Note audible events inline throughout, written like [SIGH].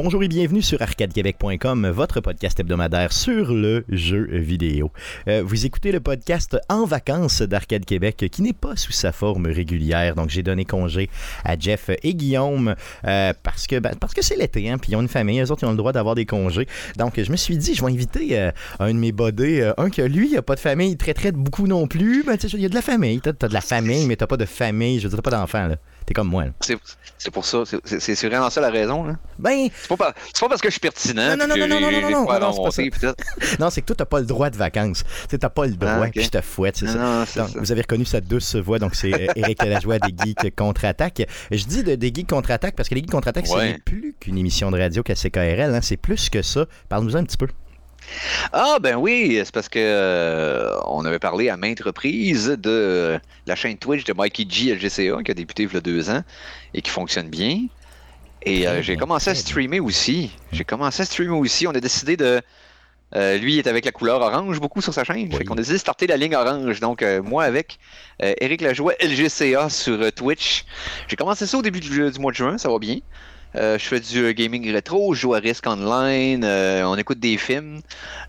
Bonjour et bienvenue sur arcadequebec.com, votre podcast hebdomadaire sur le jeu vidéo. Euh, vous écoutez le podcast En vacances d'Arcade Québec qui n'est pas sous sa forme régulière. Donc j'ai donné congé à Jeff et Guillaume euh, parce que ben, parce que c'est l'été, hein, puis ils ont une famille, eux autres ils ont le droit d'avoir des congés. Donc je me suis dit, je vais inviter euh, un de mes bodés, euh, un que lui, il a pas de famille, il traiterait beaucoup non plus. Ben, il y a de la famille, t'as as de la famille, mais t'as pas de famille, je veux dire, pas d'enfants là. T'es comme moi. C'est pour ça. c'est- vraiment ça la raison. là. Ben, C'est pas, pas parce que je suis pertinent. Non, non, non, non, non, non, non, pas non, c'est. Non, c'est que toi, t'as pas le droit de vacances. Tu t'as pas le droit, Ah, ok. puis je te fouette, c'est Non, ça. non, vous avez reconnu sa douce voix, donc c'est euh, Éric Lajoie des Geeks Contre-Attaque. Je dis de, des Geeks Contre-Attaque parce que les Geeks Contre-Attaque, Ouais. c'est plus qu'une émission de radio qu'à CKRL, hein, c'est plus que ça. Parle-nous un petit peu. Ah ben oui, c'est parce que euh, on avait parlé à maintes reprises de la chaîne Twitch de Mikey G LGCA qui a débuté il y a deux ans et qui fonctionne bien. Et euh, j'ai commencé à streamer aussi. J'ai commencé à streamer aussi. On a décidé de. euh, lui est avec la couleur orange beaucoup sur sa chaîne. Oui. Fait qu'on a décidé de starter la ligne orange. Donc moi avec Eric Lajoie LGCA sur Twitch. J'ai commencé ça au début du, du mois de juin, ça va bien. Euh, je fais du euh, gaming rétro, je joue à Risk Online, euh, on écoute des films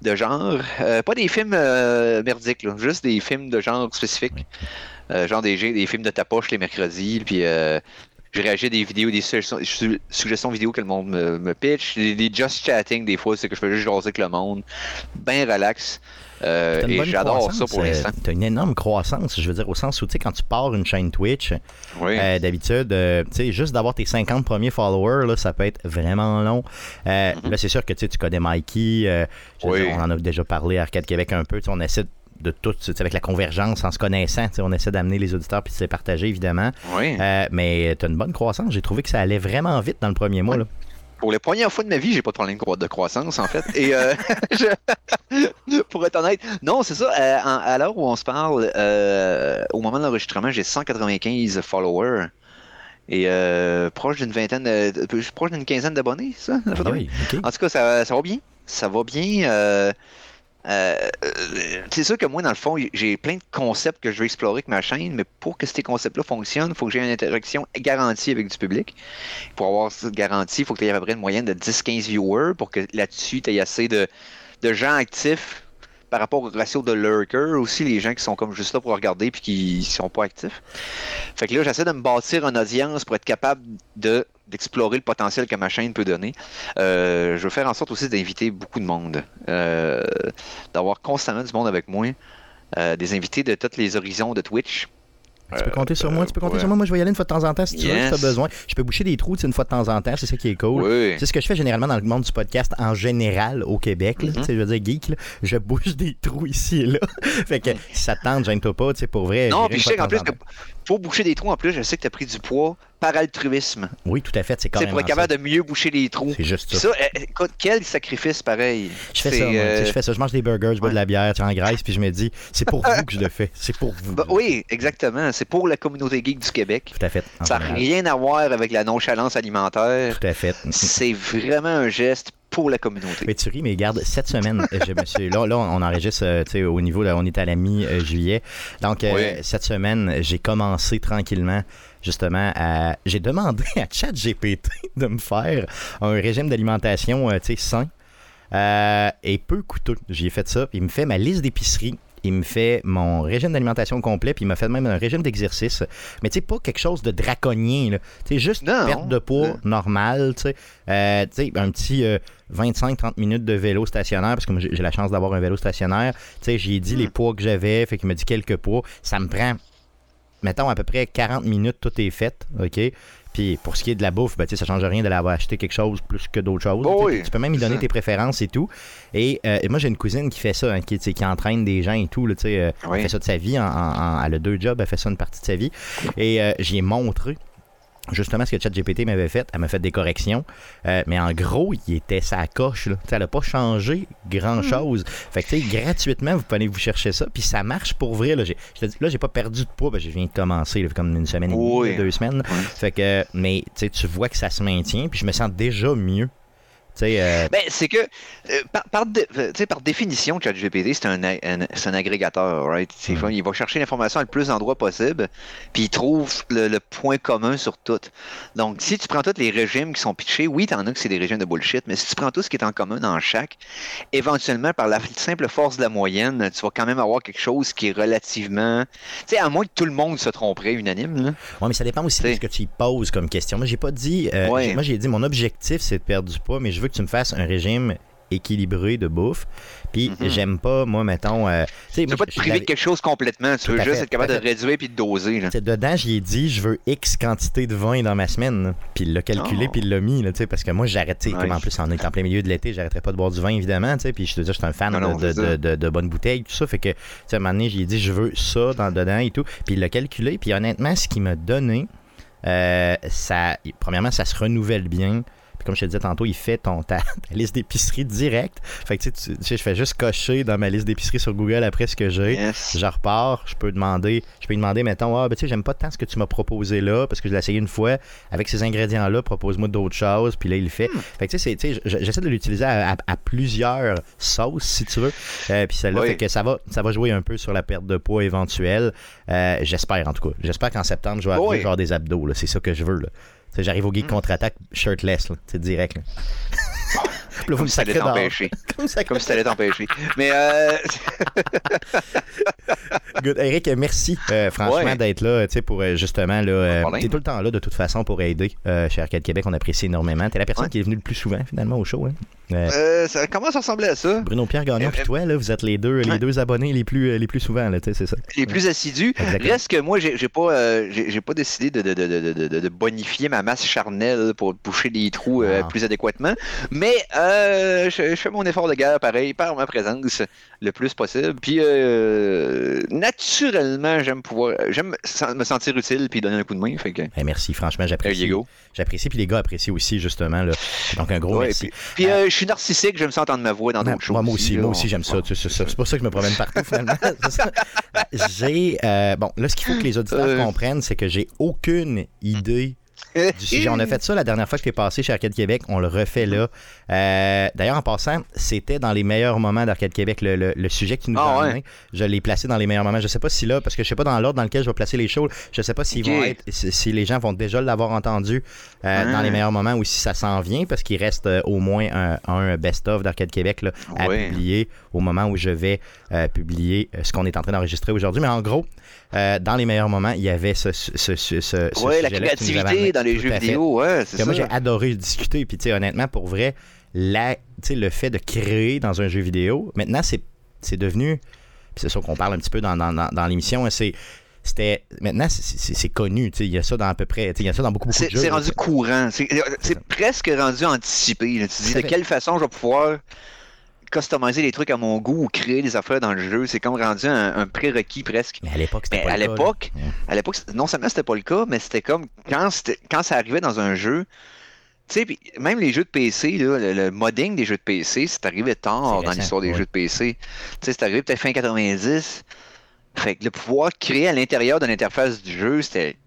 de genre. Pas des films merdiques, juste des films de genre spécifique. Genre des, des films de tapoche les mercredis, puis je réagis à des vidéos, des suggestions, su- suggestions vidéo que le monde me, me pitch, des, just chatting des fois, c'est que je fais juste jaser avec le monde, ben relax. Euh, et j'adore ça pour euh, l'instant. T'as une énorme croissance, je veux dire, au sens où, tu sais, quand tu pars une chaîne Twitch, Oui. euh, d'habitude, euh, tu sais, juste d'avoir tes 50 premiers followers, là, ça peut être vraiment long. Mhm. Là, c'est sûr que tu sais, tu connais Mikey, je Oui. dire, on en a déjà parlé à Arcade Québec un peu, tu on essaie de tout, tu sais, avec la convergence, en se connaissant, tu on essaie d'amener les auditeurs puis de se les partager, évidemment. oui. Euh, mais tu as une bonne croissance. J'ai trouvé que ça allait vraiment vite dans le premier mois. Là. Pour la première fois de ma vie, j'ai pas de problème de cro- de croissance, en fait. Et euh, [LAUGHS] je- pour être honnête, non, c'est ça. euh, à l'heure où on se parle, euh, au moment de l'enregistrement, j'ai 195 followers. Et euh, proche d'une vingtaine, de, proche d'une quinzaine d'abonnés, ça? même? Oui. En tout cas, ça, ça va bien. Ça va bien. Euh, euh, c'est sûr que moi, dans le fond, j'ai plein de concepts que je veux explorer avec ma chaîne, mais pour que ces concepts-là fonctionnent, il faut que j'ai une interaction garantie avec du public. Pour avoir cette garantie, il faut que tu aies à peu près une moyenne de 10-15 viewers pour que là-dessus, tu aies assez de, de gens actifs par rapport au ratio de lurkers aussi, les gens qui sont comme juste là pour regarder puis qui sont pas actifs. Fait que là, j'essaie de me bâtir une audience pour être capable de d'explorer le potentiel que ma chaîne peut donner. Euh, je veux faire en sorte aussi d'inviter beaucoup de monde, euh, d'avoir constamment du monde avec moi, euh, des invités de tous les horizons de Twitch. Tu peux compter sur moi, tu peux compter ouais. sur moi. Moi, je vais y aller une fois de temps en temps si tu veux, si tu as besoin. Je peux boucher des trous une fois de temps en temps, c'est ça qui est cool. Oui. C'est ce que je fais généralement dans le monde du podcast en général au Québec. là. Mhm. Sais, Je veux dire, geek, là, je bouge des trous ici et là. [LAUGHS] fait que si ça te tente, gêne-toi pas, tu sais, pour vrai. Non, puis je sais qu'en plus, que pour boucher des trous, en plus, je sais que tu as pris du poids par altruisme. Oui, tout à fait, c'est pour être ça. capable de mieux boucher les trous. C'est juste ça. ça, euh, écoute, quel sacrifice pareil. Je fais ça, euh, je fais ça. Je mange des burgers, je bois de la bière, tu engraisses, puis je me dis, c'est pour vous que je le [LAUGHS] fais. C'est pour vous. bah, oui, exactement. C'est pour la communauté geek du Québec. Tout à fait. Ça n'a rien à voir avec la nonchalance alimentaire. Tout à fait. C'est vraiment un geste pour la communauté. Mais tu ris, mais garde, cette semaine, [LAUGHS] je me suis. Là, là on enregistre, euh, au niveau, là, on est à la mi-juillet. Donc, euh, Oui. cette semaine, j'ai commencé tranquillement, justement, à. J'ai demandé à ChatGPT de me faire un régime d'alimentation, euh, tu sais, sain euh, et peu coûteux. J'ai fait ça. puis Il me fait ma liste d'épicerie. Il me fait mon régime d'alimentation complet, puis il m'a fait même un régime d'exercice. Mais tu sais, pas quelque chose de draconien. Tu sais, juste Non. perte de poids Non. normale, tu sais. Euh, tu sais, un petit euh, 25-30 minutes de vélo stationnaire, parce que j'ai la chance d'avoir un vélo stationnaire. Tu sais, j'ai dit Hmm. les poids que j'avais, fait qu'il m'a dit quelques poids. Ça me prend, mettons, à peu près 40 minutes, tout est fait, OK? Puis pour ce qui est de la bouffe, ben, ça change rien d'aller avoir acheté quelque chose plus que d'autres choses. Oh Tu oui, peux même y donner tes préférences et tout. Et, euh, et moi, j'ai une cousine qui fait ça, hein, qui, qui entraîne des gens et tout. Là, euh, Oui. Elle fait ça de sa vie. en- en- en- elle a deux jobs, elle fait ça une partie de sa vie. Et euh, j'y ai montré justement ce que ChatGPT m'avait fait. Elle m'a fait des corrections. Euh, mais en gros, il était sa coche. Là. Elle n'a pas changé grand-chose. Fait que, tu sais, gratuitement, vous pouvez vous chercher ça. Puis ça marche pour vrai. Là, j'ai, je te dis, là, j'ai pas perdu de poids. que je viens de commencer, là, comme une semaine et demie, Oui. là, deux semaines. Fait que, mais tu vois que ça se maintient. Puis je me sens déjà mieux. Euh... Ben, c'est que, euh, par, par, par, définition, ChatGPT, c'est un, un, un, agrégateur, right? Mm. Il va chercher l'information à le plus d'endroits possible, puis il trouve le, le, point commun sur tout. Donc, si tu prends tous les régimes qui sont pitchés, oui, t'en as que c'est des régimes de bullshit, mais si tu prends tout ce qui est en commun dans chaque, éventuellement, par la simple force de la moyenne, tu vas quand même avoir quelque chose qui est relativement. Tu sais, à moins que tout le monde se tromperait unanime. Oui, mais ça dépend aussi de ce que tu y poses comme question. Moi, j'ai pas dit. Euh, moi, j'ai dit mon objectif, c'est de perdre du poids, mais je veux que tu me fasses un régime équilibré de bouffe. Puis mhm. j'aime pas, moi, mettons. Euh, tu veux pas te priver de quelque chose complètement. Tu veux juste être capable de réduire puis de doser. Là. Dedans, j'y dit, je veux X quantité de vin dans ma semaine. Puis il l'a calculé, oh. puis il l'a mis. Là, parce que moi, j'arrête. Comme en plus, on est en plein milieu de l'été, j'arrêterais pas de boire du vin, évidemment. Puis je te dis, je suis un fan de, de, de, bonnes bouteilles, tout ça. Fait que, à un moment donné, j'ai dit, je veux ça dans, dedans et tout. Puis il l'a calculé. Puis honnêtement, ce qu'il m'a donné, euh, ça, premièrement, ça se renouvelle bien. Comme je te disais tantôt, il fait ton, ta, [LAUGHS] liste d'épicerie direct. Fait que tu sais, je fais juste cocher dans ma liste d'épicerie sur Google après ce que j'ai. Je repars, je peux demander, je peux lui demander, mettons, ah, ben tu sais, j'aime pas tant ce que tu m'as proposé là, parce que je l'ai essayé une fois. Avec ces ingrédients-là, propose-moi d'autres choses. Puis là, il le fait. Hmm. Fait que tu sais, j'essaie de l'utiliser à, plusieurs sauces, si tu veux. Euh, puis celle-là, fait que ça va, ça va jouer un peu sur la perte de poids éventuelle. Euh, j'espère, en tout cas. J'espère qu'en septembre, je vais avoir des abdos. C'est ça que je veux. Là. J'arrive au geek hmm. contre-attaque shirtless, c'est direct. Là. [LAUGHS] Comme si [LAUGHS] ça allait t'empêcher. Comme si ça allait t'empêcher. Mais euh... [LAUGHS] Good. Eric, merci euh, franchement d'être là, tu sais, pour euh, justement là. Euh, t'es tout le temps là de toute façon pour aider chez Arcade Québec, on apprécie énormément. T'es la personne qui est venue le plus souvent finalement au show. Hein? Euh, ça commence à ressembler à ça? Bruno Pierre Gagnon et toi, là, vous êtes les deux, les deux abonnés les plus, les plus souvent, c'est ça. Les plus assidus. Reste que moi, j'ai pas, j'ai pas décidé de, de, de, de, bonifier ma masse charnelle pour boucher les trous ah. plus adéquatement. Mais euh, je, fais mon effort de guerre pareil par ma présence le plus possible. Puis euh, naturellement, j'aime pouvoir, j'aime me sentir utile puis donner un coup de main. Fait que... Eh, merci, franchement, j'apprécie. J'apprécie, puis les gars apprécient aussi justement. Là. Donc un gros merci. Puis, euh, je suis narcissique, je me sens entendre ma voix dans d'autres choses. Moi, aussi, moi aussi, j'aime ça. C'est pour ça que je me promène partout finalement. [LAUGHS] j'ai bon, là, ce qu'il faut que les auditeurs comprennent, c'est que j'ai aucune idée. [LAUGHS] On a fait ça la dernière fois que es passé chez Arcade Québec. On le refait là. Euh, d'ailleurs, en passant, c'était dans les meilleurs moments d'Arcade Québec, le, sujet qui nous ah, Je l'ai placé dans les meilleurs moments. Je sais pas si là, parce que je sais pas dans l'ordre dans lequel je vais placer les shows, je sais pas s'ils vont être, si les gens vont déjà l'avoir entendu euh, dans les meilleurs moments ou si ça s'en vient, parce qu'il reste euh, au moins un, best-of d'Arcade Québec là, à publier au moment où je vais publier ce qu'on est en train d'enregistrer aujourd'hui. Mais en gros, dans les meilleurs moments, il y avait ce, ce, ce, la créativité dans les jeux vidéo, ouais, c'est ça. Moi, j'ai adoré discuter, puis honnêtement, pour vrai, la, le fait de créer dans un jeu vidéo, maintenant, c'est devenu. C'est sûr qu'on parle un petit peu dans, dans, dans, l'émission. Hein, c'est c'était maintenant c'est connu il y a ça dans à peu près il y a ça dans beaucoup, beaucoup de jeux c'est rendu courant c'est presque rendu anticipé tu dis de quelle façon je vais pouvoir customiser les trucs à mon goût ou créer des affaires dans le jeu? C'est comme rendu un, prérequis presque. Mais à l'époque c'était pas à l'époque à l'époque non seulement c'était pas le cas mais c'était comme quand quand ça arrivait dans un jeu tu sais, même les jeux de PC, le, modding des jeux de PC, c'est arrivé tard dans l'histoire des jeux de PC. Tu sais, c'est arrivé peut-être fin 90. Fait que le pouvoir créer à l'intérieur de l'interface du jeu, c'était.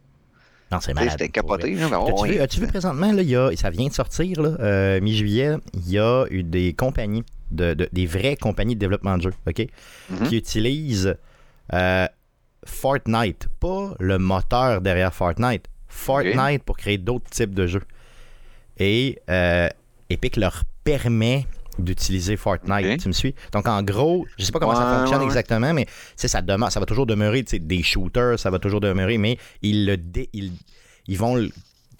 Non, c'est malade. C'était capoté. As-tu vu, présentement, là, y a, ça vient de sortir, euh, mi-juillet, il y a eu des compagnies, de, des vraies compagnies de développement de jeux, OK, mm-hmm. qui utilisent euh, Fortnite, pas le moteur derrière Fortnite, Fortnite pour créer d'autres types de jeux. Et euh, Epic leur permet d'utiliser Fortnite. Tu me suis? Donc, en gros, je sais pas comment ça fonctionne exactement, mais ça, ça va toujours demeurer des shooters, ça va toujours demeurer, mais ils, le ils, ils vont le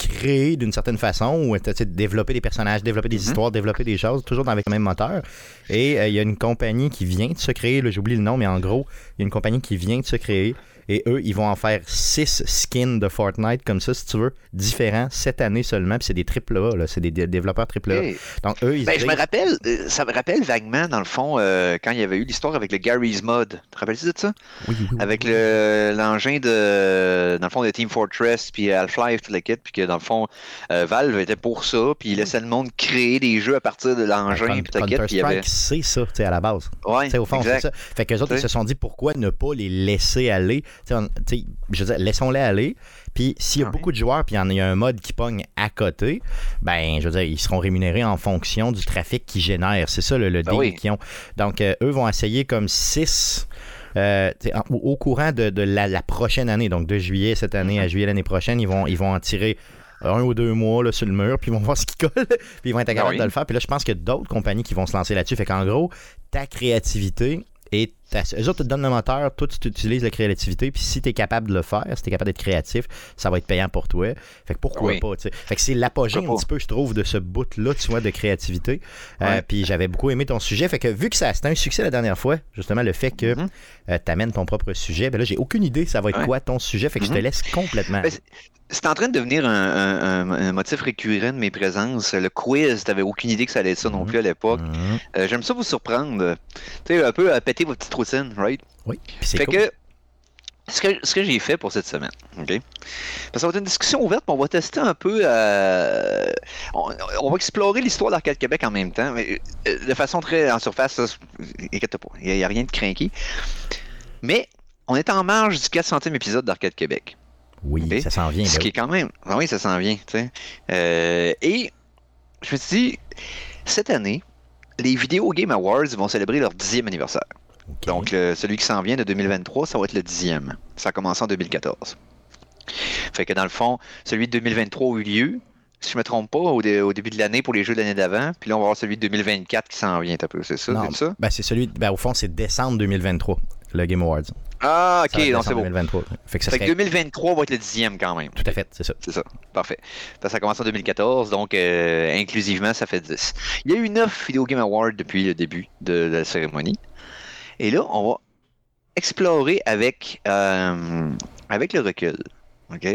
créer d'une certaine façon, ou développer des personnages, développer des mm-hmm. histoires, développer des choses, toujours avec le même moteur. Et euh, il y a une compagnie qui vient de se créer, j'oublie le nom, mais en gros, il y a une compagnie qui vient de se créer et eux, ils vont en faire six skins de Fortnite comme ça, si tu veux, différents cette année seulement. Puis c'est des triple A, là. c'est des développeurs triple A. Donc eux, ils ben, Je me rappelle, euh, ça me rappelle vaguement, dans le fond, euh, quand il y avait eu l'histoire avec le Gary's Mod. Tu te rappelles-tu de ça? Oui, oui, Avec l'engin de, dans le fond, de Team Fortress, puis Half-Life, tout le kit, puis que dans le fond, euh, Valve était pour ça, puis il laissait le monde créer des jeux à partir de l'engin. Con- puis Counter-Strike, avait... c'est ça, tu sais, à la base. Ouais, Tu sais, au fond, c'est ça. Fait que les autres, ils se sont dit pourquoi ne pas les laisser aller? On- je veux dire, laissons-les aller. Puis s'il y a Ah beaucoup de joueurs, puis il y en a- il y a un mode qui pogne à côté, ben, je veux dire, ils seront rémunérés en fonction du trafic qu'ils génèrent. C'est ça le, le oui. qu'ils ont. Donc, euh, eux vont essayer comme 6 au, au courant de, de la, la prochaine année, donc de juillet cette année Mhm. à juillet l'année prochaine, ils vont, ils vont en tirer un ou deux mois là, sur le mur, puis ils vont [LAUGHS] voir ce qui colle, puis ils vont être capables oui. de le faire. Puis là, je pense qu'il y a d'autres compagnies qui vont se lancer là-dessus. Fait qu'en gros, ta créativité et. Eux autres te donnent le moteur, toi tu utilises la créativité, puis si tu es capable de le faire, si tu es capable d'être créatif, ça va être payant pour toi. Fait que pourquoi Oui. pas, tu sais. Fait que c'est l'apogée un pas? petit peu, je trouve, de ce bout-là, tu vois, de créativité. Euh, puis j'avais beaucoup aimé ton sujet. Fait que vu que ça c'était un succès la dernière fois, justement, le fait que Mhm. tu amènes ton propre sujet, ben là, j'ai aucune idée ça va être Ouais. quoi ton sujet. Fait que je te Mhm. laisse complètement. Ben, c'est- en train de devenir un, un- un- un motif récurrent de mes présences. Le quiz, t'avais aucune idée que ça allait être ça non Mhm. plus à l'époque. Euh, J'aime ça vous surprendre. Tu sais, un peu à péter vos petites right? Oui, Fait cool. que ce que, ce que j'ai fait pour cette semaine, OK? Parce que ça va être une discussion ouverte, puis on va tester un peu. euh, on, on va explorer l'histoire d'Arcade Québec en même temps, mais euh, de façon très en surface, inquiète pas, il n'y a, rien de craqué. Mais on est en marge du 400e épisode d'Arcade Québec. Oui, Ok? ça s'en vient. Ce qui est quand même. Ah oui, ça s'en vient. Euh, et je me suis dit, cette année, les Video Game Awards vont célébrer leur dixième anniversaire. Donc, le- celui qui s'en vient de 2023, ça va être le dixième. Ça a commencé en 2014. Fait que dans le fond, celui de 2023 a eu lieu, si je me trompe pas, au, dé- au début de l'année pour les jeux de l'année d'avant. Puis là, on va avoir celui de 2024 qui s'en vient un peu, c'est ça? C'est ça? ben, c'est celui, ben, au fond, c'est décembre 2023, le Game Awards. Ah, ok, non, c'est bon. 2023. Fait que ça Fait que serait... 2023 va être le dixième quand même. Tout à fait, c'est ça. C'est ça. Parfait. Ça commence en 2014, donc euh, inclusivement, ça fait 10. Il y a eu 9 Video Game Awards depuis le début de la cérémonie. Et là, on va explorer avec, euh, avec le recul. OK?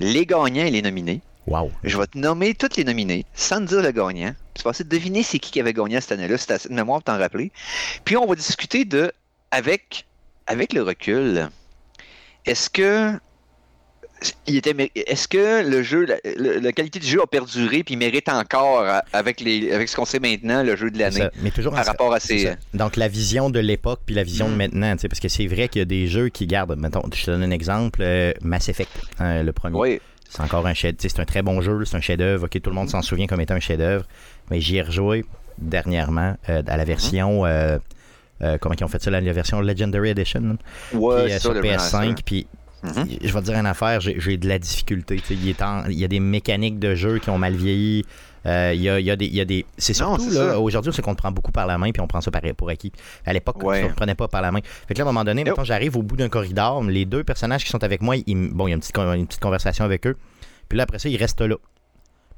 Les gagnants et les nominés. Wow. Je vais te nommer tous les nominés, sans te dire le gagnant. Puis tu vas essayer de deviner c'est qui qui avait gagné cette année-là, si tu assez de mémoire pour t'en rappeler. Puis on va discuter de, avec, avec le recul, est-ce que il était, mé- est-ce que le jeu, la, qualité du jeu a perduré puis mérite encore, avec, les, avec ce qu'on sait maintenant, le jeu de l'année. Mais toujours en par rapport à ces... Donc, la vision de l'époque puis la vision de Mm. maintenant, tu sais, parce que c'est vrai qu'il y a des jeux qui gardent. Mettons, je te donne un exemple euh, Mass Effect, hein, le premier. Oui, C'est encore un chef C'est un très bon jeu, c'est un chef-d'œuvre. Ok, tout le monde s'en souvient comme étant un chef-d'œuvre. Mais j'y ai rejoué dernièrement euh, à la version. euh, comment ils ont fait ça, la, version Legendary Edition, ouais, puis, sur le PS5. remaster. Mhm. je vais te dire une affaire, j'ai j'ai de la difficulté. Il, est en- il y a des mécaniques de jeu qui ont mal vieilli. Euh, il, y a, il y a des, il y a des- C'est surtout là, aujourd'hui, c'est qu'on te prend beaucoup par la main puis on prend ça par, pour acquis. À l'époque, Ouais. on ne prenait pas par la main. Fait que là, à un moment donné, mettons, j'arrive au bout d'un corridor, les deux personnages qui sont avec moi, ils bon, il y a une petite, une petite conversation avec eux. Puis là, après ça, ils restent là.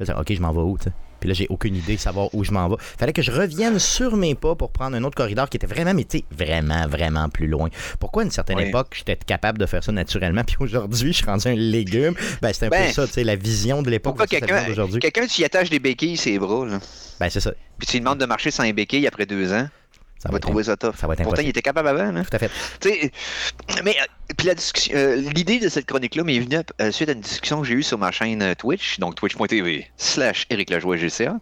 Là, ok, je m'en vais où, tu sais? Puis là, j'ai aucune idée de savoir où je m'en vais. Fallait que je revienne sur mes pas pour prendre un autre corridor qui était vraiment, mais tu sais, vraiment, vraiment plus loin. Pourquoi à une certaine Oui. époque, j'étais capable de faire ça naturellement, puis aujourd'hui, je suis rendu un légume? Ben, c'est un peu Ben, ça, tu sais, la vision de l'époque. Quelqu'un, quelqu'un tu y attaches des béquilles, ses bras, là. Ben, c'est ça. puis tu lui demandes de marcher sans les béquilles après deux ans, Ça va trouver ça tough. ça va être Pourtant, il était capable avant, là. Tout à fait. Sais, mais euh, puis la discussion, euh, l'idée de cette chronique-là m'est venue euh, suite à une discussion que j'ai eue sur ma chaîne euh, Twitch, donc twitch.tv slash Eric Lajoie GCA.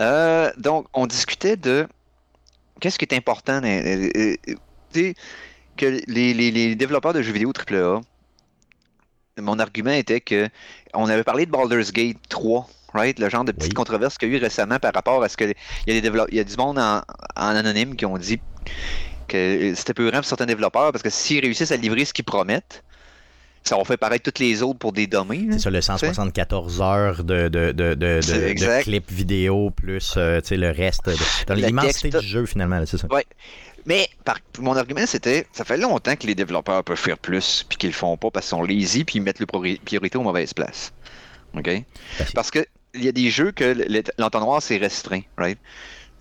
Euh, donc, on discutait de qu'est-ce qui est important, dans- euh, euh, tu sais, que les, les- les développeurs de jeux vidéo AAA, mon argument était que on avait parlé de Baldur's Gate 3, right? Le genre de petite Oui. controverse qu'il y a eu récemment par rapport à ce que il y a des développeurs, il y a du monde en, en anonyme qui ont dit que c'était peu pour certains développeurs parce que s'ils réussissent à livrer ce qu'ils promettent, ça va faire paraître toutes les autres pour des là. C'est ça, le 174 heures de, de, de, clips vidéo plus euh, le reste, dans l'immensité du jeu finalement, c'est ça. Mais par, mon argument c'était, ça fait longtemps que les développeurs peuvent faire plus puis qu'ils le font pas parce qu'ils sont lazy puis ils mettent le priori- priorité aux mauvaises places. OK? Ben, Parce que il y a des jeux que le- l'entonnoir c'est restreint, right?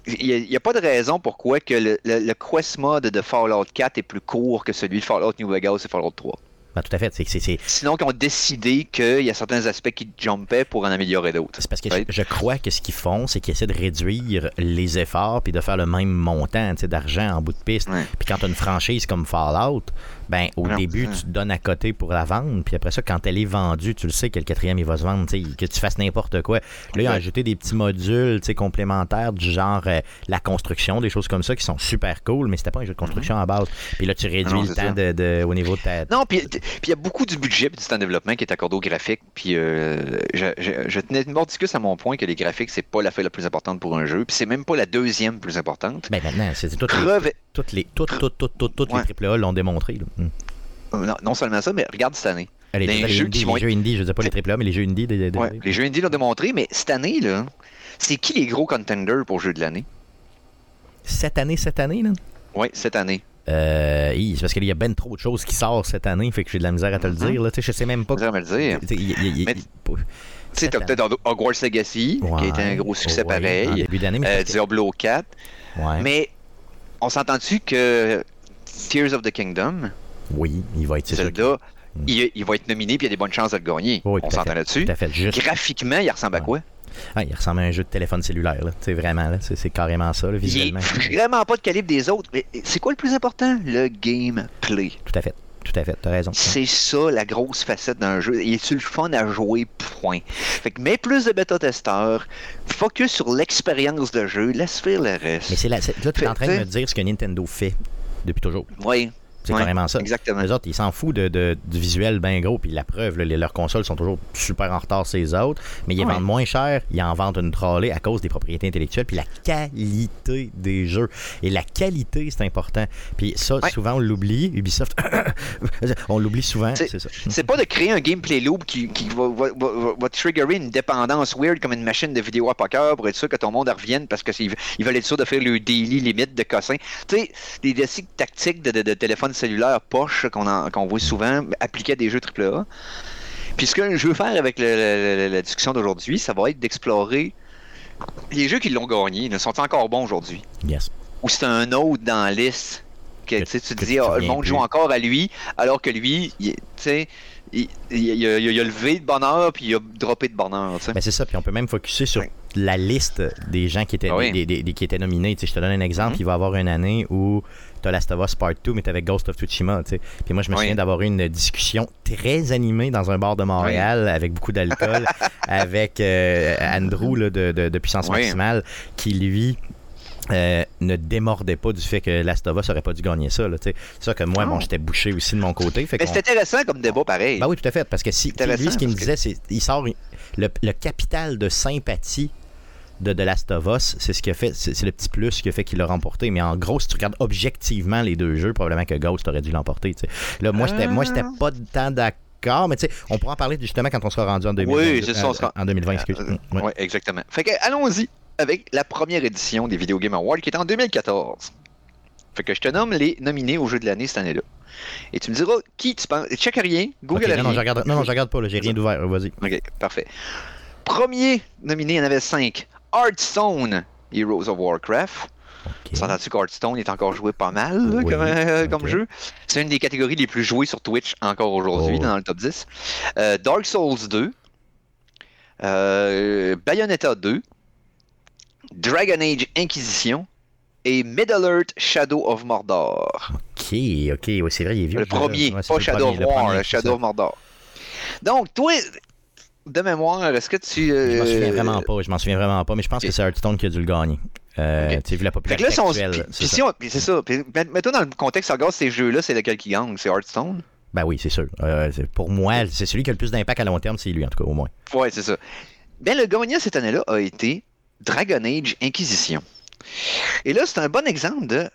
Il n'y a, pas de raison pourquoi que le, le- le quest mode de Fallout 4 est plus court que celui de Fallout New Vegas et Fallout 3. Ben, tout à fait. C'est, Sinon, qu'ils ont décidé qu'il y a certains aspects qui jumpaient pour en améliorer d'autres. c'est parce que Right? je, je crois que ce qu'ils font, c'est qu'ils essaient de réduire les efforts puis de faire le même montant d'argent en bout de piste. Ouais. Puis quand tu as une franchise comme Fallout, ben au Non, début, tu te donnes à côté pour la vendre. Puis après ça, quand elle est vendue, tu le sais que le quatrième, il va se vendre. Que tu fasses n'importe quoi. Là, ils ont ajouté des petits modules complémentaires du genre euh, la construction, des choses comme ça qui sont super cool, mais c'était pas un jeu de construction à base. Puis là, tu réduis Non, le temps de, de- au niveau de ta. Non, puis il y a beaucoup du budget et du temps de développement qui est accordé au graphique. Puis euh, je, je, je tenais mordicus à mon point que les graphiques, c'est pas la fait la plus importante pour un jeu. Puis c'est même pas la deuxième plus importante. Ben maintenant, c'est toutes les, toutes les, toutes, toutes, toutes, toutes, toutes Ouais. les AAA l'ont démontré. là. Non, non seulement ça, mais regarde cette année. Les, Les jeux indies, qui les vont jeux indie, je ne dis pas les AAA, mais les jeux indie. des- des- Ouais, des- les jeux indie l'ont démontré, mais cette année, là, c'est qui les gros contenders pour jeu de l'année? Cette année, cette année, là? Oui, cette année. Euh, c'est parce qu'il y a ben trop de choses qui sortent cette année, fait que j'ai de la misère à te le Mhm. dire. Là. Tu sais, Je sais même pas. Me le dire. Tu sais, t'as peut-être Hogwarts Legacy, qui a été un gros succès ouais, En pareil. début d'année, mais Euh, Diablo 4. ouais. Mais on s'entend-tu que Tears of the Kingdom, Oui, il va être Zelda, il, il va être nominé puis il y a des bonnes chances de le gagner. Oui, on s'entend là-dessus. Graphiquement, il ressemble à quoi? Ah, il ressemble à un jeu de téléphone cellulaire. Là. Vraiment, là, c'est, carrément ça, là, Il est visuellement. vraiment pas de calibre des autres. Mais c'est quoi le plus important? Le gameplay. Tout à fait. Tout à fait. T'as raison. C'est ça la grosse facette d'un jeu. Il est-tu le fun à jouer? Point. Fait que mets plus de bêta-testeurs, focus sur l'expérience de jeu, laisse faire le reste. Mais c'est là, là tu es en train de me dire ce que Nintendo fait depuis toujours. Oui, C'est Ouais, carrément ça. exactement. Les autres, ils s'en foutent de, de- du visuel bien gros, puis la preuve, là, les- leurs consoles sont toujours super en retard ces autres, mais ils Ouais. vendent moins cher, ils en vendent une trolley à cause des propriétés intellectuelles, puis la qualité des jeux. Et la qualité, c'est important. Puis ça, Ouais. souvent, on l'oublie. Ubisoft, [COUGHS] on l'oublie souvent, C'est- ça. C'est pas de créer un gameplay loop qui, qui va, va, va- va triggerer une dépendance weird comme une machine de vidéo à poker pour être sûr que ton monde revienne parce qu'ils ils veulent être sûrs de faire le daily limite de cossin. Tu sais, des décisions tactiques de, de, de téléphone cellulaire poche qu'on voit souvent appliquées à des jeux AAA. Puis ce que je veux faire avec le- le- le- la discussion d'aujourd'hui, ça va être d'explorer les jeux qui l'ont gagné. Ne sont encore bons aujourd'hui? Yes. Ou c'est un autre dans la liste que, Que- tu tu te que dis, ah, le monde plus. joue encore à lui, alors que lui, tu sais, il, il, il a, il a levé de bonheur puis il a droppé de bonheur. tu sais. Ben, c'est ça, puis on peut même focuser sur Ouais. la liste des gens qui étaient, Ah oui. des, des- des- qui étaient nominés. Je te donne un exemple, Mhm. il va y avoir une année où tu as Last of Us Part 2, mais tu avec Ghost of Tsushima. tu sais. Puis moi, je me Oui. souviens d'avoir eu une discussion très animée dans un bar de Montréal avec beaucoup d'alcool, [LAUGHS] avec euh, Andrew là, de, de- de Puissance. Maximale, qui lui. Euh, ne démordait pas du fait que Last of Us aurait pas dû gagner ça. C'est ça que moi, bon, j'étais bouché aussi de mon côté. Fait Mais c'est intéressant comme débat pareil. ben oui, tout à fait. Parce que si, lui, ce qu'il me disait, c'est il sort le, le capital de sympathie de The Last of Us, c'est ce qui a fait, c'est le petit plus qui a fait qu'il l'a remporté. Mais en gros, si tu regardes objectivement les deux jeux, probablement que Ghost aurait dû l'emporter. Là, moi, j'étais, moi, j'étais pas de temps d'accord, mais tu sais, on pourra en parler justement quand on sera rendu en 2020. Oui, on sera- En 2020, excuse. Euh, Ouais. ouais, exactement. Fait que allons-y avec la première édition des Video Game Awards qui est en 2014. Fait que je te nomme les nominés au jeu de l'année cette année-là. Et tu me diras qui tu penses. Check rien, Google non, rien. non, je regarde, non, non, je regarde pas, j'ai rien d'ouvert. Vas-y. Ok, parfait. Premier nominé, il y en avait cinq. Hearthstone, Heroes of Warcraft. Ok. S'entends-tu qu'Hearthstone est encore joué pas mal là, Oui, comme, euh, comme jeu? C'est une des catégories les plus jouées sur Twitch encore aujourd'hui, Oh. dans le top 10. Euh, Dark Souls 2. euh, Bayonetta 2. Dragon Age Inquisition. Et Middle-earth Shadow of Mordor. Ok, ok, c'est vrai, il est vieux. Le premier, Ouais, pas Shadow of War, Shadow of Mordor. Donc, toi, de mémoire, est-ce que tu. Je m'en souviens euh, vraiment pas, je m'en souviens vraiment pas, mais je pense que c'est Hearthstone qui a dû le gagner. Euh, Ok. Tu sais, vu la Fait que popularité là, si on- actuelle, puis- c'est ça. si puis c'est ça. Puis, met- Mets-toi dans le contexte, regarde ces jeux-là, c'est lequel qui gagne C'est Hearthstone? Ben oui, c'est sûr. Euh, pour moi, c'est celui qui a le plus d'impact à long terme, c'est lui, en tout cas, au moins. Ouais, c'est ça. Ben, le gagnant cette année-là a été Dragon Age Inquisition. Et là, c'est un bon exemple de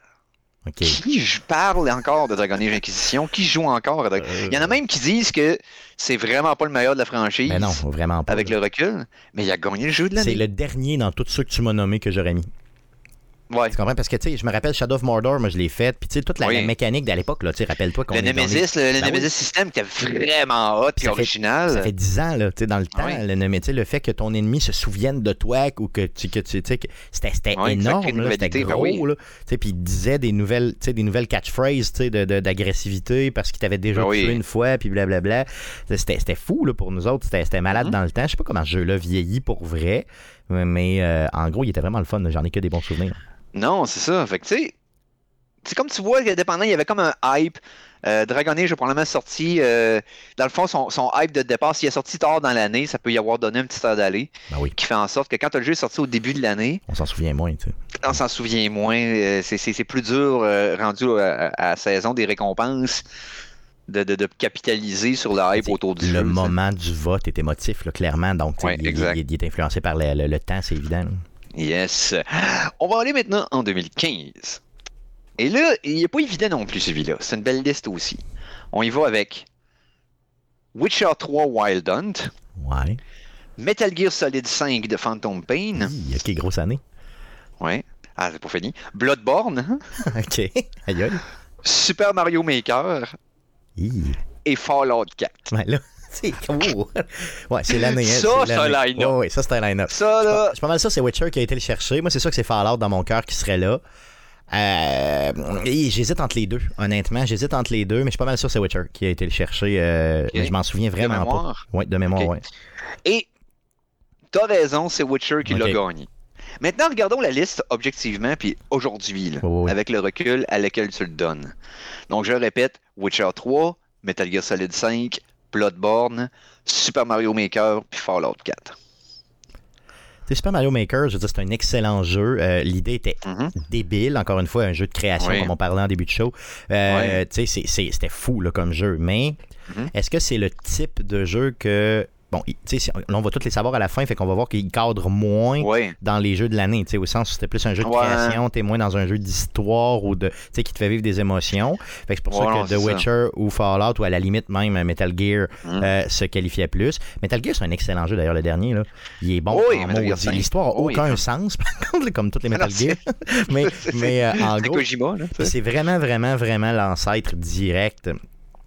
qui je parle encore de Dragon Age Inquisition, qui joue encore à Dragon Euh, Il y en a même qui disent que c'est vraiment pas le meilleur de la franchise Ben non, vraiment pas. avec le recul, mais il a gagné le jeu de C'est l'année. le dernier dans tous ceux que tu m'as nommés que j'aurais mis. Ouais. Tu comprends? Parce que, tu sais, je me rappelle Shadow of Mordor, moi, je l'ai fait. Puis, tu sais, toute la, Oui. la mécanique de l'époque, là, tu rappelle-toi qu'on Le est- Nemesis, le, Ben Nemesis oui. système était vraiment hot Puis fait- original. Ça fait 10 ans, là, tu sais, dans le temps, Oui. le, sais, le fait que ton ennemi se souvienne de toi ou que tu, que tu sais, c'était, énorme, là, c'était ben gros, là. Tu sais, puis il disait des nouvelles, tu sais, des nouvelles catchphrases, tu sais, de, de- d'agressivité parce qu'il t'avait déjà Ben tué une fois, puis blablabla. C'était, c'était fou, là, pour nous autres. C'était, c'était malade Mhm. dans le temps. Je sais pas comment ce jeu-là vieillit pour vrai, mais euh, en gros, il était vraiment le fun. là. J'en ai que des bons souvenirs. Non, c'est ça. Fait que, tu sais, c'est comme tu vois, dépendant, il y avait comme un hype. Euh, Dragon Age a probablement sorti, euh, dans le fond, son, son hype de départ, s'il est sorti tard dans l'année, ça peut y avoir donné un petit heure d'aller, Ben oui, qui fait en sorte que quand le jeu est sorti au début de l'année, on s'en souvient moins, tu sais. on s'en souvient moins. euh, c'est- plus dur, rendu à, à la saison des récompenses, de, de- de capitaliser sur le hype autour du le jeu. sais. moment du vote est émotif, là, clairement. Donc, tu sais, Ouais, il, exact. il- il est influencé par le, le- le temps, c'est évident. là. Yes. On va aller maintenant en 2015. Et là, il n'est pas évident non plus celui-là. C'est une belle liste aussi. On y va avec Witcher 3 Wild Hunt, Ouais. Metal Gear Solid 5 de Phantom Pain. Hi, ok, grosse année. Ouais. Ah, c'est pas fini. Bloodborne, hein? [LAUGHS] ok. Aïe, aïe. Super Mario Maker Hi. et Fallout 4. Ouais, là, [LAUGHS] c'est. Ouais, c'est l'année. Ça, c'est un line-up. Ça, c'est un line-up. Ça, là, Je suis pas mal sûr, c'est Witcher qui a été le chercher. Moi, c'est sûr que c'est Fallout dans mon cœur qui serait là. Euh, j'hésite entre les deux, honnêtement. J'hésite entre les deux, mais je suis pas mal sûr que c'est Witcher qui a été le chercher. euh, mais je m'en souviens vraiment pas. Ouais, de mémoire, ouais. Et t'as raison, c'est Witcher qui l'a gagné. Maintenant, regardons la liste objectivement, puis aujourd'hui, Oui, avec le recul à lequel tu le donnes. Donc, je répète, Witcher 3, Metal Gear Solid 5, Bloodborne, Super Mario Maker, puis Fallout 4. Tu sais, Super Mario Maker, je veux dire, c'est un excellent jeu. Euh, L'idée était Mhm. débile, encore une fois, un jeu de création, Oui. comme on parlait en début de show. Euh, c'est- c'était fou là, comme jeu. Mais Mhm. est-ce que c'est le type de jeu que. Bon, tu sais, là, on va tous les savoir à la fin, fait qu'on va voir qu'il cadre moins dans les jeux de l'année, tu sais, au sens où c'était plus un jeu de Ouais. création, t'es moins dans un jeu d'histoire ou de, tu sais, qui te fait vivre des émotions. Fait que c'est pour Ouais, ça non, que The ça. Witcher ou Fallout ou à la limite même Metal Gear Mhm. euh, se qualifiait plus. Metal Gear, c'est un excellent jeu d'ailleurs, le dernier, là. Il est bon. Oui, en Metal Gear maudit. 5. L'histoire n'a Oui. aucun sens, [LAUGHS] par contre, comme toutes les Metal Gear. [LAUGHS] mais [LAUGHS] mais euh, en gros, c'est vraiment, vraiment, vraiment l'ancêtre direct,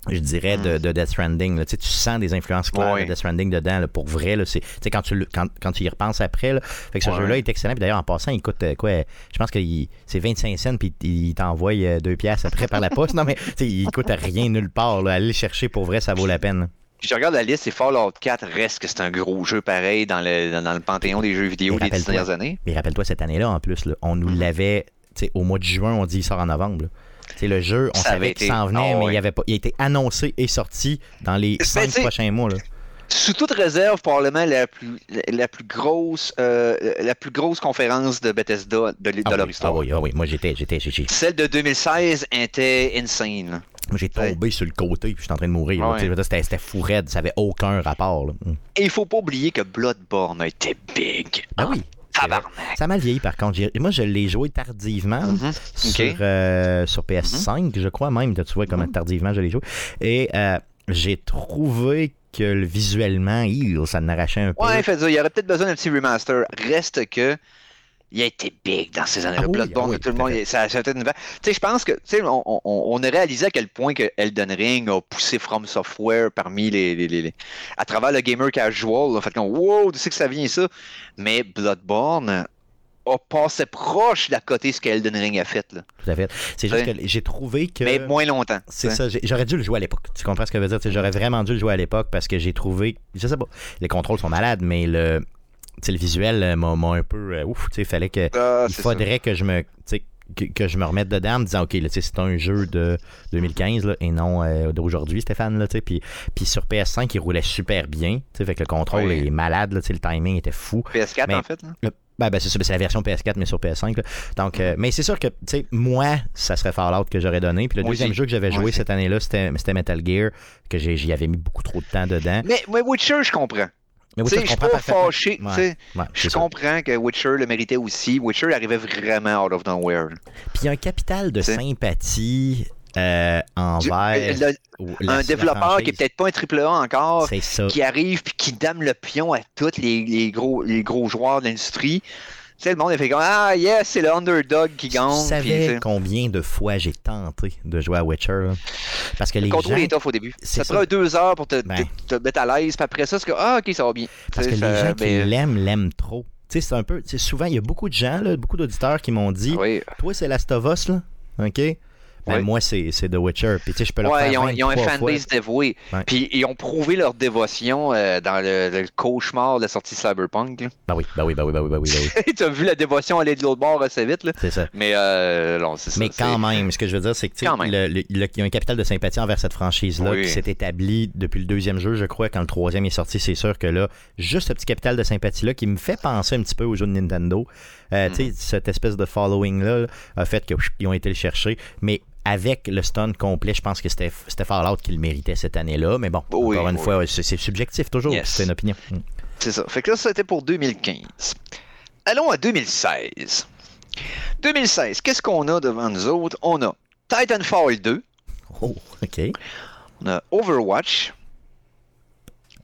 je dirais, de, Mm. de Death Stranding. là. Tu, sais, tu sens des influences claires de Death Stranding dedans, là, pour vrai. Là, c'est, tu sais, quand, tu, quand, quand tu y repenses après, là, fait que ce jeu-là est excellent. Puis d'ailleurs, en passant, il coûte euh, quoi Je pense que c'est 25 cents, puis il t'envoie euh, deux pièces après par la [LAUGHS] poste. Non, mais tu sais, il coûte rien nulle part. Là. Aller le chercher pour vrai, ça vaut la peine. Puis je regarde la liste, et Fallout 4 reste que c'est un gros jeu pareil dans le, dans, dans le panthéon des jeux vidéo Mais des dernières années. Mais rappelle-toi, cette année-là, en plus, on nous Mm. l'avait au mois de juin, on dit il sort en novembre. Sais, le jeu, on Ça savait qu'il s'en venait, Ah mais il, avait pas, il a été annoncé et sorti dans les cinq prochains mois. Là. Sous toute réserve, probablement la plus, la, plus grosse, euh, la plus grosse conférence de Bethesda de, l- de Ah leur oui, histoire. ah oui, ah oui, moi j'étais, j'étais, Celle de 2016 était insane. moi, j'ai tombé sur le côté puis j'étais en train de mourir. Ouais. Je C'était, fou raide, ça avait aucun rapport. là. Et il faut pas oublier que Bloodborne a été big. Ben oui. Tabarnak. Ça a mal vieilli par contre. Moi, je l'ai joué tardivement Mhm. sur, euh, sur PS5, je crois même. Tu vois comment Mhm. tardivement je l'ai joué. Et euh, j'ai trouvé que le- visuellement, il- ça n'arrachait un peu. Ouais, fait ça, il y aurait peut-être besoin d'un petit remaster. Reste que il a été big dans ces années-là. Ah oui, Bloodborne, ah oui, tout le monde, ça, a été une Tu sais, je pense que, tu sais, on, on- on a réalisé à quel point que Elden Ring a poussé From Software parmi les, les- les- les- à travers le gamer casual. En fait, qu'on, wow, tu sais que ça vient ça? Mais Bloodborne a passé proche d'à côté ce qu'Elden Ring a fait, là. Tout à fait. C'est juste Ouais. que j'ai trouvé que. Mais moins longtemps. C'est ça, j'aurais dû le jouer à l'époque. Tu comprends ce que je veux dire? J'aurais vraiment dû le jouer à l'époque parce que j'ai trouvé. Je sais pas. Les contrôles sont malades, mais le, le visuel euh, m'a un peu. euh, ouf, tu fallait que. Ah, il faudrait que je me. Que, que je me remette dedans en me disant, OK, c'est un jeu de 2015 là, et non euh, d'aujourd'hui, Stéphane. Là, puis, puis sur PS5, il roulait super bien. tu sais, Fait que le contrôle Oui. est malade. Là, le timing était fou. ça. PS4, Mais- en fait. là? Le- Ben, ben, c'est ben, c'est la version PS4, mais sur PS5. là. Donc, euh, mais c'est sûr que, tu sais, moi, ça serait Fallout que j'aurais donné. Puis le Moi deuxième aussi. jeu que j'avais joué cette année-là, c'était c'était Metal Gear, que j'y avais mis beaucoup trop de temps dedans. Mais, mais Witcher, je comprends. Mais sais, je suis comprends pas fâché. tu Ouais, sais. ouais, Je comprends que Witcher le méritait aussi. Witcher arrivait vraiment out of nowhere. Puis il y a un capital de T'sais. sympathie euh, envers le- la- un développeur qui est peut-être pas un triple A encore, C'est ça. qui arrive puis qui dame le pion à tous les, les gros, les gros joueurs de l'industrie. Sais, le monde a fait comme Ah, yes, c'est le underdog qui gagne. savais tu sais, combien de fois j'ai tenté de jouer à Witcher? là? Parce que les contrôle gens... est tough au début. c'est Ça ça. prend deux heures pour te, Ben. te- te mettre à l'aise, puis après ça, c'est que Ah, ok, ça va bien. Parce que les gens qui l'aiment, l'aiment trop. Tu sais, c'est un peu... souvent, il y a beaucoup de gens, là, beaucoup d'auditeurs qui m'ont dit Oui. Toi, c'est Last of Us, là, OK? Ben, moi, c'est The Witcher. Puis, tu sais, je peux leur Ouais, faire ils ont, ils ont un 23 fois. fanbase dévoué. Ouais. Puis ils ont prouvé leur dévotion euh, dans le, le cauchemar de la sortie Cyberpunk. là. Ben oui, ben oui, ben oui, ben oui, ben oui, ben oui. [LAUGHS] tu as vu la dévotion aller de l'autre bord assez vite. Là? C'est ça. Mais euh, non, c'est ça. Mais quand même, ce que je veux dire, c'est que tu le- le- le- y a un capital de sympathie envers cette franchise-là Oui. qui s'est établi depuis le deuxième jeu, je crois. Quand le troisième est sorti, c'est sûr que là, juste ce petit capital de sympathie-là qui me fait penser un petit peu aux jeux de Nintendo. euh, Mm. Tu sais, cette espèce de following-là là, a fait qu'ils ont été le chercher. Mais avec le stun complet, je pense que c'était Fallout qui le méritait cette année-là. Mais bon, Oui, encore une oui. fois, c'est subjectif toujours. Yes. C'est une opinion. Mm. C'est ça. Fait que là, ça, c'était pour 2015. Allons à 2016. 2016, qu'est-ce qu'on a devant nous autres? On a Titanfall 2, Oh, OK. on a Overwatch,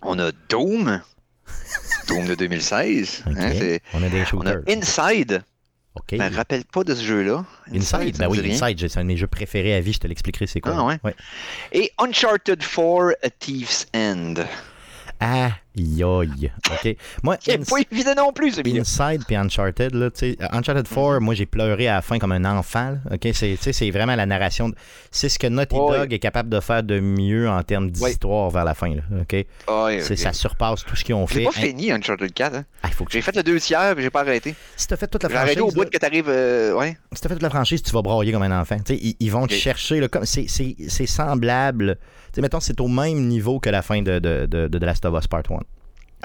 on a Doom, [LAUGHS] Doom de 2016. OK. hein, on a des on a shooters. Inside, OK. je me rappelle pas de ce jeu-là. Inside, ça ben oui. Inside, c'est un de mes jeux préférés à vie, je te l'expliquerai c'est quoi. Ah ouais? Et Uncharted 4, A Thief's End. Aïe aïe. OK? Moi, C'est Ins- pas évident non plus, celui-là. Inside puis Uncharted, là, tu sais, Uncharted 4, moi j'ai pleuré à la fin comme un enfant. là. OK, c'est, c'est vraiment la narration. de- C'est ce que Naughty Ouais. Dog est capable de faire de mieux en termes d'histoire vers la fin. Là, OK? Ok. ça surpasse tout ce qu'ils ont J'ai fait. pas Hein, fini Uncharted 4. Hein. ah, faut que J'ai fait le deux tiers, mais j'ai pas arrêté. Si t'as fait toute la J'ai arrêté franchise, au bout là, que t'arrives. euh, ouais. si t'as fait toute la franchise, tu vas brailler comme un enfant. Tu sais, ils, ils vont te chercher. Là, comme, c'est, c'est, c'est semblable. Tu sais, mettons, c'est au même niveau que la fin de, de, de, de The Last of Us Part 1.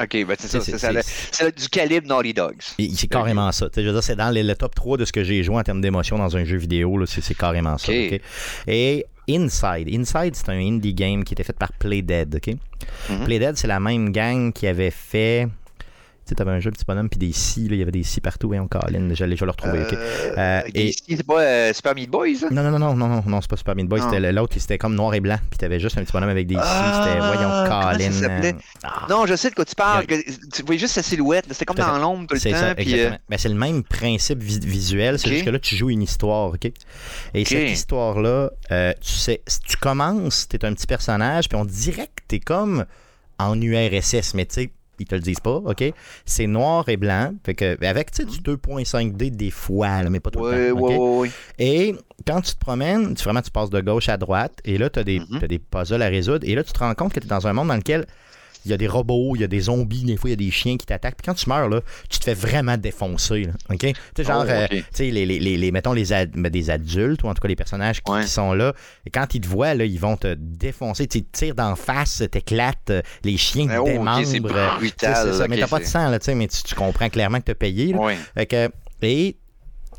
Ok, ben c'est ça. C'est- du calibre Naughty Dogs. C'est carrément ça. Je veux dire, c'est dans les- le top 3 de ce que j'ai joué en termes d'émotion dans un jeu vidéo. là, C'est carrément ça. Et Inside. Inside, c'est un indie game qui était fait par Playdead. ok? Mhm. Playdead, c'est la même gang qui avait fait. Tu sais, t'avais un jeu, petit bonhomme, puis des scies. là, Il y avait des scies partout. Voyons, Colin. Je, l'ai- je vais le retrouver. ok? Euh, Euh, et- C'est pas euh, Super Meat Boy, ça? Non, non, non, non, non, non, non, c'est pas Super Meat Boy. Non. C'était l'autre, c'était comme noir et blanc. Puis t'avais juste un petit bonhomme avec des scies. Ah, c'était, voyons, s'appelait? euh, ah. Non, je sais de quoi tu parles. Que tu voyais juste sa silhouette. C'était comme dans l'ombre tout le C'est temps. ça, puis, euh. Ben, c'est le même principe vis- visuel, c'est juste que là, tu joues une histoire, OK? Et cette histoire-là, tu sais, si tu commences, t'es un petit personnage, puis on dirait que t'es comme en URSS, mais tu sais, ils te le disent pas, OK? C'est noir et blanc, fait que, avec, tu sais, du 2.5D des fois, là, mais pas tout Ouais, le temps, ouais, ouais. Et quand tu te promènes, tu, vraiment, tu passes de gauche à droite, et là, tu as, Mhm. t'as des puzzles à résoudre, et là, tu te rends compte que tu es dans un monde dans lequel il y a des robots, il y a des zombies, des fois, il y a des chiens qui t'attaquent. Puis quand tu meurs, là, tu te fais vraiment défoncer. Là, OK? Tu sais, genre, Oh, euh, tu sais, les, les, les, les- mettons, les ad- ben, des adultes, ou en tout cas les personnages qui, Ouais. qui sont là, et quand ils te voient, là, ils vont te défoncer. Tu tirent d'en face, t'éclates, euh, les chiens Ah, te oh, ok, démembrent. c'est brutal, ça. mais t'as pas de sang, là, tu sais, mais tu, tu comprends clairement que t'as payé. là. Ouais. Fait que, et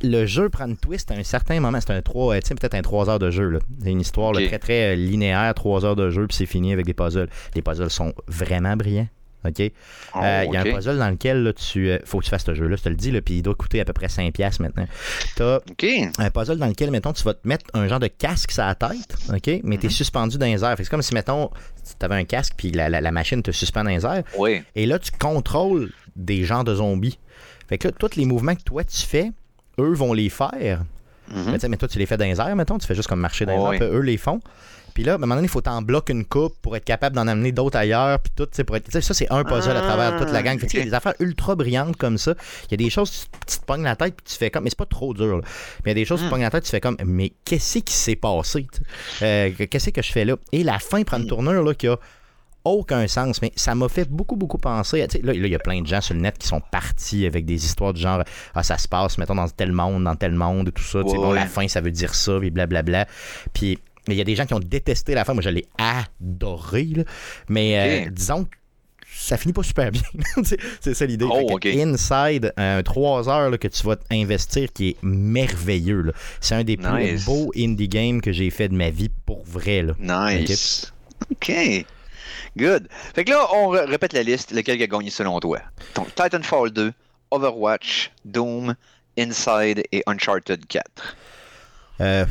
le jeu prend une twist à un certain moment. C'est un 3, tu sais, peut-être un 3 heures de jeu. C'est une histoire là, très très euh, linéaire, 3 heures de jeu, puis c'est fini avec des puzzles. Les puzzles sont vraiment brillants. OK? Euh, Il Oh, y a un puzzle dans lequel là, tu euh, faut que tu fasses ce jeu-là, je te le dis, puis il doit coûter à peu près 5$ maintenant. Ok. un puzzle dans lequel, mettons, tu vas te mettre un genre de casque sur la tête, OK? Mais tu es Mhm. suspendu dans les airs. C'est comme si, mettons, tu avais un casque, puis la, la- la machine te suspend dans les airs. Ouais. Et là, tu contrôles des gens de zombies. Fait que là, tous les mouvements que toi tu fais, eux vont les faire. Mais, tu sais, mais toi, tu les fais dans les airs, mettons, tu fais juste comme marcher dans les airs, eux les font. Puis là, à un moment donné, il faut t'en bloquer une coupe pour être capable d'en amener d'autres ailleurs, puis tout, pour être... ça, c'est un puzzle à travers toute la gang. Il y a des affaires ultra brillantes comme ça. Il y a des choses, tu, te pognes la tête, puis tu fais comme... Mais c'est pas trop dur, là. Mais il y a des choses, tu te Mm. pognes la tête, tu fais comme... Mais qu'est-ce qui s'est passé? Euh, qu'est-ce que je fais là? Et la fin prend une tournure, là, qui a aucun sens, mais ça m'a fait beaucoup, beaucoup penser. à- Là, il y a plein de gens sur le net qui sont partis avec des histoires du genre Ah, ça se passe, mettons, dans tel monde, dans tel monde, tout ça. Ouais, bon, la fin, ça veut dire ça, puis blablabla. Puis il y a des gens qui ont détesté la fin. Moi, je l'ai adoré, là. Mais euh, disons que ça finit pas super bien. [LAUGHS] c'est ça l'idée. Oh, Fait que ok. Inside, un 3 heures là, que tu vas investir qui est merveilleux. C'est un des plus beaux indie games que j'ai fait de ma vie pour vrai. Là. Nice. OK. Good. Fait que là, on répète la liste. Lequel a gagné selon toi? Donc, Titanfall 2, Overwatch, Doom, Inside et Uncharted 4. Euh,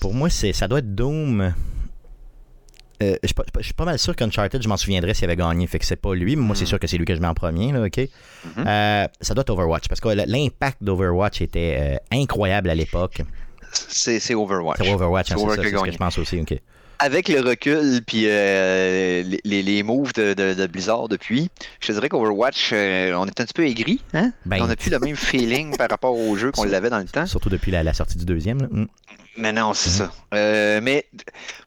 pour moi, c'est ça doit être Doom. Euh, je, suis pas- je suis pas mal sûr qu'Uncharted, je m'en souviendrais s'il avait gagné. Fait que c'est pas lui, mais moi, c'est Mm. sûr que c'est lui que je mets en premier. Là, OK? Mhm. Euh, ça doit être Overwatch parce que l'impact d'Overwatch était euh, incroyable à l'époque. C'est c'est Overwatch. C'est Overwatch, hein, C'est ce que je pense aussi. OK. Avec le recul puis euh, les, moves de, de- de Blizzard depuis, je te dirais qu'Overwatch, euh, on est un petit peu aigri. Hein? Ben, on n'a plus le même feeling par rapport au jeu qu'on l'avait dans le temps. Surtout depuis la, la sortie du deuxième. là. Mm. Mais non, c'est Mhm. ça. Euh, mais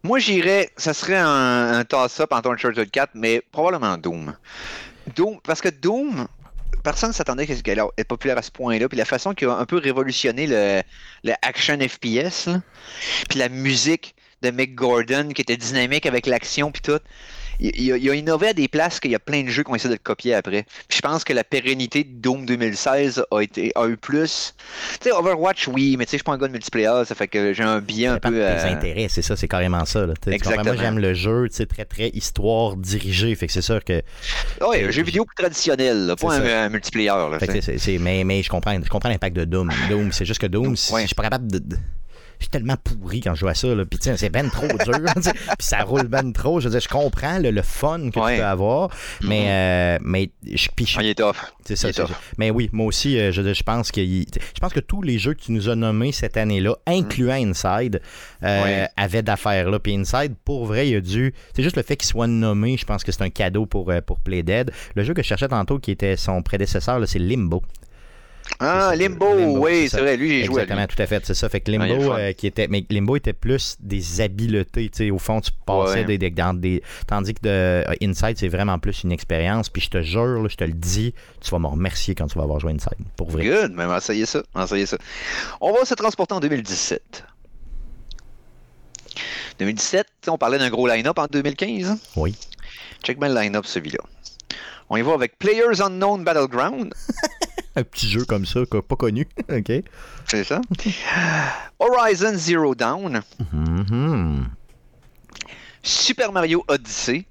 moi, j'irais, ça serait un, un toss-up entre Uncharted 4, mais probablement Doom. Doom, parce que Doom, personne ne s'attendait qu'elle être populaire à ce point-là. Puis la façon qu'il a un peu révolutionné le, le action FPS, là, puis la musique de Mick Gordon qui était dynamique avec l'action, puis tout. Il, il a, il a innové à des places qu'il y a plein de jeux qui ont essayé de le copier après. Puis je pense que la pérennité de Doom 2016 a, été, a eu plus. Tu sais, Overwatch, oui, mais tu sais, je suis pas un gars de multiplayer, ça fait que j'ai un Ça un peu. tes euh, intérêts, c'est ça, c'est carrément ça. Là. Comprends? Moi, Exactement. j'aime le jeu, tu sais, très, très histoire dirigée. Fait que c'est sûr que. Ouais, un jeu vidéo plus traditionnel, là, pas un, multiplayer. Là, Fait que mais, mais je comprends, je comprends l'impact de Doom. Doom, c'est juste que Doom, si- Ouais. je suis pas capable de. Je suis tellement pourri quand je joue à ça, là. Puis, tiens, c'est ben trop dur. [LAUGHS] Puis, ça roule ben trop. Je veux dire, je comprends le, le fun que Ouais. tu peux avoir. Mais, Mhm. euh, mais je, Ah, il est tough. c'est ça. est. Mais oui, moi aussi, euh, je, je pense que je pense que tous les jeux que tu nous as nommés cette année-là, incluant Inside, euh, Ouais. avaient d'affaires là. Puis Inside, pour vrai, il a dû. C'est juste le fait qu'il soit nommé, je pense que c'est un cadeau pour, pour Play Dead. Le jeu que je cherchais tantôt, qui était son prédécesseur, c'est Limbo. Ah, Limbo, Limbo, oui, c'est vrai, lui, j'ai joué à lui. Exactement, tout à fait, c'est ça. Fait que Ah, Limbo, euh, qui était, mais Limbo était plus des habiletés, tu sais. Au fond, tu passais Ouais. des, des- dans des, tandis que de, euh, Inside, c'est vraiment plus une expérience. Puis je te jure, là, je te le dis, tu vas me remercier quand tu vas avoir joué Inside, pour vrai. Good, mais essayer ça. Essayer ça. On va se transporter en 2017. 2017, on parlait d'un gros line-up en 2015. Oui. Check bien le line-up, celui-là. On y va avec Players Unknown Battleground. [LAUGHS] Un petit jeu comme ça, pas connu. [LAUGHS] OK. C'est ça. Horizon Zero Dawn. Mhm. Super Mario Odyssey.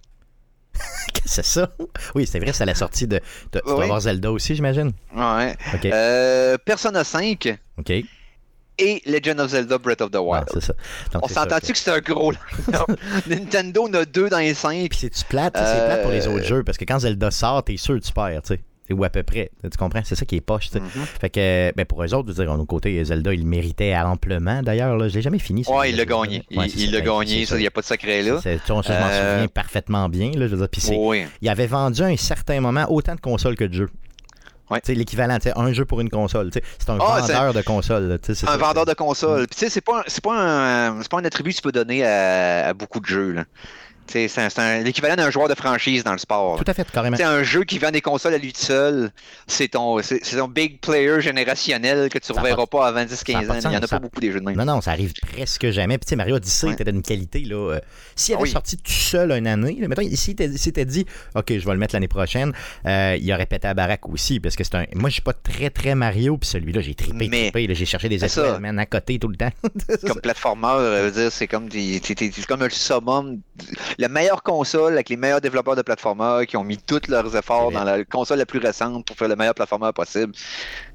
[LAUGHS] Qu'est-ce que c'est ça? Oui, c'est vrai, c'est à la sortie de. Tu dois Oui. avoir Zelda aussi, j'imagine. Ouais. OK. Euh, Persona 5 OK. et Legend of Zelda Breath of the Wild. c'est ça. Donc, On s'entend-tu que c'est un gros? [LAUGHS] Nintendo en a deux dans les cinq. Puis c'est-tu plate? C'est plate pour les Euh, autres jeux parce que quand Zelda sort, t'es sûr que tu perds, tu sais. Ou à peu près. Tu comprends? C'est ça qui est poche. Mhm. Fait que, ben pour eux autres, je veux dire, nos côtés, Zelda, il méritait amplement. D'ailleurs, je l'ai jamais fini. Ouais, il l'a gagné. Il- Ouais, l'a gagné, il n'y a pas de secret là. Je m'en Euh, souviens parfaitement bien. Là, je veux dire, Oui. il avait vendu à un certain moment autant de consoles que de jeux. Ouais. L'équivalent, tu sais, un jeu pour une console. C'est un Ah, vendeur de sais, c'est Un vendeur de console. Sais, c'est pas, un- un, pas un attribut que tu peux donner à, à beaucoup de jeux. Là. C'est c'est l'équivalent d'un joueur de franchise dans le sport. Tout à fait, carrément. Sais, un jeu qui vend des consoles à lui tout seul, c'est ton, c'est, c'est ton big player générationnel que tu a reverras pas pas avant ça a 10-15 pas ans. Il n'y en a pas beaucoup des jeux de même. Non, non, ça arrive presque jamais. Puis, tu sais, Mario Odyssey Ouais. était d'une qualité, là. euh, S'il avait Ah oui. sorti tout seul une année, là, mettons, s'il t'était dit, OK, je vais le mettre l'année prochaine, euh, il aurait pété à baraque aussi. Parce que c'est un. Moi, je suis pas très, très Mario. Puis celui-là, j'ai trippé, Mais- trippé. J'ai cherché des C'est étoiles, à côté tout le temps. [LAUGHS] Comme dire, c'est comme, des- c'est comme le summum. La meilleure console avec les meilleurs développeurs de platformer qui ont mis tous leurs efforts dans la console la plus récente pour faire le meilleur platformer possible.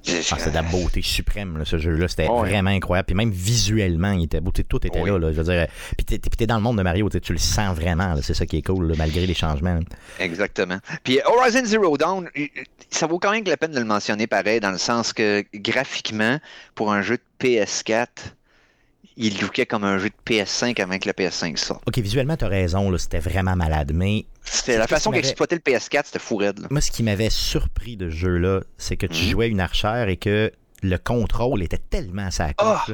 Ah, c'est de la [LAUGHS] beauté suprême, là, ce jeu-là. C'était vraiment incroyable. Puis même visuellement, il était beau. Tout était Oui. là, là. Je veux dire, puis t'es, puis t'es dans le monde de Mario. tu le sens vraiment. C'est ça qui est cool, là, malgré les changements. Exactement. Puis Horizon Zero Dawn, euh, ça vaut quand même la peine de le mentionner pareil, dans le sens que graphiquement, pour un jeu de PS4, il lookait comme un jeu de PS5 avant que le PS5 sorte. OK, visuellement, t'as raison. là, C'était vraiment malade. Mais C'était la façon qu'exploitait le PS4, c'était fou raide. là. Moi, ce qui m'avait surpris de ce jeu-là, c'est que tu Mhm. jouais une archère et que le contrôle était tellement à sa là.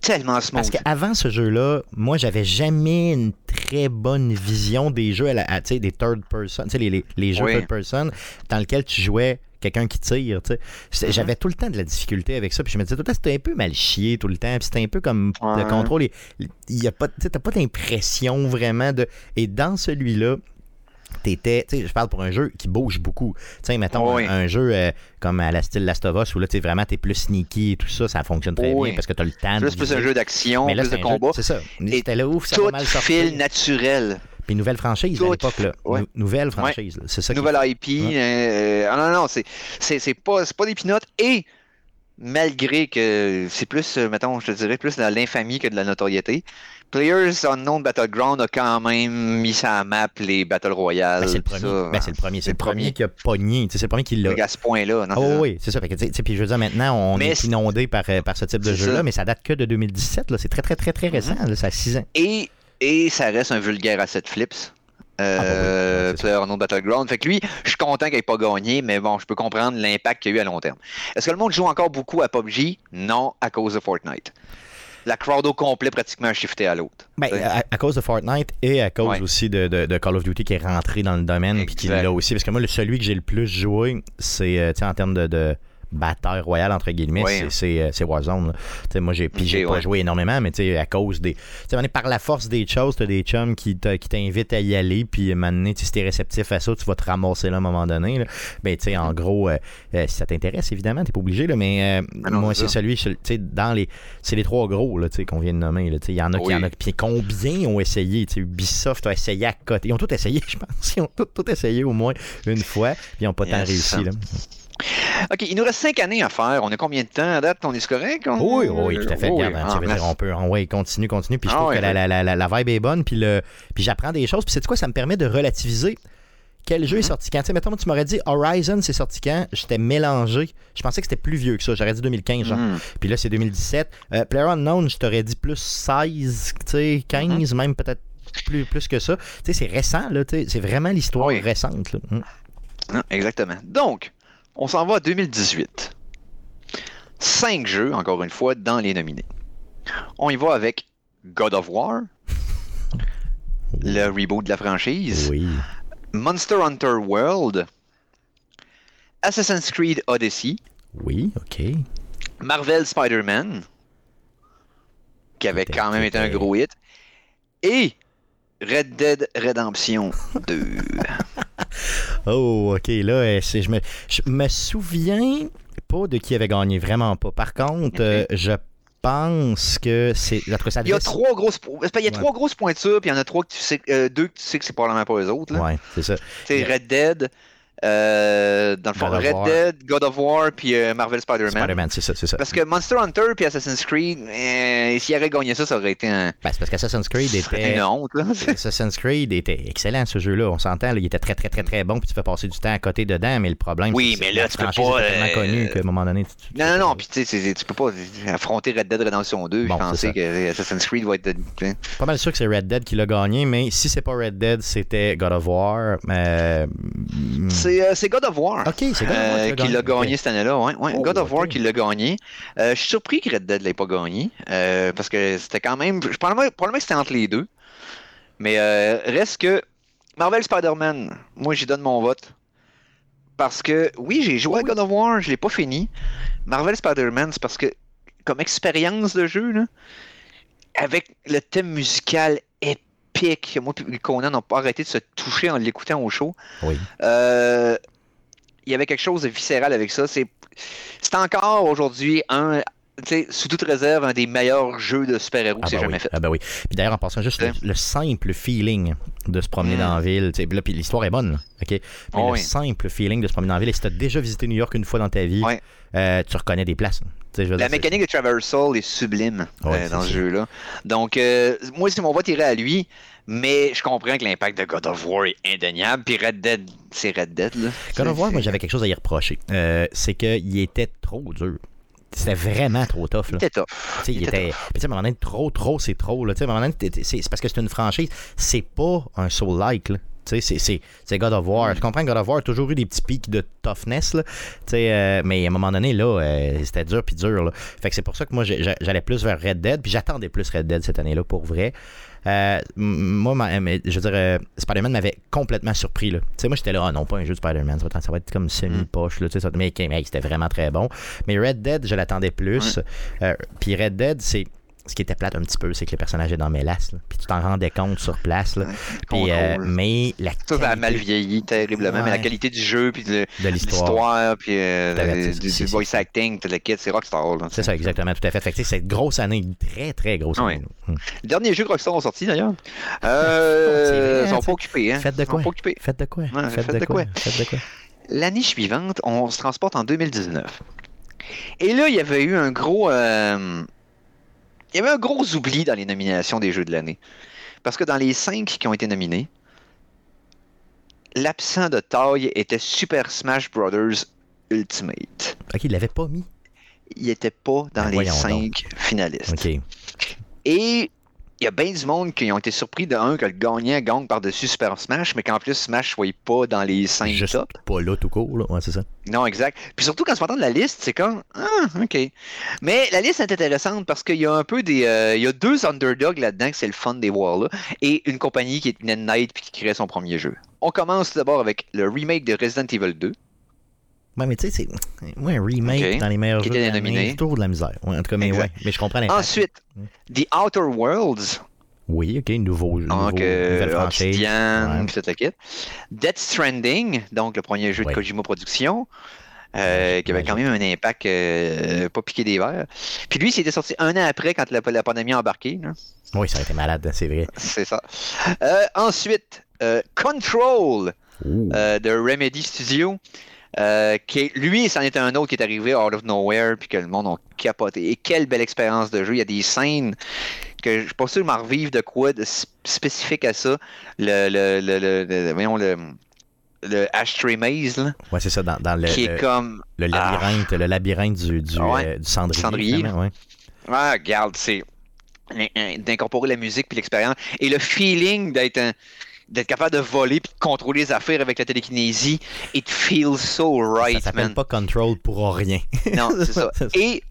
Tellement smooth. Parce qu'avant ce jeu-là, moi, j'avais jamais une très bonne vision des jeux, à la, à, des third person, tu sais, les, les, les jeux Oui. third person, dans lesquels tu jouais quelqu'un qui tire, tu sais. Mhm. J'avais tout le temps de la difficulté avec ça, puis je me disais tout le temps, c'était un peu mal chié tout le temps, puis c'était un peu comme le Ouais. contrôle, il y a pas, t'as pas d'impression vraiment de... Et dans celui-là, t'étais, tu sais, je parle pour un jeu qui bouge beaucoup. Tu sais, mettons, Oui. un, un jeu euh, comme à la style Last of Us, où là, tu vraiment, t'es plus sneaky et tout ça, ça fonctionne très Oui. bien parce que t'as le temps de Là, c'est plus un jeu d'action, Mais là, plus de combat. C'est ça. Et C'était là où ça Tout mal fil sortir. naturel. Puis nouvelle franchise à l'époque, là. ouais. Nouvelle franchise. C'est ça qui- Nouvelle IP. Ouais. euh, ah non, non, c'est, c'est, c'est pas, c'est pas des pinottes. Et malgré que c'est plus, euh, mettons, je te dirais, plus de l'infamie que de la notoriété. Players Unknown Battleground a quand même mis ça à map les Battle Royale. Ben, c'est le premier. Ben, c'est le premier. C'est le premier qui a pogné. C'est le premier qui l'a. À ce point-là. Oh, oui, c'est ça. Puis je veux dire, maintenant, on est inondé par, euh, par ce type de jeu-là, mais ça date que de 2017. C'est très, très, très, très récent. Mm-hmm. ça a 6 ans. Et, et ça reste un vulgaire asset flips. Euh, ah, bah Battleground. Fait que lui, je suis content qu'il n'ait pas gagné, mais bon, je peux comprendre l'impact qu'il y a eu à long terme. Est-ce que le monde joue encore beaucoup à PUBG? Non, à cause de Fortnite. La crowd au complet pratiquement a shifté à l'autre. Ben, à, cause de Fortnite et à cause aussi de, de, Call of Duty qui est rentré dans le domaine puis qui l'a aussi. Parce que moi, celui que j'ai le plus joué, c'est euh, en termes de bataille royale entre guillemets, c'est euh, Warzone. Moi, j'ai pas joué énormément, mais à cause des. par la force des choses, tu as des chums qui t'invitent à y aller, puis maintenant, si t'es réceptif à ça, tu vas te ramasser là à un moment donné. Là. Ben, en gros, euh, euh, si ça t'intéresse, évidemment, t'es pas obligé, là, mais ah moi, c'est celui, dans les. C'est les trois gros qu'on vient de nommer. Il y en a qui en a. Puis combien ont essayé Ubisoft a essayé à côté. Ils ont tout essayé, [LAUGHS] je pense. Ils ont tout, tout essayé au moins une fois, puis ils n'ont pas tant réussi. Là. OK, il nous reste cinq années à faire. On a combien de temps? À date? On est correct? Oui, oui, tout à fait. Regarde, hein, ah, on peut, on, continue, continue. Puis je ah trouve que la, la, la, la, vibe est bonne. Puis, le, puis j'apprends des choses. Puis c'est quoi? Ça me permet de relativiser quel jeu est mm-hmm. sorti quand? Tu sais, mettons, tu m'aurais dit Horizon, c'est sorti quand? J'étais mélangé. Je pensais que c'était plus vieux que ça. J'aurais dit 2015, genre. Mm. Puis là, c'est 2017. Euh, Player Unknown, je t'aurais dit plus 16, tu sais, 15, mm-hmm. même peut-être plus, plus que ça. Tu sais, c'est récent, là. C'est vraiment l'histoire récente. Là. Mm. exactement. Donc, on s'en va à 2018. Cinq jeux, encore une fois, dans les nominés. On y va avec God of War, le reboot de la franchise, Monster Hunter World, Assassin's Creed Odyssey, oui, ok, Marvel Spider-Man, qui avait quand même été un gros hit, et Red Dead Redemption 2. [LAUGHS] oh, ok, là, euh, je me, je me souviens pas de qui avait gagné, vraiment pas. Par contre, euh, je pense que c'est. Il y a trois grosses, il y a trois grosses pointures, puis il y en a trois que tu sais, euh, deux que tu sais que c'est probablement pas les autres. Là. Ouais, c'est ça. C'est Red Dead, euh, dans le fond, Red Dead, God of War, puis euh, Marvel Spider-Man. Spider-Man, c'est ça, c'est ça. Parce que Monster Hunter puis Assassin's Creed, euh, s'il avait gagné ça, ça aurait été un. Ben, c'est parce qu'Assassin's Creed [LAUGHS] était. une honte, là. [LAUGHS] Assassin's Creed était excellent, ce jeu-là. On s'entend, il était très, très, très, très bon, puis tu fais passer du temps à côté dedans, mais le problème. Oui, mais là, tu peux pas. tellement connu qu'à un moment donné. Tu, non, non, non, puis tu sais, tu peux pas affronter Red Dead Redemption 2 bon, penser que Assassin's Creed va être. Pas mal sûr que c'est Red Dead qui l'a gagné, mais si c'est pas Red Dead, c'était God of War. C'est God of War. OK, c'est God euh, qui l'a gagné cette année-là. Ouais, ouais. Oh, God of War qui l'a gagné. Euh, je suis surpris que Red Dead ne l'ait pas gagné. Euh, parce que c'était quand même. Je probablement, probablement que c'était entre les deux. Mais reste que Marvel Spider-Man, moi j'y donne mon vote. Parce que oui, j'ai joué à God of War, je l'ai pas fini. Marvel Spider-Man, c'est parce que comme expérience de jeu, là, avec le thème musical épique, moi et Conan n'ont pas arrêté de se toucher en l'écoutant au show. Oui. Euh, il y avait quelque chose de viscéral avec ça. C'est encore aujourd'hui un sous toute réserve, un des meilleurs jeux de super-héros que j'ai ah, ben jamais fait. Ah ben oui. Puis d'ailleurs, en passant juste le, simple feeling de se promener mm. dans la ville, puis l'histoire est bonne, ok? Mais oh le simple feeling de se promener dans la ville, et si tu as déjà visité New York une fois dans ta vie, euh, tu reconnais des places. la mécanique de traversal est sublime euh, dans ce jeu-là. Donc, euh, moi, si mon vote irait à lui, mais je comprends que l'impact de God of War est indéniable. Puis Red Dead, c'est Red Dead. Là. God of War, moi, j'avais quelque chose à y reprocher. Euh, c'est qu'il était trop dur. C'était vraiment trop tough. Là. Il était tough. il, il était. À un moment donné, trop, trop, c'est trop. Là. À un moment donné, c'est parce que c'est une franchise. C'est pas un soul-like. C'est God of War. Je comprends que God of War a toujours eu des petits pics de toughness, là, euh, mais à un moment donné, là, euh, c'était dur puis dur. Là. Fait que c'est pour ça que moi, j'allais plus vers Red Dead, puis j'attendais plus Red Dead cette année-là, pour vrai. Euh, moi, je veux dire, Spider-Man m'avait complètement surpris. Là. moi, j'étais là, ah non, pas un jeu de Spider-Man, ça, va être comme semi-poche. Là, mais, mais c'était vraiment très bon. Mais Red Dead, je l'attendais plus. Puis Red Dead, c'est ce qui était plate un petit peu, c'est que le personnage est dans mes lasses. Puis tu t'en rendais compte sur place. Là. Puis, euh, mais la Ça, ça a mal vieilli terriblement. Mais la qualité du jeu, puis de, l'histoire, puis euh, du, voice acting, le kit, c'est Rockstar. C'est ça, exactement, tout à fait. Fait que c'est une grosse année, une très, très grosse année. Hum. Le dernier jeu que Rockstar ont sorti, d'ailleurs. [LAUGHS] Euh, ils sont pas occupés. Hein. Faites de quoi? Faites de quoi? Faites de quoi? L'année suivante, on se transporte en 2019. Et là, il y avait eu un gros. euh, il y avait un gros oubli dans les nominations des jeux de l'année. Parce que dans les cinq qui ont été nominés, l'absent de taille était Super Smash Bros. Ultimate. Ok, il l'avait pas mis. Il n'était pas dans Ben, les cinq finalistes. Ok. Et il y a bien du monde qui ont été surpris de un que le gagnant gagne par-dessus Super Smash, mais qu'en plus Smash soit pas dans les 5 Juste top. pas là tout court, là. Ouais, c'est ça. Non, exact. Puis surtout quand tu m'entends de la liste, c'est comme Ah, ok. Mais la liste est intéressante parce qu'il y a un peu des. euh, il y a deux underdogs là-dedans, que c'est le fun des Wars là, et une compagnie qui est Night puis qui crée son premier jeu. On commence tout d'abord avec le remake de Resident Evil 2. Ouais, mais tu sais, c'est. Moi, un remake dans les meilleurs Qui jeux. était de de la misère. Ouais, en tout cas, mais Exact. ouais. Mais je comprends. Ensuite, The Outer Worlds, Oui, ok, nouveau jeu. donc nouveau- franchise. Obsidian, Ouais. puis toute kit. Death Stranding, donc le premier jeu Ouais. de Kojima Productions. euh, qui avait quand même un impact euh, pas piqué des verres. Puis lui, c'était sorti un an après quand la, la pandémie a embarqué. là. Oui, ça a été malade, c'est vrai. C'est ça. Euh, ensuite, Control de Remedy Studio. Euh, qui lui, c'en était un autre qui est arrivé out of nowhere, puis que le monde a capoté. Et quelle belle expérience de jeu. Il y a des scènes que je suis pas sûr de m'en revivre de quoi de spécifique à ça. Le, le, le, le- le- voyons, le, le Ashtray Maze, là, Ouais, c'est ça, dans, dans le, qui le, est comme. le labyrinthe, le labyrinthe du, du, Ouais. euh, du cendrier. Cendrier. ouais. Ah, regarde, c'est d'incorporer la musique puis l'expérience et le feeling d'être un- d'être capable de voler puis de contrôler les affaires avec la télékinésie. It feels so ça right, s'appelle man. pas Control pour rien. [LAUGHS] Non, c'est ça. Ça. [LAUGHS] Et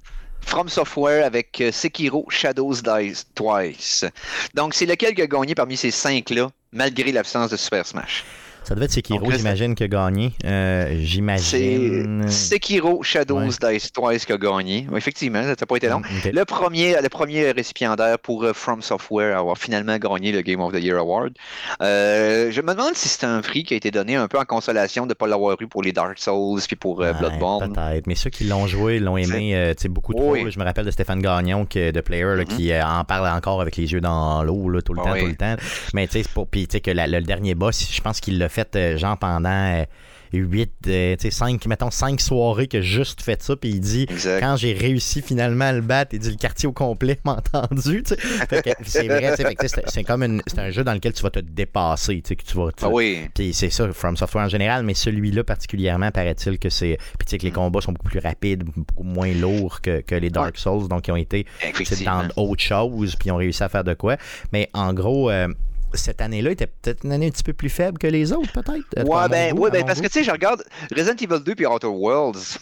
From Software avec euh, Sekiro Shadows Die Twice. Donc, c'est lequel qui a gagné parmi ces cinq-là, malgré l'absence de Super Smash? Ça devait être Sekiro, j'imagine, qui a gagné. Euh, C'est j'imagine. Sekiro Shadows Ouais. Die Twice qui a gagné. Effectivement, ça n'a pas été long. Ok. Le premier, le premier récipiendaire pour euh, From Software à avoir finalement gagné le Game of the Year Award. Euh, je me demande si c'est un prix qui a été donné un peu en consolation de ne pas l'avoir eu pour les Dark Souls puis pour euh, Ouais, Bloodborne. Peut-être, mais ceux qui l'ont joué l'ont aimé beaucoup trop. Oui. Je me rappelle de Stéphane Gagnon, que, de Player, là, Mhm. qui en parle encore avec les yeux dans l'eau tout le Ah temps, tout le temps. Mais tu sais, c'est pour. Puis tu sais, que la- le, dernier boss, je pense qu'il l'a fait euh, genre pendant 8, tu sais, 5, mettons 5 soirées que juste fait ça. Puis il dit Exact. quand j'ai réussi finalement à le battre, il dit le quartier au complet [LAUGHS] m'a entendu. tu. Fait C'est vrai, tu fait tu c'est comme une- c'est un jeu dans lequel tu vas te dépasser, tu sais, que tu vas. tu- Ah oui. puis c'est ça, From Software en général, mais celui-là particulièrement, paraît-il que c'est. Puis tu sais que les combats sont beaucoup plus rapides, beaucoup moins lourds que, que les Dark Souls, donc ils ont été tu dans autre chose, puis ils ont réussi à faire de quoi. Mais en gros, euh, cette année-là était peut-être une année un petit peu plus faible que les autres, peut-être. Ouais, ben, goût, ouais, ben parce que tu sais, je regarde Resident Evil 2 puis Outer Worlds.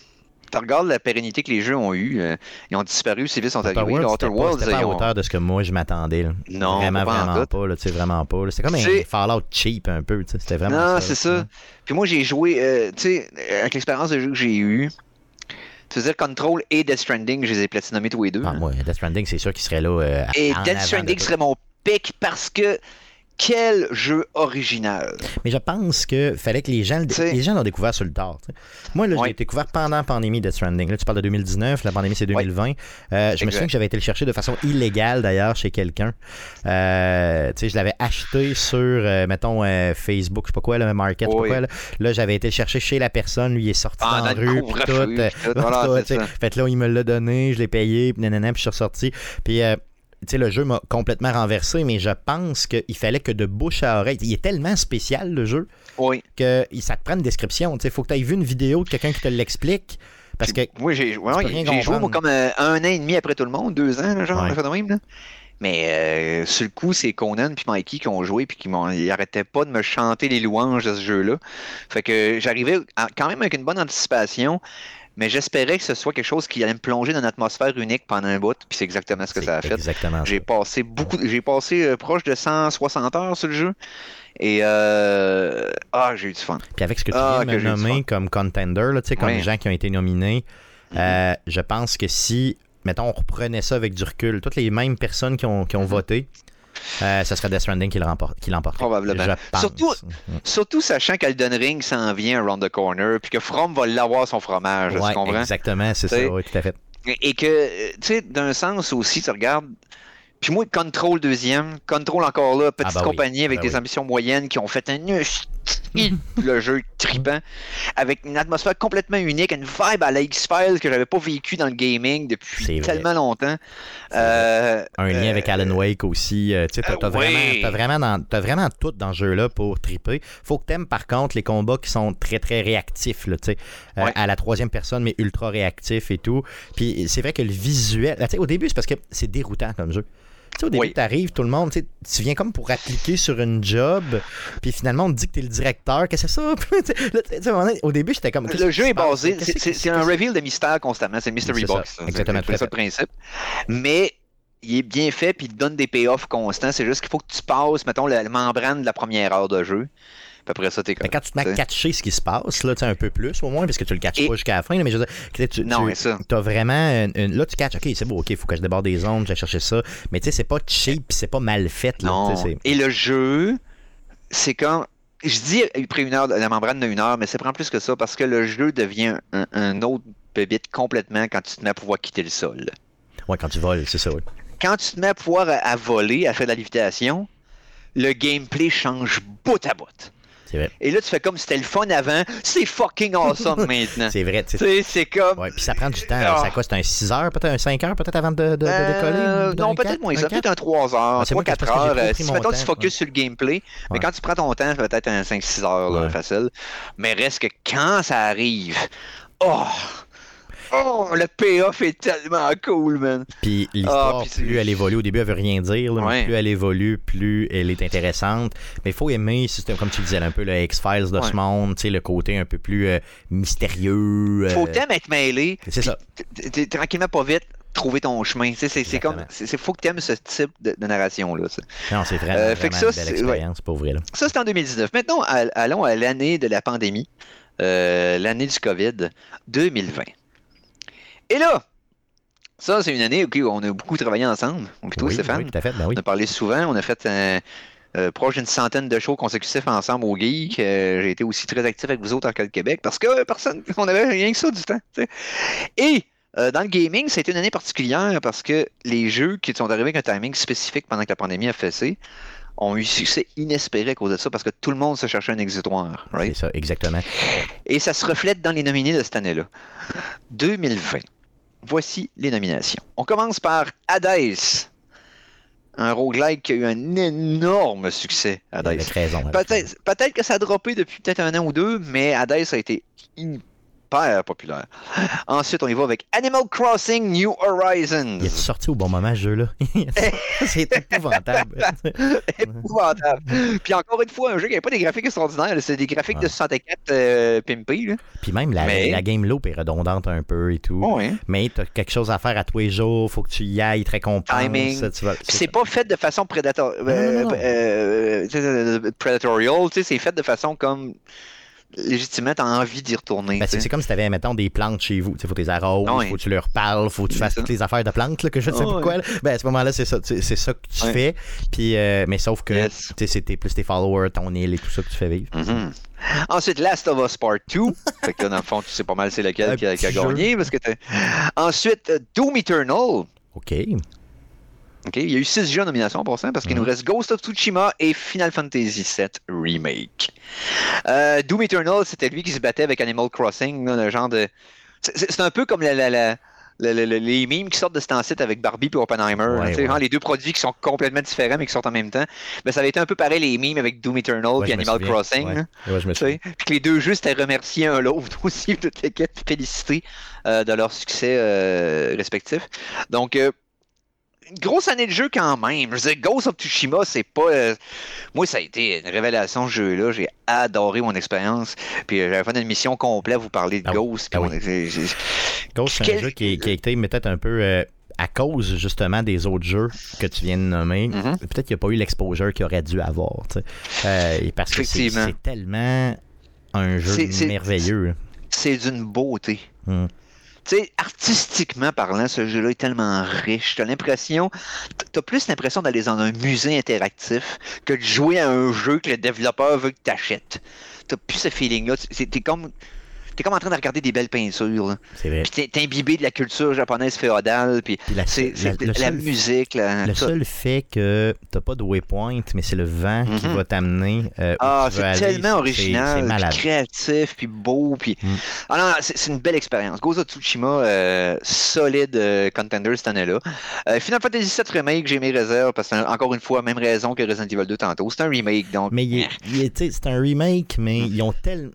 Tu regardes la pérennité que les jeux ont eu. euh, ils ont disparu aussi vite, sont arrivés. Worlds, Outer pas, Worlds, c'était pas à ont- hauteur de ce que moi je m'attendais. Non, vraiment, pas en vraiment pas. là, tu sais, vraiment pas. C'était comme un Fallout cheap un peu. C'était vraiment Non, c'est ça. Puis moi, j'ai joué, euh, tu sais, avec l'expérience de jeu que j'ai eue. Tu veux dire, Control et Death Stranding, je les ai platinomés tous les deux. Ah, moi, Death Stranding, c'est sûr qu'il serait là. euh, et Death Stranding de- serait mon pick parce que quel jeu original. Mais je pense que fallait que les gens, les gens l'ont découvert sur le tard. t'sais. Moi, là, je l'ai découvert pendant la pandémie Death Stranding. Là, tu parles de 2019, la pandémie c'est 2020. Euh, je me souviens que j'avais été le chercher de façon illégale d'ailleurs chez quelqu'un. Euh, tu sais, je l'avais acheté sur, euh, mettons, euh, Facebook, je sais pas quoi, le Market, je sais pas quoi. Là, Là, j'avais été le chercher chez la personne, lui il est sorti Ah, dans la rue, puis tout. voilà. [LAUGHS] Fait là, il me l'a donné, je l'ai payé, puis nanana, puis je suis ressorti. Puis sais, le jeu m'a complètement renversé, mais je pense qu'il fallait que de bouche à oreille. Il est tellement spécial, le jeu, Oui. que ça te prend une description. Il faut que tu aies vu une vidéo de quelqu'un qui te l'explique. Parce que. Moi, j'ai ouais, joué moi, comme euh, un an et demi après tout le monde, deux ans, genre, Ouais. fait de même, là. Mais euh, sur le coup, c'est Conan puis Mikey qui ont joué puis qui m'ont, ils arrêtaient pas de me chanter les louanges de ce jeu-là. Fait que j'arrivais quand même avec une bonne anticipation, mais j'espérais que ce soit quelque chose qui allait me plonger dans une atmosphère unique pendant un bout, puis c'est exactement ce que ça a fait. Exactement. J'ai passé beaucoup, j'ai passé euh, proche de 160 heures sur le jeu. Et euh, ah, j'ai eu du fun. Puis avec ce que tu Ah, viens de nommer comme contender, là, tu sais, comme Ouais. gens qui ont été nominés, euh, je pense que si, mettons, on reprenait ça avec du recul, toutes les mêmes personnes qui ont, qui ont Mhm. voté, euh, ce serait Death Stranding qui l'emporte-. Probablement. Surtout-. Surtout sachant qu'Elden Ring s'en vient around the corner, puis que From va l'avoir son fromage, Ouais, tu comprends? exactement, c'est ça, oui, tout à fait. Et que, tu sais, d'un sens aussi, tu regardes. Puis moi, Control deuxième, Control encore là, petite Ah bah oui, compagnie avec bah des oui. ambitions moyennes qui ont fait un le jeu tripant, avec une atmosphère complètement unique, une vibe à la X-Files que j'avais pas vécu dans le gaming depuis tellement longtemps. Euh, un lien avec Alan euh, Wake aussi. Euh, tu t'as, vraiment, vraiment, tout dans ce jeu-là pour triper. Faut que t'aimes par contre les combats qui sont très très réactifs, là, à la troisième personne, mais ultra réactifs et tout. Puis c'est vrai que le visuel, au début, c'est parce que c'est déroutant comme jeu. Tu sais, au début, tu arrives, tout le monde, tu viens comme pour appliquer sur une job, puis finalement, on te dit que tu es le directeur. Qu'est-ce que c'est ça? [LAUGHS] au début, j'étais comme. Le jeu est basé, c'est un reveal de mystère constamment, c'est Mystery Box. exactement, c'est ça le principe. Mais il est bien fait, puis il te donne des payoffs constants. C'est juste qu'il faut que tu passes, mettons, la membrane de la première heure de jeu après ça, t'es comme. quand tu te mets à catcher ce qui se passe, là, un peu plus au moins, parce que tu le catches pas jusqu'à la fin, mais je veux dire, tu, non, tu as vraiment. Là, tu catches, ok, c'est bon, ok, il faut que je déborde des zones, j'ai cherché ça. Mais tu sais, c'est pas cheap, c'est pas mal fait. Là, non. Et le jeu, c'est quand. Je dis après une heure, la membrane de une heure, mais c'est prend plus que ça parce que le jeu devient un, autre bébite complètement quand tu te mets à pouvoir quitter le sol. Ouais, quand tu voles, c'est ça, oui. Quand tu te mets à pouvoir à, voler, à faire de la lévitation, le gameplay change bout à bout. Et là, tu fais comme c'était le fun avant, c'est fucking awesome [LAUGHS] maintenant. c'est vrai. Tu sais, c'est comme. Ouais, puis ça prend du temps. Ça ah. quoi C'est un 6 heures, peut-être un 5 heures, peut-être avant de, de, euh, décoller Non, peut-être moins ça. Peut-être un 3 heures, 3-4 ah, heures. Si maintenant tu focuses sur le gameplay, mais quand tu prends ton temps, peut-être un 5-6 heures, facile. Mais reste que quand ça arrive, oh! Oh, le payoff est tellement cool, man. Puis l'histoire, ah, plus elle évolue, au début, elle veut rien dire. Plus elle évolue, plus elle est intéressante. Mais il faut aimer, comme tu disais, un peu le X-Files de ce monde, le côté un peu plus euh, mystérieux. Faut t'aimer être mêlé. C'est ça. Tranquillement, pas vite trouver ton chemin. C'est comme. Il faut que tu aimes ce type de, narration-là. Non, c'est vraiment, euh, fait que ça, une belle expérience pour vrai. Ça, c'est en 2019. Maintenant, allons à l'année de la pandémie, euh, l'année du COVID, 2020. Et là, ça, c'est une année où on a beaucoup travaillé ensemble. Plutôt, Stéphane. Oui, tout à fait, ben oui. On a parlé souvent. On a fait un, euh, proche d'une centaine de shows consécutifs ensemble au Geek. Euh, j'ai été aussi très actif avec vous autres en Québec parce que personne, [LAUGHS] on avait rien que ça du temps. Et euh, dans le gaming, c'était une année particulière parce que les jeux qui sont arrivés avec un timing spécifique pendant que la pandémie a fessé ont eu succès inespéré à cause de ça parce que tout le monde se cherchait un exutoire. C'est ça, exactement. Et ça se reflète dans les nominés de cette année-là. 2020. Voici les nominations. On commence par Hades. Un roguelike qui a eu un énorme succès, Hades. Peut-être peut que ça a droppé depuis peut-être un an ou deux, mais Hades a été populaire. Ensuite, on y va avec Animal Crossing New Horizons. Il est sorti au bon moment, ce jeu-là. [LAUGHS] c'est épouvantable. [LAUGHS] épouvantable. Puis encore une fois, un jeu qui n'a pas des graphiques extraordinaires. C'est des graphiques de 64 euh, pimpés. Puis même la, game loop est redondante un peu et tout. Oh, Mais tu as quelque chose à faire à tous les jours. faut que tu y ailles, très compense. Timing. C'est pas fait de façon prédator... Euh, euh, prédatorial. C'est fait de façon comme légitimement, tu as envie d'y retourner. Ben, c'est comme si tu avais, mettons, des plantes chez vous. Il faut tes arroses, il faut que tu leur parles, faut que tu fasses toutes les affaires de plantes que je ne sais pas pourquoi. Ben, à ce moment-là, c'est ça, c'est ça que tu fais. Puis, euh, mais sauf que yes. c'était plus tes followers, ton île et tout ça que tu fais vivre. Mm-hmm. Ensuite, Last of Us Part 2. [LAUGHS] fait que dans le fond, tu sais pas mal c'est lequel qui a, gagné. Parce que Ensuite, Doom Eternal. OK. Il y a eu six jeux en nomination pour ça, parce qu'il nous mhm. reste Ghost of Tsushima et Final Fantasy VII Remake. Euh, Doom Eternal, c'était lui qui se battait avec Animal Crossing, le genre de. C'est un peu comme les memes qui sortent de cet site avec Barbie et Oppenheimer. les deux produits qui sont complètement différents mais qui sortent en même temps. Ben, ça avait été un peu pareil les memes avec Doom Eternal et Animal Crossing. Puis les deux jeux étaient remerciés un l'autre [LAUGHS] aussi, toute l'équipe, féliciter euh, de leur succès euh, respectif. Donc, une grosse année de jeu quand même. Je veux Ghost of Tsushima, c'est pas. Euh, moi, ça a été une révélation ce jeu-là. J'ai adoré mon expérience. Puis euh, j'avais fait une mission complète vous parler de ah Ghost. Ah Ghost, c'est un jeu qui, qui, a été peut-être un peu. Euh, à cause justement des autres jeux que tu viens de nommer, mm-hmm. peut-être qu'il n'y a pas eu l'exposure qu'il aurait dû avoir. parce que c'est tellement un jeu merveilleux. C'est d'une beauté. Mm. Tu sais, artistiquement parlant, ce jeu-là est tellement riche. T'as l'impression, t'as plus l'impression d'aller dans un musée interactif que de jouer à un jeu que le développeur veut que t'achètes. T'as plus ce feeling-là. T'es comme t'es comme en train de regarder des belles peintures. C'est vrai. Puis t'es imbibé de la culture japonaise féodale, puis Puis la, c'est la- la, seul- musique. Là, Le tout. seul fait que t'as pas de waypoint, mais c'est le vent qui Mhm. va t'amener. euh, Ah, c'est tellement original, C'est puis créatif, puis beau, puis... Mm. Ah non, non, c'est c'est une belle expérience. Of Tsushima, euh, solide euh, contender cette année-là. Euh, Final Fantasy VII Remake, j'ai mes réserves, parce que, encore une fois, même raison que Resident Evil 2 tantôt. C'est un remake, donc... Mais il c'est un remake, mais Mm. ils ont tel.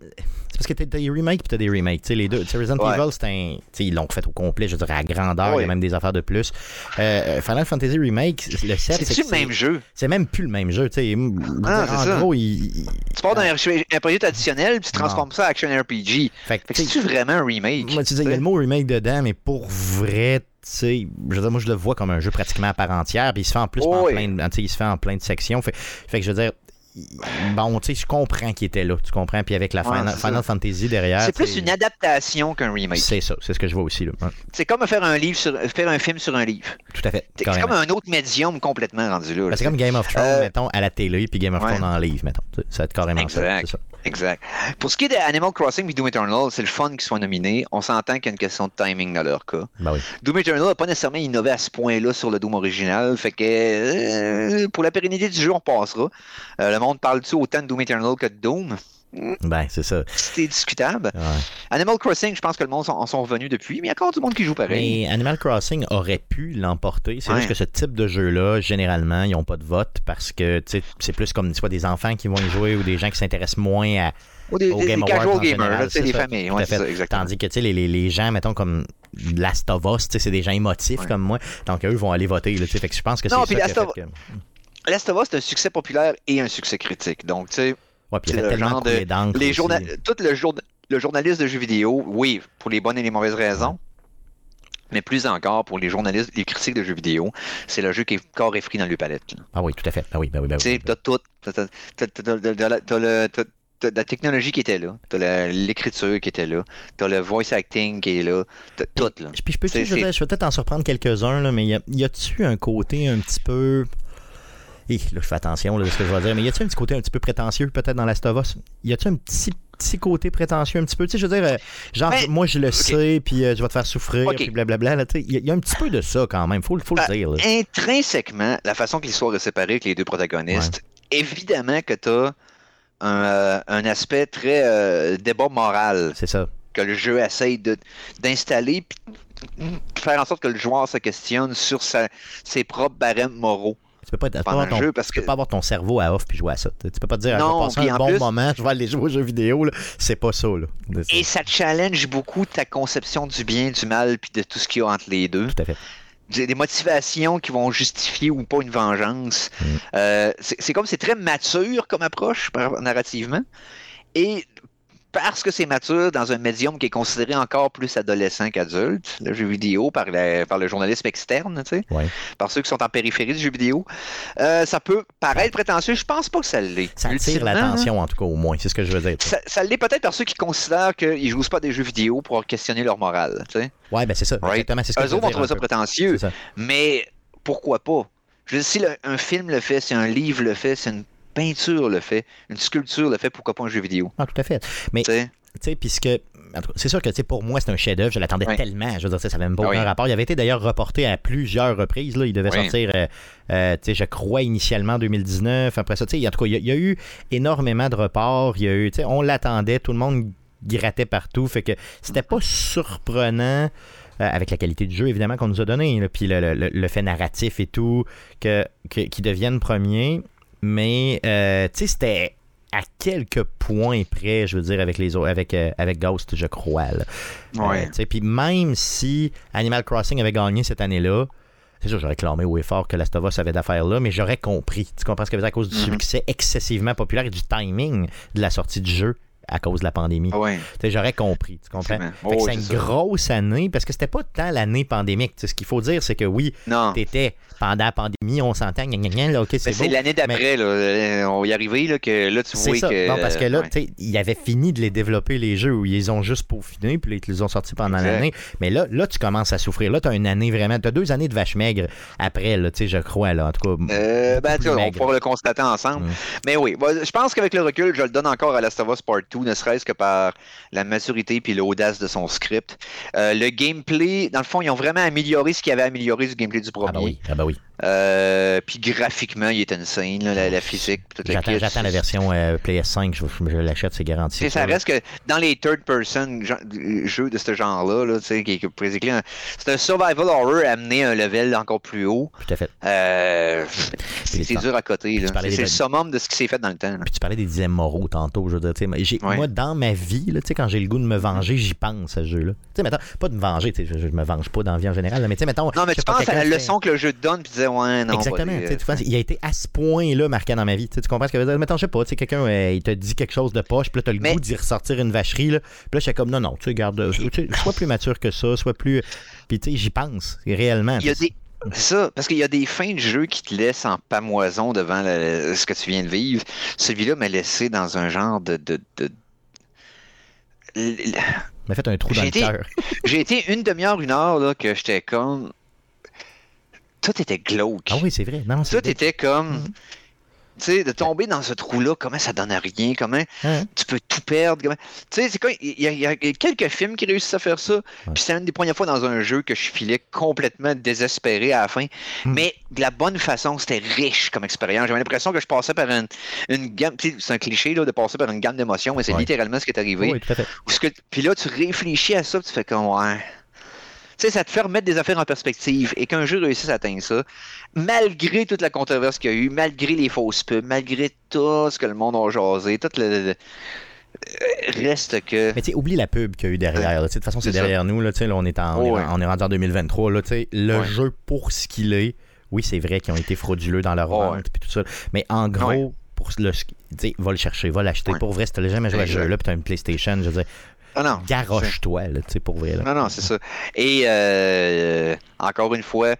C'est parce que t'as des remakes puis t'as des remakes. Tu sais, les deux. Tu sais, Resident Ouais. Evil, c'est un. ils l'ont fait au complet, je dirais, à grandeur. Il y a même des affaires de plus. Euh, Final Fantasy Remake, le 7, C'est-tu le même jeu? C'est même plus le même jeu. Tu sais, Ah, en c'est ça. gros, il. Tu pars d'un un projet additionnel, puis tu transformes ça en action RPG. Fait que, c'est-tu vraiment un remake? Moi, tu sais, il y a le mot remake dedans, mais pour vrai, tu sais, je veux dire, moi, je le vois comme un jeu pratiquement à part entière, puis il se fait en plus Oh en plein, de- il se fait en plein de sections. Fait, fait que je veux dire, bon, tu sais, je comprends qu'il était là, tu comprends, puis avec la Ouais, Final. Final Fantasy derrière. C'est plus une adaptation qu'un remake. C'est ça, c'est ce que je vois aussi, là. Ouais, C'est comme faire un livre sur, faire un film sur un livre. tout à fait. C'est comme un autre médium complètement rendu là. Ben, c'est comme Game of Thrones, Euh, mettons, à la télé, puis Game of ouais. Thrones en livre, mettons. Ça va être carrément. Exact. ça. Exact. Pour ce qui est d'Animal Crossing et Doom Eternal, c'est le fun qu'ils soient nominés. On s'entend qu'il y a une question de timing dans leur cas. Ben oui. Doom Eternal n'a pas nécessairement innové à ce point-là sur le Doom original. Fait que euh, pour la pérennité du jeu, on passera. Euh, le monde parle-tu autant de Doom Eternal que de Doom? Ben, c'est ça. C'est discutable. Ouais. Animal Crossing, je pense que le monde en sont revenus depuis, mais il y a encore du monde qui joue pareil. Mais Animal Crossing aurait pu l'emporter. C'est Ouais. juste que ce type de jeu-là, généralement, ils n'ont pas de vote parce que c'est plus comme soit des enfants qui vont y jouer ou des gens qui s'intéressent moins à, Ou des, au des- Game des casual gamers, c'est les ça. familles. Ouais, ça, exactement. Tandis que les, les, les gens, mettons, comme Last of Us, c'est des gens émotifs Ouais. comme moi. Donc, eux vont aller voter. Là, fait que je pense que c'est ça puis Last of- que... Last of Us, c'est un succès populaire et un succès critique. Donc, tu sais, Ouais, le tellement genre de- les journa- tout le, jour- le journaliste de jeux vidéo, oui, pour les bonnes et les mauvaises raisons, mais plus encore pour les journalistes, les critiques de jeux vidéo, c'est le jeu qui est corps et frit dans le palette. là. Ah oui, tout à fait. Ah oui, ben oui, ben Tu sais, oui. t'as tout. T'as la- technologie qui était là, t'as l'écriture qui était là, t'as le voice acting qui est là, t'as tout là. Puis je peux je, vais- peut-être en surprendre quelques-uns, mais y a-tu un côté un petit peu. Hi, là, je fais attention là, de ce que je vais dire, mais y a-tu un petit côté un petit peu prétentieux, peut-être dans Last of Us? Y a-tu un petit, petit côté prétentieux, un petit peu? Tu sais, je veux dire, euh, genre, Ben, moi je le sais, puis euh, je vais te faire souffrir, Ok. puis blablabla. tu Il y, a- y a un petit peu de ça quand même, faut, le- faut le dire. là. Intrinsèquement, la façon que l'histoire est séparée avec les deux protagonistes, évidemment que t'as un, euh, un aspect très euh, débat moral C'est ça. que le jeu essaye d'installer, puis faire en sorte que le joueur se questionne sur sa- ses propres barèmes moraux. Tu peux pas, Pendant ton, jeu, parce tu peux que- pas avoir ton cerveau à off puis jouer à ça. Tu peux pas te dire, ah, je Non, vais passer un bon plus- moment, je vais aller jouer aux jeux vidéo. C'est pas ça. Là. Et ça challenge beaucoup ta conception du bien, du mal, puis de tout ce qu'il y a entre les deux. Tout à fait. Des motivations qui vont justifier ou pas une vengeance. Mm. Euh, c'est comme c'est très mature comme approche narrativement. Et parce que c'est mature dans un médium qui est considéré encore plus adolescent qu'adulte, le jeu vidéo, par, la- par le journalisme externe, tu sais, Ouais. par ceux qui sont en périphérie du jeu vidéo, euh, ça peut paraître prétentieux. Je pense pas que ça l'est. Ça attire l'attention, en tout cas, au moins. C'est ce que je veux dire. Ça, ça l'est peut-être par ceux qui considèrent qu'ils jouent pas des jeux vidéo pour questionner leur morale. Tu sais. Ouais, ben c'est ça. Right. Exactement. C'est ce que Eux je veux autres vont trouver ça peu. prétentieux, ça. mais pourquoi pas? Je veux dire, si le- un film le fait, si un livre le fait, si une peinture le fait, une sculpture le fait, pourquoi pas un jeu vidéo? Ah, tout à fait. Mais Tu sais? puisque. C'est sûr que tu sais, pour moi, c'est un chef-d'œuvre. Je l'attendais tellement. Je veux dire, ça avait même pas Ah aucun oui. rapport. Il avait été d'ailleurs reporté à plusieurs reprises. Là. Il devait Oui. sortir, euh, euh, tu sais, je crois, initialement en 2019. Après ça, tu sais, en tout cas, il y, a- il y a eu énormément de reports. Il y a eu, tu sais, on l'attendait. Tout le monde grattait partout. Fait que c'était pas surprenant. euh, avec la qualité du jeu, évidemment, qu'on nous a donné, là, puis le, le- le- le fait narratif et tout, que, que- qu'ils deviennent premiers. Mais, euh, tu sais, c'était à quelques points près, je veux dire, avec les autres, avec, euh, avec Ghost, je crois. Euh, Puis même si Animal Crossing avait gagné cette année-là, c'est sûr, j'aurais clamé haut et fort que Last of Us avait d'affaires là, mais j'aurais compris. Tu comprends ce que dire? À cause du Mhm. succès excessivement populaire et du timing de la sortie du jeu à cause de la pandémie. Ah ouais. J'aurais compris, tu comprends? Oh, c'est une ça. grosse année parce que c'était pas tant l'année pandémique. Ce qu'il faut dire, c'est que oui, t'étais pendant la pandémie, on s'entend, là, ok, c'est l'année d'après, euh, On y arriver, là, que là, tu vois ça. que. Non, parce que là, ouais. ils avaient fini de les développer, les jeux, où ils les ont juste peaufinés, puis ils les ont sortis pendant l'année. Mais là, là, tu commences à souffrir. Là, tu as une année vraiment. Tu as deux années de vache maigre après, là, je crois, là. En tout cas. Euh, ben, on pourra le constater ensemble. Mm. Mais oui, bah, je pense qu'avec le recul, je le donne encore à Last of Us Part 2. Tout, ne serait-ce que par la maturité puis l'audace de son script. Euh, le gameplay, dans le fond, ils ont vraiment amélioré ce qu'ils avaient amélioré du gameplay du premier. Ah bah oui, ah bah oui. Euh, puis graphiquement, il est insane, là, la, la physique. toute la J'attends, la version euh, PS5, je, je l'achète, c'est garanti. Ça reste que dans les third-person jeux de ce genre-là, là, qui, c'est un survival horror amené à un level encore plus haut. Tout à fait. Euh, c'est dur à côté. C'est des le summum de ce qui s'est fait dans le temps. Puis tu parlais des dilemmes moraux tantôt, je veux dire, moi, j'ai- Ouais. moi, dans ma vie, là, quand j'ai le goût de me venger, j'y pense à ce jeu-là. Pas de me venger, je, je me venge pas dans la vie en général, mais tu sais, mettons. Non, mais tu penses à la leçon que le jeu te donne, puis tu disais, ouais, non. Exactement. pas des- il a été à ce point-là marqué dans ma vie. Tu comprends ce que je veux dire? Mettons, je sais pas, tu sais, quelqu'un, euh, il te dit quelque chose de poche, puis là, t'as le Mais- goût d'y ressortir une vacherie, là. Puis là, j'étais comme, non, non, tu garde, euh, sois plus mature que ça, sois plus. Puis, tu sais, j'y pense, réellement. Il y a des. C'est ça, parce qu'il y a des fins de jeu qui te laissent en pamoison devant le- ce que tu viens de vivre. Celui-là m'a laissé dans un genre de. de, de- m'a fait un trou dans le cœur. J'ai été une demi-heure, une heure, là, que j'étais comme. Tout était glauque. Ah oui, c'est vrai. Non, Tout était comme. Tu sais, de tomber dans ce trou-là, comment ça donne à rien, comment Hein? tu peux tout perdre. comment- Tu sais, c'est quoi, il y, a- il y a quelques films qui réussissent à faire ça, puis c'est une des premières fois dans un jeu que je filais complètement désespéré à la fin, Hmm. mais de la bonne façon, c'était riche comme expérience. J'avais l'impression que je passais par une, une gamme, tu sais, c'est un cliché là, de passer par une gamme d'émotions, mais c'est Ouais. littéralement ce qui est arrivé. Oui, tout à fait. Où ce que- Puis là, tu réfléchis à ça, puis tu fais comme, ouais. Tu sais, ça te fait remettre des affaires en perspective et qu'un jeu réussisse à atteindre ça, malgré toute la controverse qu'il y a eu, malgré les fausses pubs, malgré tout ce que le monde a jasé, tout le. le- euh, reste que. Mais tu sais, oublie la pub qu'il y a eu derrière. De toute façon, c'est ça. derrière nous. Là, tu sais, là, on, est en, on, est, ouais. en- on est rendu en 2023. Là, le Ouais. jeu pour ce qu'il est, oui, c'est vrai qu'ils ont été frauduleux dans leur Oh, vente ouais. tout ça. Mais en gros, pour le, va le chercher, va l'acheter. Pour vrai, si t'as jamais joué à ce jeu-là, puis t'as une PlayStation, je veux dire, Ah non. garoche-toi, là, tu sais, pour vrai. Là. Non, non, c'est ça. Et euh, encore une fois,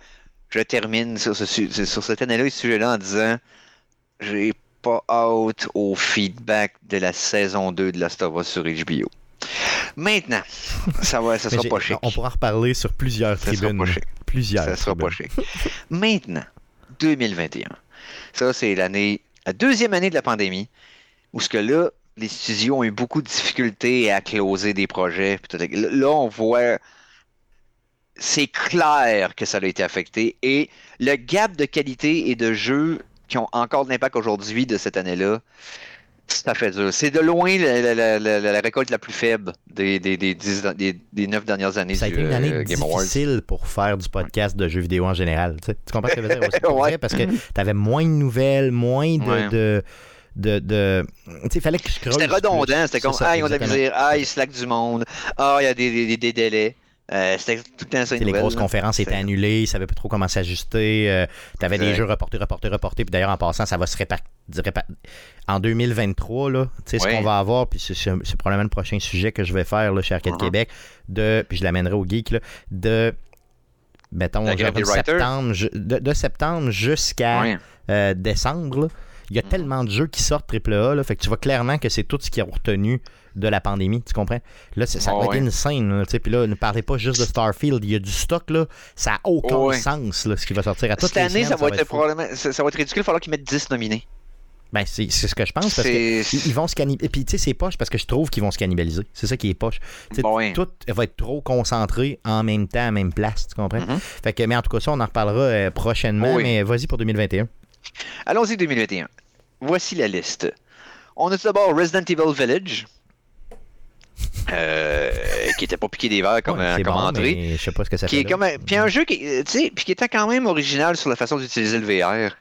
je termine sur, ce, su- sur cette année-là et ce sujet-là en disant j'ai pas hâte au feedback de la saison 2 de Last of Us sur HBO. Maintenant, ça va, ça [LAUGHS] sera pas chic. On pourra en reparler sur plusieurs Ça sera pas chic. Plusieurs. Ça sera pas chic. Maintenant, 2021. Ça, c'est l'année, la deuxième année de la pandémie, où ce que là, les studios ont eu beaucoup de difficultés à closer des projets. Là, on voit, c'est clair que ça a été affecté. Et le gap de qualité et de jeu qui ont encore de l'impact aujourd'hui de cette année-là, ça fait dur. C'est de loin la, la- la- la- la récolte la plus faible des, des, des, neuf dernières années Ça a été une année euh, difficile pour faire du podcast de jeux vidéo en général. Tu, sais. Tu comprends ce que je veux dire? [LAUGHS] Ouais. vrai, parce que t'avais moins de nouvelles, moins de. Ouais. de de, de- tu sais, il fallait que je creuse C'était redondant, c'était comme Ah, ils ont de la misère, ah, ils slack du monde, ah, il y a des, des, des délais. Euh, c'était tout le temps ça. Tu les grosses là. conférences étaient annulées, ils savaient pas trop comment s'ajuster. euh, T'avais des Exact. jeux reportés, reportés, reportés. Puis d'ailleurs, en passant, ça va se répartir. En 2023, là, tu sais, ce qu'on va avoir, puis c'est probablement le prochain sujet que je vais faire là, chez Arcade Uh-huh. Québec, de, puis je l'amènerai au geek, là, de, mettons, genre des writers. septembre, de, de septembre jusqu'à euh, décembre, là, il y a tellement de jeux qui sortent AAA, là, fait que tu vois clairement que c'est tout ce qu'ils ont retenu de la pandémie, tu comprends? Là, ça Ah va ouais. être une scène, là, tu sais, puis là, ne parlez pas juste de Starfield, il y a du stock, là, ça n'a aucun Ouais. sens, là, ce qui va sortir à toutes Cette les année, semaines, ça va être fou. probablement. Ça, ça va être ridicule, il va falloir qu'ils mettent 10 nominés. Ben, c'est c'est ce que je pense, parce que ils vont se cannibaliser. Et puis, tu sais, c'est poche parce que je trouve qu'ils vont se cannibaliser. C'est ça qui est poche. Bon, ouais. Tout va être trop concentré en même temps, à la même place, tu comprends? Mhm. Fait que, mais en tout cas, ça, on en reparlera euh, prochainement, Oui. mais vas-y pour 2021. Allons-y 2021. Voici la liste. On a tout d'abord Resident Evil Village. euh, qui était pas piqué des verres comme, Ouais, euh, comme bon, je sais pas ce que ça Qui fait. est là. comme un- puis un jeu qui, euh, puis qui était quand même original sur la façon d'utiliser le VR.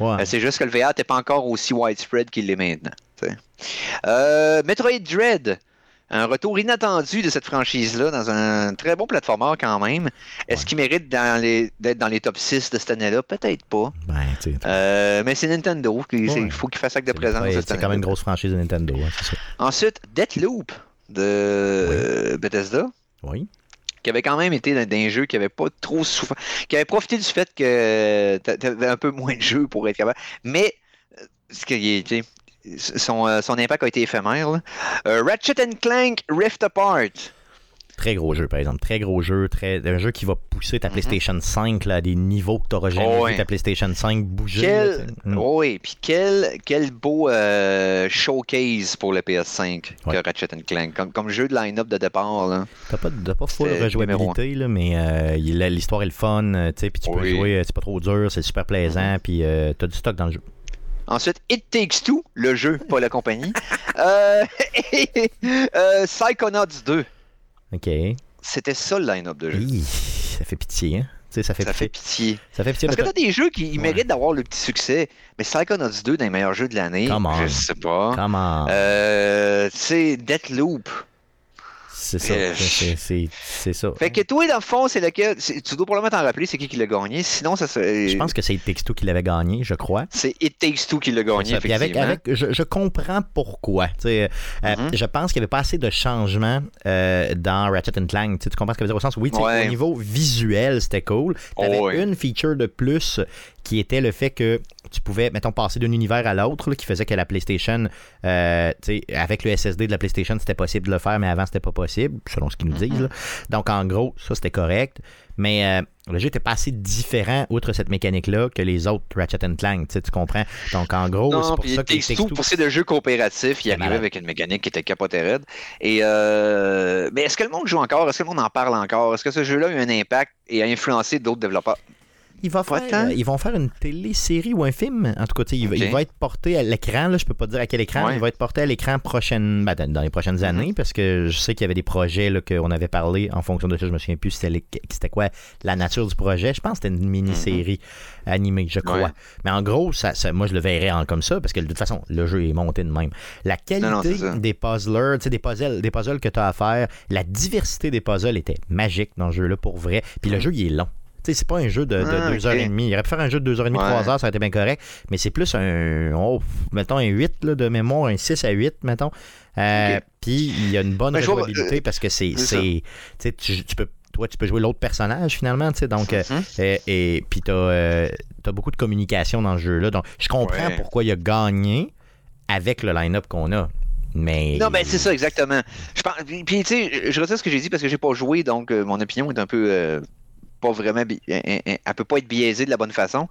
Ouais. Euh, C'est juste que le VR n'était pas encore aussi widespread qu'il l'est maintenant. Euh, Metroid Dread, un retour inattendu de cette franchise-là dans un très bon platformer quand même. Est-ce Ouais. qu'il mérite d'être dans les top 6 de cette année-là? Peut-être pas. Ben, tu Euh, mais c'est Nintendo. Il Ouais. faut qu'il fasse acte de présence. ouais, c'est quand même une grosse franchise de Nintendo, hein, ça. Ensuite, Deathloop de Bethesda. Oui. qui avait quand même été dans un jeu qui avait pas trop souffert, qui avait profité du fait que t'a- t'avais un peu moins de jeux pour être capable. Mais euh, ce qui est, tu son, euh, son impact a été éphémère. Euh, Ratchet and Clank Rift Apart. Très gros jeu, par exemple. Très gros jeu. Très, un jeu qui va pousser ta Mhm. PlayStation 5 là, à des niveaux que tu n'auras jamais Oh, vu ouais. ta PlayStation 5 bouger. Quel- tu. Mm. Oui, puis quel, quel beau euh, showcase pour le PS5 Ouais. que Ratchet Clank. Comme, comme jeu de line-up de départ. T'as pas, t'as pas full rejouabilité, là, mais euh, l'histoire est le fun, tu puis tu peux Oui. jouer, c'est pas trop dur, c'est super plaisant, puis euh, t'as du stock dans le jeu. Ensuite, It Takes Two, le jeu, pas la compagnie. [LAUGHS] euh, et, euh, Psychonauts 2. OK. C'était ça le line-up de jeu. Hi, ça fait pitié, hein? Ça fait Ça fait pitié. Ça fait pitié. Parce que t'as des jeux qui Ouais. méritent d'avoir le petit succès. Mais Psychonauts 2 dans les meilleurs jeux de l'année, je sais pas. Comment? Euh, tu sais, Deathloop. C'est ça. euh, c'est- ça. Fait que toi, dans le fond, c'est lequel? Tu dois probablement t'en rappeler, c'est qui qui l'a gagné. Sinon, ça serait. Je pense que c'est Texto qui l'avait gagné, je crois. C'est It Takes Two qui l'a gagné, avec, effectivement. avec, je, je comprends pourquoi. Euh, Mhm. Je pense qu'il n'y avait pas assez de changements euh, dans Ratchet Clank. Tu comprends ce que je veux dire au sens oui, Ouais. au niveau visuel, c'était cool. Tu avais Oh, ouais. une feature de plus qui était le fait que tu pouvais, mettons, passer d'un univers à l'autre, qui faisait que la PlayStation, euh, tu sais, avec le SSD de la PlayStation, c'était possible de le faire, mais avant, c'était pas possible, selon ce qu'ils nous disent. Mhm. là. Donc, en gros, ça, c'était correct. Mais euh, le jeu n'était pas assez différent, outre cette mécanique-là, que les autres Ratchet Clank. Tu comprends? Donc, en gros, c'est Non, pour puis ça que Two, pour ces deux jeux coopératifs, il arrivait avec une mécanique qui était capoté raide. Et euh, mais est-ce que le monde joue encore? Est-ce que le monde en parle encore? Est-ce que ce jeu-là a eu un impact et a influencé d'autres développeurs? Il va Pas faire, euh, ils vont faire une télésérie ou un film. En tout cas, il, va- Ok. il va être porté à l'écran. Je peux pas te dire à quel écran. Ouais. Il va être porté à l'écran prochaine, ben, dans les prochaines Mhm. années parce que je sais qu'il y avait des projets qu'on avait parlé en fonction de ça. Je me souviens plus c'était, quoi la nature du projet. Je pense que c'était une mini-série animée, je crois. Mhm. Ouais. Mais en gros, ça, ça- moi, je le verrais en comme ça parce que de toute façon, le jeu est monté de même. La qualité Non, non, des puzzlers, des puzzles, des puzzles que tu as à faire, la diversité des puzzles était magique dans ce jeu-là pour vrai. Puis le jeu, il est long. Tu sais, c'est pas un jeu de, de Ah, deux ok. heures et demie. Il aurait pu faire un jeu de deux heures et demie, Ouais. trois heures, ça aurait été bien correct. Mais c'est plus un, oh, mettons, un 8 là, de mémoire, un 6 à 8, mettons. Euh. Puis il y a une bonne Ben, rejouabilité euh, parce que c'est. Tu tu, peux. Toi, tu peux jouer l'autre personnage finalement, tu sais. Donc, euh, Mhm. et, et- puis t'as euh, t'as beaucoup de communication dans ce jeu-là. Donc, je comprends Ouais. pourquoi il a gagné avec le line-up qu'on a. Mais. Non, ben c'est ça, exactement. Je pense, puis, tu sais, je retire ce que j'ai dit parce que j'ai pas joué, donc euh, mon opinion est un peu euh, pas vraiment, elle, elle- peut pas être biaisée de la bonne façon.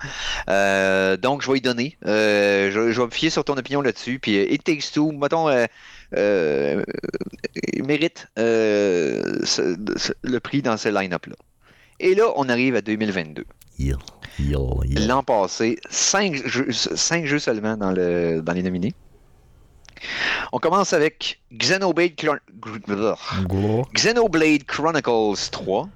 Euh, donc, je vais y donner. Euh, je, je vais me fier sur ton opinion là-dessus. Puis, euh, It Takes Two, mettons, euh, mérite ce- ce- le prix dans ce line-up-là. Et là, on arrive à 2022. Heal, heal, heal. L'an passé, 5 jeux, cinq jeux seulement dans, le, dans les nominés. On commence avec Xenoblade, Chron-. Xenoblade Chronicles 3.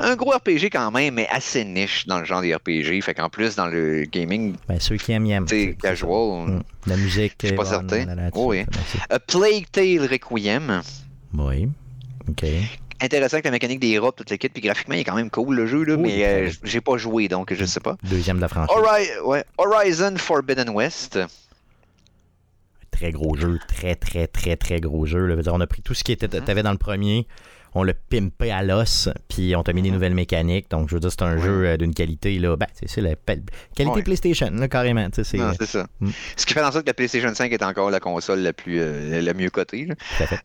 Un gros RPG quand même, mais assez niche dans le genre des RPG. Fait qu'en plus, dans le gaming, Ben, ceux qui aiment, aiment. tu sais, C'est- casual, Mm. La musique. Je suis pas bonne, certain. Oh, oui. A Plague Tale Requiem. Oui. OK. Intéressant avec la mécanique des robes, toute l'équipe, puis graphiquement, il est quand même cool le jeu, là, Oui, mais euh, j'ai pas joué, donc je sais pas. Deuxième de la franchise. Ouais, Horizon Forbidden West. Très gros jeu. Très, très, très, très gros jeu. là. On a pris tout ce qui était, Mhm. t'avais dans le premier, on l'a pimpé à l'os, puis on t'a mis des Mhm. nouvelles mécaniques. Donc, je veux dire, c'est un Ouais. jeu euh, d'une qualité, là. Ben, c'est la qualité Ouais. PlayStation, là, carrément. sais, c'est- Non, c'est ça. Mm. Ce qui fait en sorte que la PlayStation 5 est encore la console la plus euh, la mieux cotée.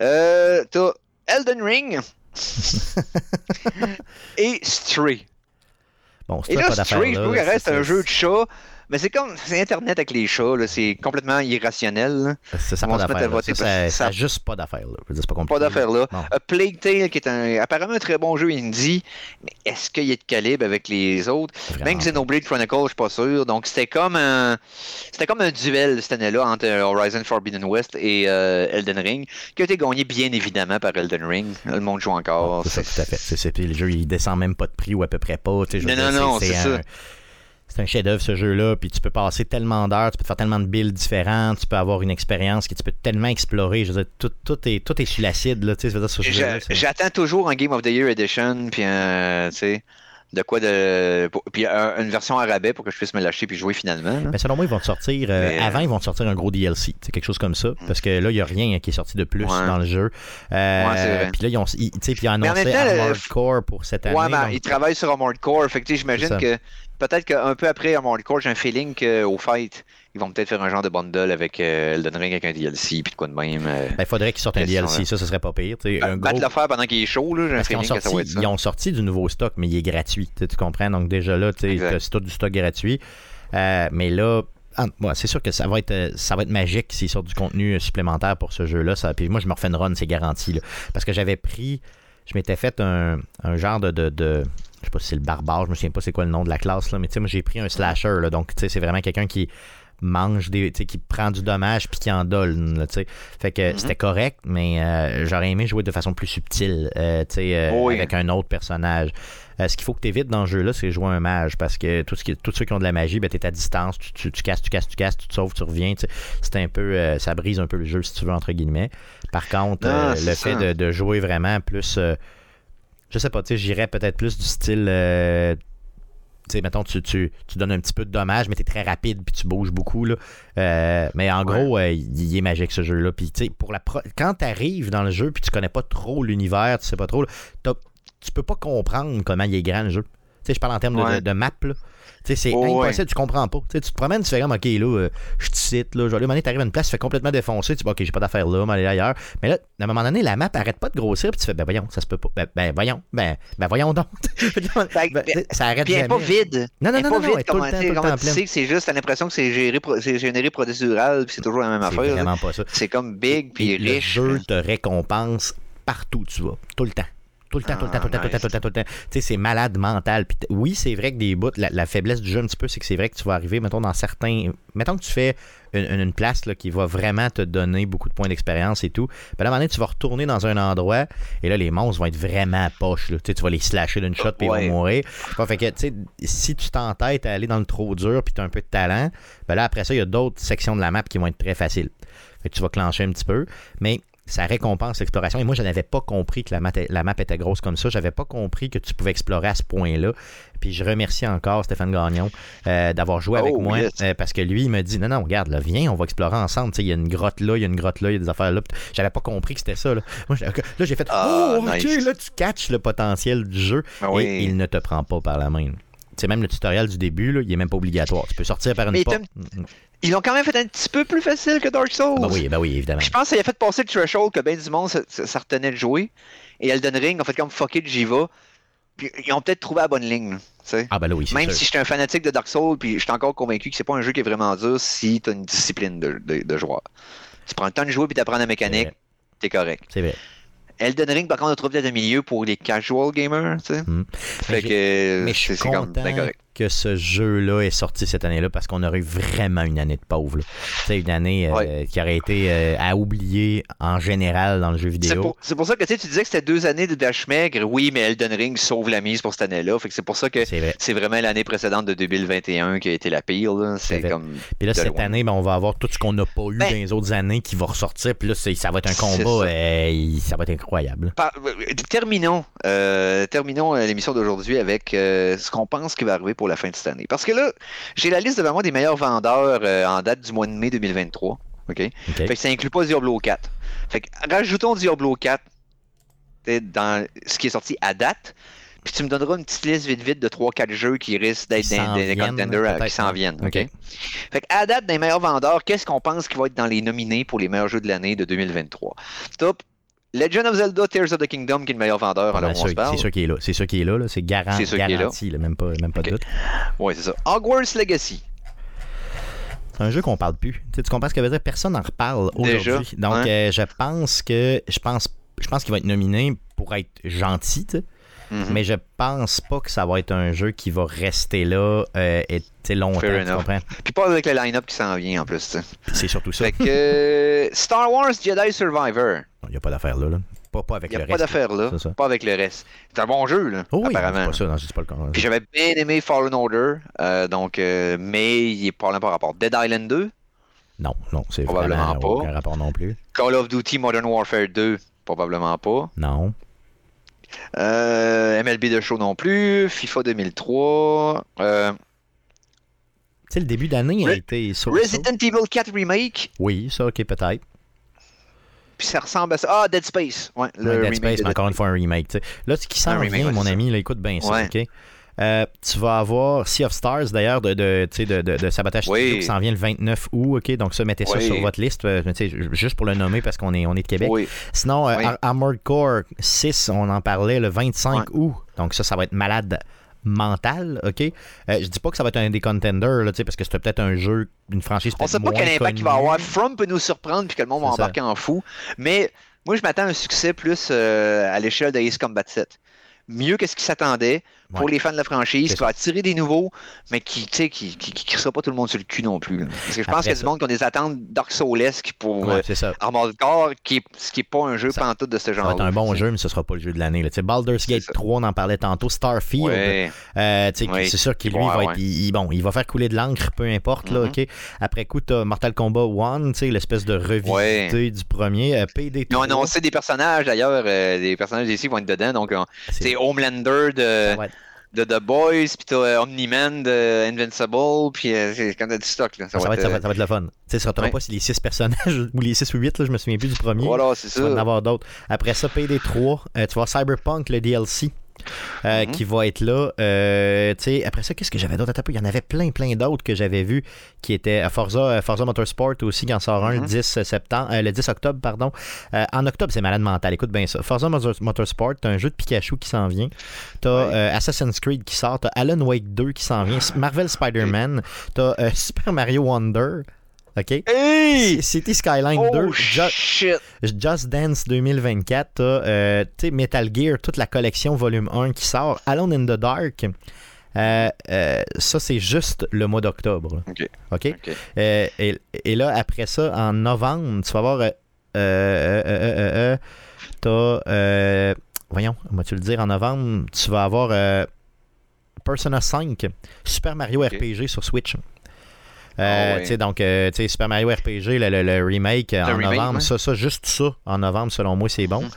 Euh, T'as Elden Ring [LAUGHS] et Stray. Bon, Et pas là, d'affaire. Stray, je trouve c'est- reste un jeu de chat. Mais c'est comme. C'est Internet avec les chats. C'est complètement irrationnel. C'est ça, Ça, ça, juste pas d'affaire. c'est pas compliqué. Pas d'affaire là. A Plague Tale, qui est un, apparemment un très bon jeu indie, mais est-ce qu'il y a de calibre avec les autres? Vraiment. Même Xenoblade Chronicles, je suis pas sûr. Donc c'était comme un c'était comme un duel cette année-là entre Horizon Forbidden West et euh, Elden Ring, qui a été gagné bien évidemment par Elden Ring. Le monde joue encore. C'est ça, tout à fait. Le jeu, il descend même pas de prix ou à peu près pas. je Non, dire, non, non, c'est ça. C'est un chef-d'œuvre ce jeu-là, puis tu peux passer tellement d'heures, tu peux te faire tellement de builds différentes, tu peux avoir une expérience que tu peux tellement explorer. Je veux dire, tout, tout est, tout est sur l'acide, là, tu sais, J'attends toujours un Game of the Year Edition, puis un, tu sais, de quoi de. pour- puis un- une version à rabais pour que je puisse me lâcher puis jouer finalement. Mais selon moi, ils vont te sortir. euh, Mais, euh, Avant, ils vont te sortir un gros DLC. C'est quelque chose comme ça. Parce que là, il n'y a rien qui est sorti de plus Ouais. dans le jeu. Euh, Ouais, c'est vrai. Puis là, ils ont, ils, ils annoncé le- Armored Core pour cette année. Ouais, mais donc- ils travaillent sur Armored Core, fait que j'imagine que peut-être qu'un peu après Armored Core, j'ai un feeling qu'au fight, ils vont peut-être faire un genre de bundle avec euh, Elden Ring avec un DLC puis de quoi de même. euh. Ben, il faudrait qu'ils sortent un DLC, ça, ce serait pas pire. tu sais, un gros- le faire pendant qu'il est chaud, là, j'ai un que ça va sorti, être ça. ils ont sorti du nouveau stock, mais il est gratuit. Tu, comprends? Donc, déjà là, c'est tout du stock gratuit. Euh, mais là, ah, ouais, c'est sûr que ça va être, euh, ça va être magique s'ils sortent du contenu euh, supplémentaire pour ce jeu-là. Ça, puis moi, je me refais une run, c'est garanti. là. Parce que j'avais pris, je m'étais fait un, un genre de, de, de- Je sais pas si c'est le barbare, je me souviens pas c'est quoi le nom de la classe, là, mais tu sais, moi, j'ai pris un slasher. Là, donc, tu sais, c'est vraiment quelqu'un qui mange des tu sais, qui prend du dommage puis qui en donne là, tu sais. fait que c'était correct mais euh, j'aurais aimé jouer de façon plus subtile euh, tu sais, euh, Oui. avec un autre personnage Euh, ce qu'il faut que tu évites dans ce jeu-là, c'est jouer un mage parce que tout tous ceux qui ont de la magie, ben, tu es à distance, tu, tu, tu casses, tu casses, tu casses, tu te sauves, tu reviens. C'est un peu. euh, ça brise un peu le jeu, si tu veux, entre guillemets. Par contre, euh, c'est le fait de, de jouer vraiment plus. je sais pas, tu sais, j'irais peut-être plus du style. Tu sais, mettons, tu, tu, tu donnes un petit peu de dommages, mais tu es très rapide puis tu bouges beaucoup. Là. Euh, mais en gros, euh, il il est magique ce jeu-là. Puis, tu sais, pour la pro- quand tu arrives dans le jeu puis tu connais pas trop l'univers, tu sais pas trop, là, tu peux pas comprendre comment il est grand le jeu. Tu sais, je parle en termes de- Ouais. de, de map. Là. Tu sais, c'est Oh, impossible, tu comprends pas. Tu te promènes, tu fais comme, OK, là, euh, je te cite, là, je vais aller, à un moment donné, t'arrives à une place, tu fais complètement défoncer, tu dis, OK, j'ai pas d'affaires là, m'aller ailleurs. Mais là, à un moment donné, la map arrête pas de grossir, puis tu fais, ben voyons, ça se peut pas. Ben, ben, voyons, ben, ben voyons donc. [LAUGHS] Ben, ça arrête Puis jamais. pas vide. Non, non, non, pas non, non, elle est tout le temps, sais, que c'est juste, t'as l'impression que c'est géré c'est généré procédural, puis c'est toujours la même C'est affaire. là. vraiment pas ça. C'est comme big puis riche. Le jeu te récompense partout où tu vas, tout le temps. Tout le temps, tout le temps, tout le temps, tout le temps, tout le temps, tout le temps. Tu sais, c'est malade mental. Puis oui, c'est vrai que des bouts, la, la faiblesse du jeu un petit peu, c'est que c'est vrai que tu vas arriver, mettons, dans certains. Mettons que tu fais une, place là, qui va vraiment te donner beaucoup de points d'expérience et tout. Puis à un moment donné, tu vas retourner dans un endroit et là, les monstres vont être vraiment poches. Là. Tu sais, tu vas les slasher d'une shot puis ils vont mourir. Fait fait que, tu sais, si tu t'entêtes à aller dans le trop dur puis tu as un peu de talent, ben là, après ça, il y a d'autres sections de la map qui vont être très faciles. Fait que tu vas clencher un petit peu. Mais ça récompense l'exploration. Et moi, je n'avais pas compris que la map, la map était grosse comme ça. J'avais pas compris que tu pouvais explorer à ce point-là. Puis je remercie encore Stéphane Gagnon euh, d'avoir joué avec Oh, moi. yes. euh, parce que lui, il me dit Non, non, regarde, là, viens, on va explorer ensemble. Il y a une grotte là, il y a une grotte là, il y a des affaires là. J'avais pas compris que c'était ça. Là, j'ai- là j'ai fait Ah, Oh, ok, nice. là, tu catches le potentiel du jeu. Ah oui. Et il ne te prend pas par la main. Tu sais, même le tutoriel du début, là, il est même pas obligatoire. Tu peux sortir par une porte. Ils l'ont quand même fait un petit peu plus facile que Dark Souls. Ah, bah oui, bah oui, évidemment. Je pense ça a fait passer le threshold que ben du monde ça, ça- ça retenait de jouer. Et Elden Ring, en fait, comme fuck it, j'y vais. Puis ils ont peut-être trouvé la bonne ligne. là, tu sais. Ah, ben là, oui, c'est Même sûr. si j'étais un fanatique de Dark Souls, puis je suis encore convaincu que c'est pas un jeu qui est vraiment dur si t'as une discipline de, de, de joueur. Tu prends le temps de jouer puis t'apprends la mécanique, t'es correct. C'est vrai. Elden Ring, par contre, on trouve peut-être un milieu pour les casual gamers, tu sais. Hmm. Fait que Mais je suis c'est c'est comme content bien correct. Que ce jeu-là est sorti cette année-là parce qu'on aurait eu vraiment une année de pauvre. sais, une année euh, Ouais. qui aurait été euh, à oublier en général dans le jeu C'est vidéo. pour, c'est pour ça que tu sais, tu disais que c'était deux années de dash maigre. Oui, mais Elden Ring sauve la mise pour cette année-là. Fait que c'est pour ça que C'est vrai. c'est vraiment l'année précédente de 2021 qui a été la pire. là. C'est comme. Puis là, cette loin. année, ben, on va avoir tout ce qu'on n'a pas eu Ben- dans les autres années qui va ressortir. Puis là, c'est- ça va être un C'est combat. ça. euh, ça va être incroyable. Par- terminons terminons l'émission d'aujourd'hui avec ce qu'on pense qui va arriver pour la fin de cette année. Parce que là, j'ai la liste devant moi des meilleurs vendeurs euh, en date du mois de mai 2023. OK? Fait que ça inclut pas Diablo 4. Fait que rajoutons Diablo 4 t'sais, dans ce qui est sorti à date. Puis tu me donneras une petite liste vite vite de 3-4 jeux qui risquent d'être des contenders euh, qui s'en viennent. OK. OK? Fait que à date, des meilleurs vendeurs, qu'est-ce qu'on pense qui va être dans les nominés pour les meilleurs jeux de l'année de 2023? Top. Legend of Zelda Tears of the Kingdom qui est le meilleur vendeur à l'heure où on se parle. c'est sûr qu'il est là. C'est sûr qu'il est là. là. C'est garan- est là. garanti. là. Même pas, même pas de doute. Ouais, c'est ça. Hogwarts Legacy. C'est un jeu qu'on parle plus. Tu, sais, tu comprends ce que veut dire? Personne n'en reparle aujourd'hui. Donc, ouais. euh, je pense que je pense, je pense qu'il va être nominé pour être gentil, tu sais. Mhm. mais je pense pas que ça va être un jeu qui va rester là euh, et, longtemps. Fair Tu comprends? Puis pas avec le line-up qui s'en vient en plus. C'est surtout ça. Fait que euh, Star Wars Jedi Survivor. Il n'y a pas d'affaire là, là. Pas, pas avec Il n'y le a pas reste. d'affaire là. Pas avec le reste. C'est un bon jeu, là, Oh oui, apparemment. pas ça. Non, pas le cas. Puis j'avais bien aimé Fallen Order, euh, donc, euh, mais il est pas par rapport. Dead Island 2, Non, non, c'est Probablement vraiment pas. aucun rapport non plus. Call of Duty Modern Warfare 2, probablement pas. Non. Euh, MLB de show non plus. FIFA 2003. euh, Tu sais, le début d'année a été so Resident Evil 4 Remake. Oui, ça, ok, peut-être. Puis ça ressemble à ça. Ah, Dead Space. Ouais, le Ouais, Dead Space, de mais Dead encore une fois, un remake. Là, ce qui s'en Un remake, vient, ouais, mon ami, là, écoute bien ça, Ouais. OK? Euh, tu vas avoir Sea of Stars, d'ailleurs, de, de, de, de, Sabotage Oui. Qui s'en vient le 29 août. OK, donc ça, mettez ça Oui. sur votre liste, euh, juste pour le nommer parce qu'on est, on est de Québec. Oui. Sinon, euh, Armored Core 6, on en parlait le 25 août. Donc ça, ça va être malade mental, OK? Euh, je dis pas que ça va être un des contenders, là, parce que c'est peut-être un jeu, une franchise On sait pas quel impact il va avoir. From peut nous surprendre puis que le monde va ça. embarquer en fou. Mais moi, je m'attends à un succès plus euh, à l'échelle de Ace Combat 7. Mieux que ce qui s'attendait pour Ouais. les fans de la franchise, C'est qui va attirer des nouveaux, mais qui, tu sais, qui, qui, qui crissera pas tout le monde sur le cul non plus. là. Parce que je pense qu'il y a du monde qui ont des attentes Dark Soulesques pour Ouais, euh, c'est. Armored Core, qui est, ce qui est pas un jeu Ça- pantoute de ce Ça genre. va être un bon jeu, mais ce sera pas le jeu de l'année. Tu Baldur's C'est Gate ça. 3, on en parlait tantôt. Starfield, Ouais. euh, tu c'est sûr qu'il lui va être. il- bon, il va faire couler de l'encre, peu importe. là, Mhm. OK? Après coup, t'as Mortal Kombat 1, tu sais, l'espèce de revisité du premier. euh, PD Ils ont 3. annoncé des personnages d'ailleurs, euh, des personnages d'ici vont être dedans. Donc, euh, C'est- c'est Homelander de, de The Boys, puis t'as euh, Omni-Man de Invincible, puis euh, quand t'as du stock. Là. Ça, va être, ça, va, euh, ça va être le fun. Tu sais, ça sera Ouais. pas si les 6 personnages [LAUGHS] ou les 6 ou 8, là, je me souviens plus du premier. Voilà, c'est Tu vas en ça. avoir d'autres. Après ça, PD3, euh, tu vas Cyberpunk, le DLC. Euh, Mhm. qui va être là. Euh, après ça, qu'est-ce que j'avais d'autre? Il y en avait plein, plein d'autres que j'avais vus qui étaient à Forza, euh, Forza Motorsport aussi, qui en sort un le Mhm. 10 septembre, euh, le 10 octobre, pardon. En octobre, c'est malade mental. Écoute bien ça. Forza Motor- Motorsport, t'as un jeu de Pikachu qui s'en vient. T'as Ouais. Assassin's Creed qui sort. T'as Alan Wake 2 qui s'en vient. Marvel Spider-Man. T'as [LAUGHS] Super Mario Wonder. OK? Hey! City Skyline Oh 2. Ju- shit! Just Dance 2024, t'as euh, Metal Gear, toute la collection volume 1 qui sort, Alone in the Dark. Euh, euh, ça, c'est juste le mois d'octobre. Ok. Et, et là, après ça, en novembre, tu vas voir. T'as. voyons, vas-tu le dire en novembre? Tu vas avoir Persona 5, Super Mario. RPG sur Switch. Euh, Ah ouais. sais, donc, euh, Super Mario RPG, le, le- le remake euh, en remake, novembre, ouais. ça, ça, juste ça, en novembre, selon moi, c'est bon. Mhm.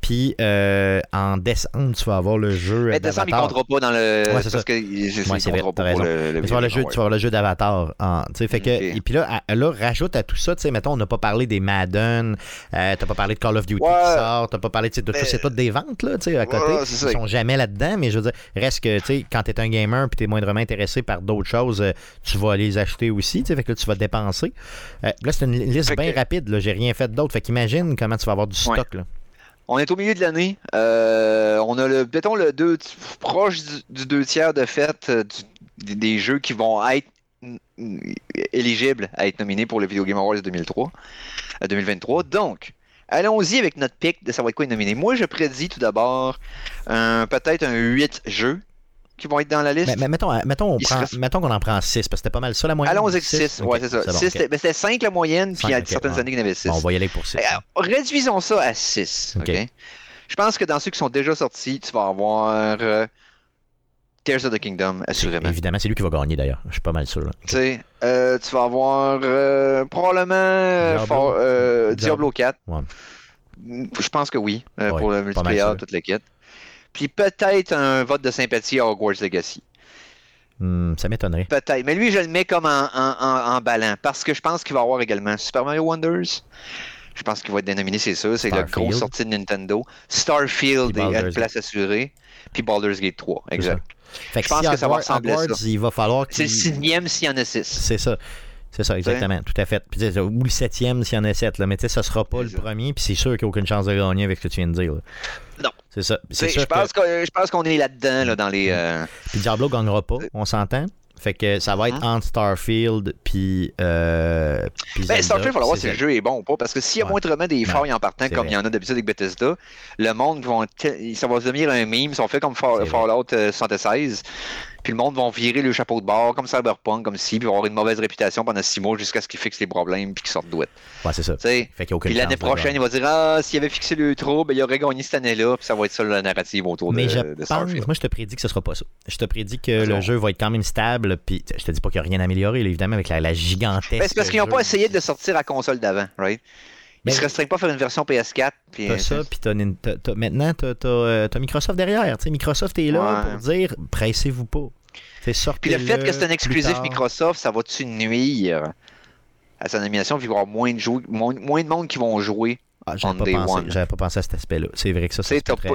Puis euh, en décembre, tu vas avoir le jeu. Mais décembre, il d'Avatar. comptera pas dans le. Ouais, c'est parce ça. que c'est- Ouais, il c'est vrai, comptera t'as pas pour raison. le, le Mais tu vas avoir le jeu, ouais. tu vas avoir le jeu d'Avatar. en- tu sais, fait que. Et puis là, à- là, rajoute à tout ça, tu sais, mettons, on n'a pas parlé des Madden, euh, t'as pas parlé de Call of Duty qui sort, t'as pas parlé de, tout, Mais- c'est toutes des ventes, là, tu sais, à côté. Ça. Ils sont jamais là-dedans, mais je veux dire, reste que, tu sais, quand t'es un gamer puis t'es moindrement intéressé par d'autres choses, euh, tu vas les acheter aussi, tu sais, fait que là, tu vas dépenser. Euh, là, c'est une liste bien que- rapide, là, j'ai rien fait d'autre, fait qu'imagine comment tu vas avoir du stock, là. On est au milieu de l'année. Euh, on a le, le proche du, deux tiers de fait euh, des- jeux qui vont être éligibles à être nominés pour le Video Game Awards 2003, euh, 2023. Donc, allons-y avec notre pic de savoir quoi est nominé. Moi, je prédis tout d'abord peut-être un 8 jeux qui vont être dans la liste. Mais, mais mettons, euh, mettons, on Il prend- serait- mettons qu'on en prend 6, parce que c'était pas mal ça la moyenne. Allons-y avec Six? 6. Ok, ouais, c'est ça. c'était- ben, c'était 5 la moyenne, puis il y a certaines années qu'il y en avait 6. Bon, on va y aller pour 6. réduisons ça à 6. Ok. Je pense que dans ceux qui sont déjà sortis, tu vas avoir euh, Tears of the Kingdom, assurément. Évidemment, c'est lui qui va gagner d'ailleurs. Je suis pas mal sûr. Tu sais, euh, tu vas avoir euh, probablement euh, Diablo. for- euh, Diablo. Diablo 4. Ouais. Je pense que oui, euh, Ouais, pour le multiplayer, toute l'équipe. Puis peut-être un vote de sympathie à Hogwarts Legacy. Hmm, ça m'étonnerait. Peut-être. Mais lui, je le mets comme en, en, en, en ballant. Parce que je pense qu'il va avoir également Super Mario Wonders. Je pense qu'il va être dénominé, c'est ça. C'est la grosse sortie de Nintendo. Starfield est à une place assurée. Puis Baldur's Gate 3. C'est Exact. Fait que Je pense si que ça va Hogwarts- ressembler à ça. Il va falloir C'est le sixième s'il y en a six. C'est ça. C'est ça, exactement. Tout à fait. Puis, ou le septième s'il y en a sept. Là. Mais tu sais, ça sera pas le premier. Puis c'est sûr qu'il n'y a aucune chance de gagner avec ce que tu viens de dire. là. Non. C'est ça. Je pense que- je pense qu'on est là-dedans, là, dans les. euh, puis Diablo gagnera pas, on s'entend. Fait que ça va être entre Starfield puis, euh, puis Ben, Zelda, Starfield, il va voir si le jeu est bon ou pas. Parce que s'il y a Ouais. moindrement des failles en partant, comme vrai. il y en a d'habitude avec Bethesda, le monde vont. Ça va devenir un meme. Ils sont faits comme. Fallout euh, 76. Puis le monde va virer le chapeau de bord, comme Cyberpunk, comme si, puis avoir une mauvaise réputation pendant six mois jusqu'à ce qu'ils fixent les problèmes puis qu'ils sortent d'ouette. Ouais, c'est ça. Tu sais. Fait qu'il n'y a aucune Puis l'année prochaine, il va dire Ah, s'il avait fixé le trou, ben, il aurait gagné cette année-là, puis ça va être ça la narrative autour Mais de, je de pense, moi je te prédis que ce sera pas ça. Je te prédis que Raison. le jeu va être quand même stable. Puis je te dis pas qu'il n'y a rien à améliorer, là, évidemment, avec la, la gigantesque. Ben, c'est parce qu'ils n'ont pas essayé de le sortir à console d'avant, right? Ils Ben, se restreignent pas à faire une version PS4. Puis, T'as ça, puis t'as, t'as- t'as- maintenant, t'as, euh, Microsoft derrière. Tu sais, Microsoft est là Ouais. pour dire pressez-vous pas. C'est Puis le fait que c'est un exclusif Microsoft, ça va-tu nuire à sa nomination? Puis il va y avoir moins de, jou- moins, moins de monde qui vont jouer Ah, j'avais pas, day pensé, one? j'avais pas pensé à cet aspect-là. C'est vrai que ça,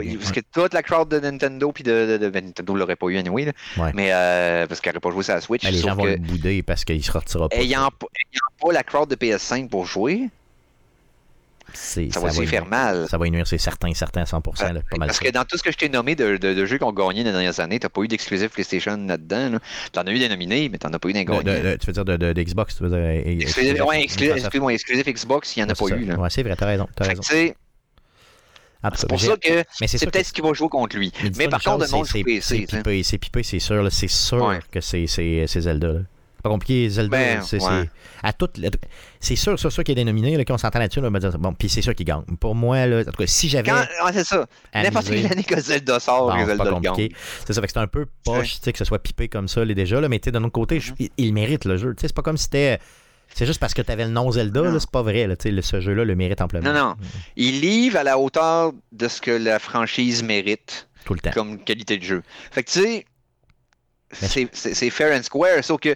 bien. parce Ouais. que toute la crowd de Nintendo puis de, de, de- ben, Nintendo l'aurait pas eu anyway, là. Ouais. mais euh, parce qu'elle n'aurait pas joué sur la Switch. Ben, les gens vont que le bouder parce qu'il se retirera pas. ayant, pas- ayant pas la crowd de PS5 pour jouer, Ça va lui faire mal. Ça va y nuire, c'est certain, certain à 100%. là, pas mal Parce que dans tout ce que je t'ai nommé de, de- de jeux qui ont gagné dans les dernières années, t'as pas eu d'exclusif PlayStation là-dedans. Là. T'en as eu des nominés, mais t'en as pas eu d'un De- tu veux dire de, de- de Xbox, tu veux dire. Exclusif, ouais, exclusif Xbox, il y en a pas eu. Là. Ouais, c'est vrai, t'as raison. t'as raison. tout c'est pour ça que c'est peut-être ce qui va jouer contre lui. Mais, par contre, le monde c'est- joue c'est- PC. C'est pipé, c'est c'est sûr. là, C'est sûr que c'est Zelda. Compliqué, Zelda. Ben, c'est ouais. à toutes les- C'est sûr, sûr, sûr qu'il y a des nominés, là, qu'on s'entend là-dessus. Là, bon, puis c'est sûr qu'ils gagnent. Pour moi, là, en tout cas, si j'avais. Ouais, c'est ça. N'importe quelle année que Zelda sort, Bon, que c'est Zelda pas le compliqué. gagne. C'est ça, fait que c'est un peu poche, que ce soit pipé comme ça, les déjà, là, mais tu sais, d'un autre côté, je- il, il mérite le jeu. C'est pas comme si c'était. C'est juste parce que tu avais le nom Zelda, c'est pas vrai. Là, le- ce jeu-là le mérite amplement. Non, non. Il livre à la hauteur de ce que la franchise mérite Tout le temps. comme qualité de jeu. Fait que tu sais, c'est fair and square, sauf que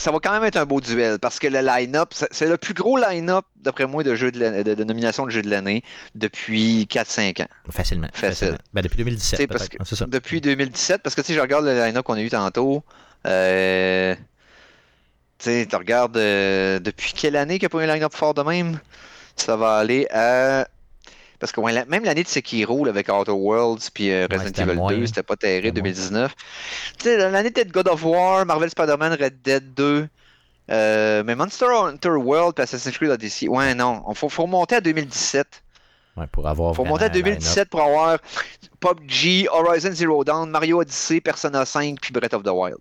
ça va quand même être un beau duel parce que le line-up, c'est le plus gros line-up, d'après moi, de, jeux de, de, de nomination de jeu de l'année depuis 4-5 ans. Facilement. Facile. facilement. Ben, depuis 2017, Tu sais, parce. Ah, C'est ça. Depuis 2017, parce que sais, je regarde le line-up qu'on a eu tantôt. Euh, tu regardes euh, depuis quelle année qu'il n'y a pas eu un line-up fort de même? Ça va aller à. Parce que ouais, la- même l'année de Sekiro là, avec Outer Worlds puis euh, Resident Evil moins. 2, c'était pas terrible, C'était moins. 2019. Tu sais, l'année peut-être God of War, Marvel Spider-Man, Red Dead 2. euh, mais Monster Hunter World puis Assassin's Creed Odyssey. Ouais, non. Il faut, faut remonter à 2017. Ouais, pour avoir. Faut monter à un line-up. 2017 pour avoir PUBG, Horizon Zero Dawn, Mario Odyssey, Persona 5 puis Breath of the Wild.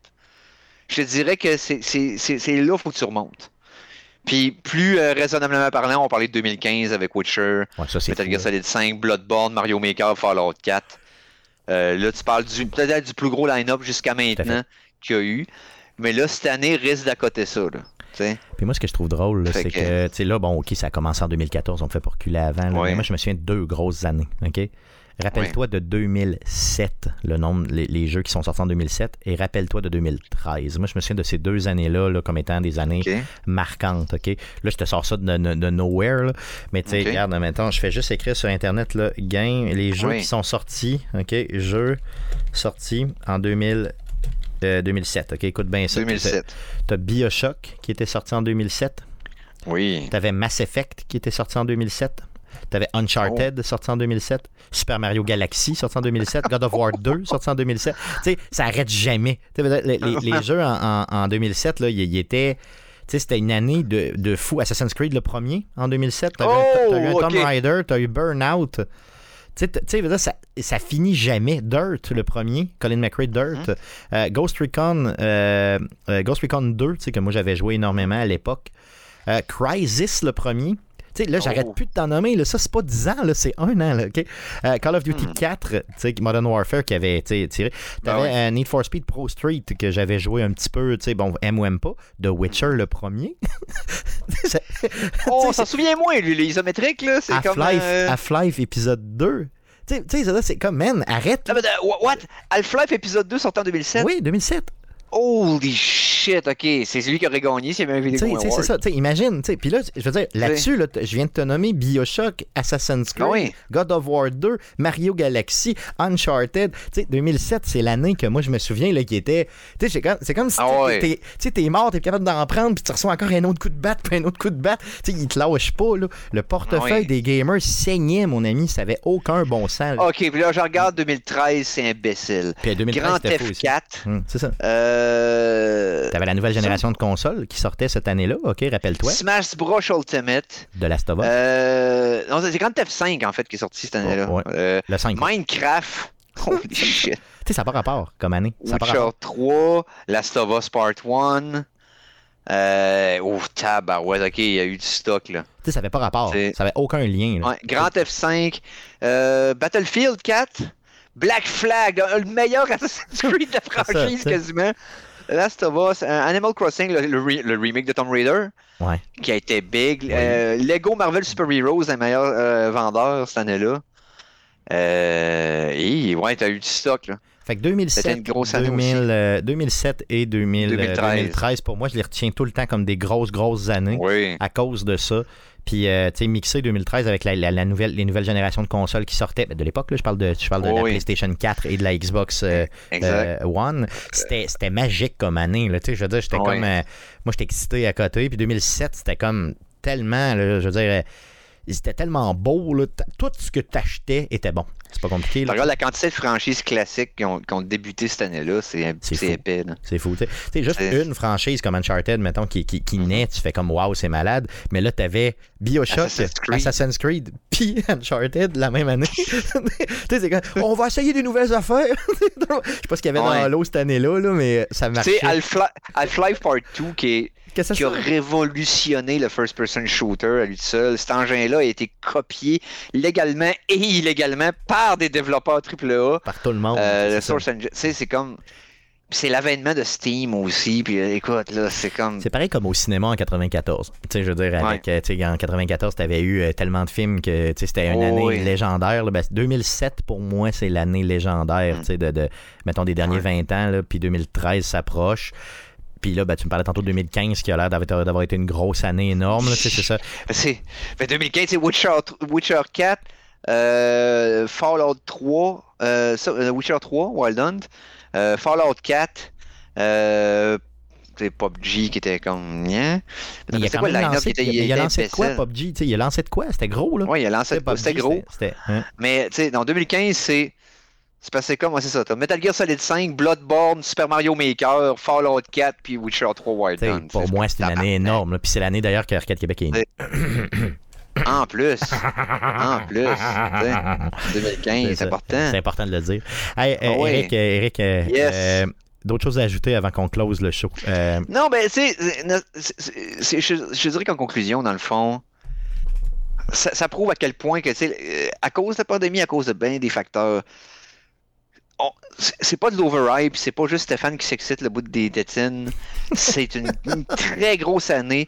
Je te dirais que c'est c'est- c'est- c'est là que tu remontes. Puis plus euh, raisonnablement parlant, on parlait de 2015 avec Witcher, Ouais, ça, Metal fou, Gear. Solid 5, Bloodborne, Mario Maker, Fallout 4. Euh, là, tu parles du peut-être du plus gros line-up jusqu'à maintenant qu'il y a eu. Mais là, cette année risque d'accoter ça. Là. Puis moi, ce que je trouve drôle, c'est que- que, tu sais, là, bon, OK, ça a commencé en 2014, on me fait reculer avant. là, Ouais. Mais moi, je me souviens de deux grosses années, OK? Rappelle-toi de 2007, le nombre, les, les jeux qui sont sortis en 2007, et rappelle-toi de 2013. Moi, je me souviens de ces deux années-là là, comme étant des années marquantes, OK? Là, je te sors ça de, de- de nowhere, là. mais tu sais, regarde, temps, je fais juste écrire sur Internet, là, gain, les jeux Oui. qui sont sortis, OK? Jeux sortis en 2000, euh, 2007, OK? Écoute bien ça. 2007. T'as Bioshock qui était sorti en 2007. Oui. T'avais Mass Effect qui était sorti en 2007. T'avais Uncharted sorti en 2007. Super Mario Galaxy sorti en 2007. God of War 2 [LAUGHS] sorti en 2007. Tu sais, ça arrête jamais. Les, les- les jeux en, en- en 2007, là, ils étaient. Tu sais, c'était une année de, de fou. Assassin's Creed, le premier, en 2007. T'avais un- Oh, t'as eu un Tomb. Raider, t'as eu Burnout. Tu sais, ça, ça finit jamais. Dirt, le premier, Colin McRae, Dirt. Euh, Ghost Recon, euh, euh, Ghost Recon 2, tu sais, que moi j'avais joué énormément à l'époque. Euh, Crysis, le premier. Sais, là, j'arrête Oh. plus de t'en nommer. Là. Ça, c'est pas 10 ans, là, c'est un an. Là? Euh, Call of Duty 4, tu sais, Modern Warfare qui avait tiré. T'avais Ah ouais. euh, Need for Speed Pro Street que j'avais joué un petit peu, tu sais, bon, aime ou aime pas. The Witcher, le premier. [LAUGHS] [LAUGHS] Oh, s'en souvient moins, lui, les isométriques, là. C'est comme. Half-Life euh, Half-Life épisode 2. Tu sais, c'est comme, man, arrête. Ah, mais what? Half-Life épisode 2 sorti en 2007? Oui, 2007. Holy shit, ok. C'est celui qui aurait gagné s'il y avait un vidéo c'est ça, tu sais, imagine, tu sais, puis là, je veux dire, là-dessus, là, je viens de te nommer Bioshock, Assassin's Creed, Ah oui. God of War 2, Mario Galaxy, Uncharted, tu sais, 2007, c'est l'année que moi, je me souviens, là, qui était, tu sais, c'est comme, comme si Ah t'es- ouais. mort, t'es capable d'en prendre, puis tu reçois encore un autre coup de batte, [LAUGHS] puis un autre coup de batte, tu sais, il te lâche pas, là, le portefeuille Ah oui. des gamers saignait, mon ami, ça avait aucun bon sens, là. Ok, puis là, je regarde 2013, c'est imbécile. puis 2013, Grand c'était fou aussi. F4. Hum, c'est ça. Euh... T'avais la nouvelle génération de consoles qui sortait cette année-là, ok, rappelle-toi, Smash Bros Ultimate. de Last of Us, Euh... Non, c'est Grand F5 en fait qui est sorti cette année-là. Ouais. Euh, le 5. Minecraft. [LAUGHS] Holy shit. Tu sais, ça n'a pas rapport comme année. Ça Witcher rapport. 3, Last of Us Part 1. Euh... Oh, tabarouette, ok, il y a eu du stock là. Tu sais, ça n'avait pas rapport. Ça n'avait aucun lien. là. Ouais, Grand F5, euh, Battlefield 4, Black Flag, le meilleur [LAUGHS] Assassin's Creed de la ça, franchise quasiment. Last of Us, Animal Crossing, le, le re- le remake de Tomb Raider, Ouais. qui a été big. Euh, Lego Marvel Super Heroes, un meilleur euh, vendeur cette année-là. Euh, et ouais, t'as eu du stock là. Fait que 2007, C'était une grosse année 2000, aussi. euh, 2007 et 2000, euh, 2013. 2013, pour moi, je les retiens tout le temps comme des grosses, grosses années Oui. à cause de ça. Puis, euh, tu sais, mixé 2013 avec la, la- la nouvelle, les nouvelles générations de consoles qui sortaient. Ben, de l'époque, là, je parle de, je parle de Oh la oui. PlayStation 4 et de la Xbox euh, euh, One. C'était c'était magique comme année. Là, tu sais, je veux dire, j'étais Ouais. comme. moi, j'étais excité à côté. Puis 2007, c'était comme tellement. là, je veux dire, c'était tellement beau. Là, tout ce que tu achetais était bon. C'est pas compliqué. Tu là. regardes la quantité de franchises classiques qui ont, qui ont débuté cette année-là, c'est épais. C'est fou. Tu sais. Tu sais, juste une franchise comme Uncharted, mettons, qui, qui, qui naît, tu fais comme waouh, c'est malade. Mais là, t'avais Bioshock, Assassin's Creed. Assassin's Creed, puis [LAUGHS] Uncharted la même année. [LAUGHS] tu sais, c'est comme, on va essayer des nouvelles affaires. [LAUGHS] Je sais pas ce qu'il y avait Ouais. dans l'eau cette année-là, là, mais ça Tu marchait. sais, Half-Li- Half-Life Part 2 qui, est, Qui a révolutionné le first-person shooter à lui seul. Cet engin-là a été copié légalement et illégalement par des développeurs AAA. Par tout le monde. Euh, le. Source Engine, tu sais, c'est comme. C'est l'avènement de Steam aussi. Puis euh, écoute, là, c'est comme. C'est pareil comme au cinéma en 94. Tu sais, je veux dire, avec, euh, tu sais, en 94, t'avais eu tellement de films que tu sais, c'était une Oh, année oui. légendaire. là. Ben, 2007, pour moi, c'est l'année légendaire, Mm. tu sais, de, de, mettons, des derniers Ouais. 20 ans, là, puis 2013 s'approche. Puis là, ben, tu me parlais tantôt de 2015 qui a l'air d'avoir été une grosse année énorme. c'est ça. C'est. fait 2015, c'est Witcher, Witcher 4, euh, Fallout 3, euh, euh, Witcher 3, Wild Hunt, euh, Fallout 4, euh, c'est PUBG qui était comme. Mais il a quoi lancé, qui était- il a- il a était lancé de quoi? PUBG? Il a lancé de quoi? C'était gros, là? Ouais, il a lancé. PUBG, C'était gros. C'était, hein? Mais, tu sais, dans 2015, c'est. C'est passé comme, c'est ça. T'as Metal Gear Solid 5, Bloodborne, Super Mario Maker, Fallout 4, puis Witcher 3 Wild Hunt. pour moi, c'est une année énorme. là. Puis c'est l'année d'ailleurs que Arcade Québec est né. En plus. en plus. tu sais, 2015, C'est important. C'est important de le dire. Hey, euh, Ah. Eric, euh, Eric, euh, Yes. euh, d'autres choses à ajouter avant qu'on close le show? Euh, Non, ben, tu sais, je, je dirais qu'en conclusion, dans le fond, ça, ça prouve à quel point que, tu sais, à cause de la pandémie, à cause de bien des facteurs, on- c'est pas de l'overhype, c'est pas juste Stéphane qui s'excite le bout des tétines. C'est une, [LAUGHS] une très grosse année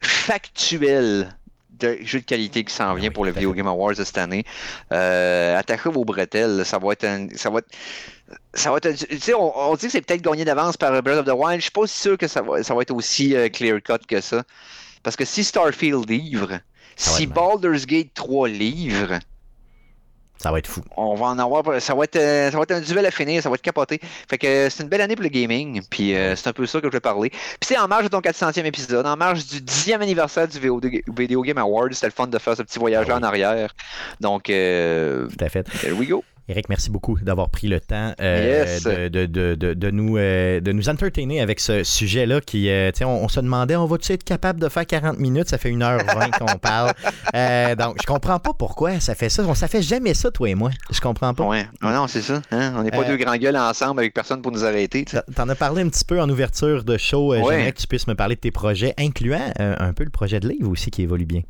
factuelle de jeux de qualité qui s'en vient oui, pour le Video. Game Awards de cette année. Euh, attachez vos bretelles, ça va être un, ça va être, ça va être, tu sais, on, on dit que c'est peut-être gagné d'avance par Breath of the Wild. Je suis pas sûr que ça va, ça va être aussi clear cut que ça, parce que si Starfield livre, si. Baldur's Gate 3 livre, ça va être fou. on va en avoir. Ça va être, euh, ça va être un duel à finir, ça va être capoté. Fait que euh, c'est une belle année pour le gaming. Puis euh, c'est un peu ça que je vais parler. Puis c'est en marge de ton 400e épisode, en marge du 10e anniversaire du Video Game Awards. C'était le fun de faire ce petit voyage Ah oui. en arrière. Donc, euh, Tout à fait. there we go. Eric, merci beaucoup d'avoir pris le temps euh, Yes. de, de, de, de, nous, euh, de nous entertainer avec ce sujet-là qui, euh, on, on se demandait, on va-tu être capable de faire 40 minutes? Ça fait 1h20 qu'on [LAUGHS] parle. Donc, je comprends pas pourquoi ça fait ça. On ça fait jamais ça, toi et moi. Je comprends pas. Ouais. Ah non, c'est ça. hein? On n'est pas deux grands gueules ensemble avec personne pour nous arrêter. tu. T'en as parlé un petit peu en ouverture de show. Ouais. J'aimerais que tu puisses me parler de tes projets, incluant un peu le projet de livre aussi qui évolue bien.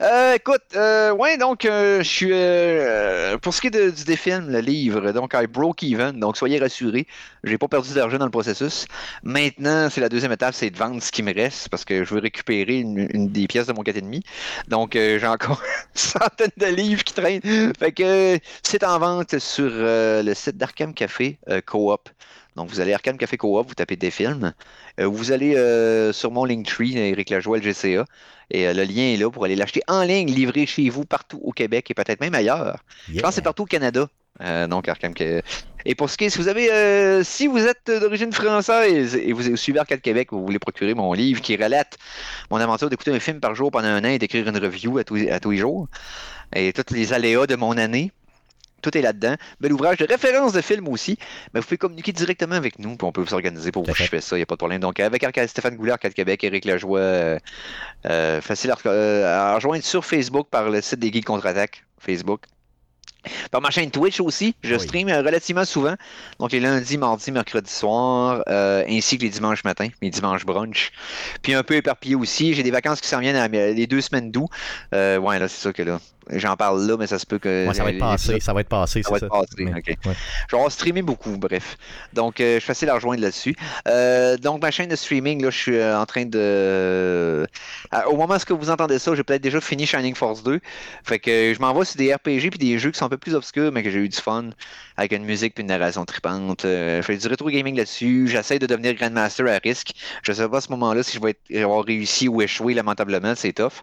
Euh, écoute, euh, ouais, donc, euh, je suis. pour ce qui est du défilm, le livre, donc, I broke even, donc soyez rassurés, j'ai pas perdu d'argent dans le processus. Maintenant, c'est la deuxième étape, c'est de vendre ce qui me reste, parce que je veux récupérer une, une des pièces de mon 4,5. Donc, j'ai encore [LAUGHS] une centaine de livres qui traînent. Fait que c'est en vente sur le site d'Arkham Café Coop. Donc, vous allez Arkham Café Coop, vous tapez des films. Euh, vous allez euh, sur mon Linktree, Eric Lajoie, LGCA. Et euh, le lien est là pour aller l'acheter en ligne, livré chez vous partout au Québec et peut-être même ailleurs. Je pense que c'est partout au Canada. Euh, donc, Arkham. Et pour ce qui est, si vous avez, euh, si vous êtes d'origine française et vous suivez Arcade Québec, vous voulez procurer mon livre qui relate mon aventure d'écouter un film par jour pendant un an et d'écrire une review à tous, à tous les jours et tous les aléas de mon année. Tout est là-dedans. Bel ouvrage de référence de film aussi. Mais vous pouvez communiquer directement avec nous, puis on peut s'organiser pour Tout à vous. Je fais ça, il n'y a pas de problème. Donc, avec Arcade, Stéphane Goulet, Arcade Québec, Éric Lajoie, euh, euh, facile à, euh, à rejoindre sur Facebook par le site des Geeks Contre-Attaque, Facebook. Par ma chaîne Twitch aussi, je Oui. stream euh, relativement souvent. Donc les lundis, mardis, mercredis soir, euh, ainsi que les dimanches matins, mes dimanches brunch. Puis un peu éparpillé aussi. J'ai des vacances qui s'en viennent à les deux semaines d'août. Euh, ouais, là, c'est ça que là. J'en parle là, mais ça se peut que. Ouais, ça va être passé, ça va être passé, Ça va être passé, Mais- ok. ouais. Je vais streamer beaucoup, bref. Donc, euh, je suis facile à rejoindre là-dessus. Euh, donc, ma chaîne de streaming, là, je suis euh, en train de. au moment où vous entendez ça, j'ai peut-être déjà fini Shining Force 2. Fait que je m'envoie sur des RPG puis des jeux qui sont un peu plus obscures, mais que j'ai eu du fun, avec une musique puis une narration tripante. Je fais du rétro gaming là-dessus. J'essaie de devenir Grandmaster à risque. Je sais pas à ce moment-là si je vais être, avoir réussi ou échoué lamentablement, c'est tough.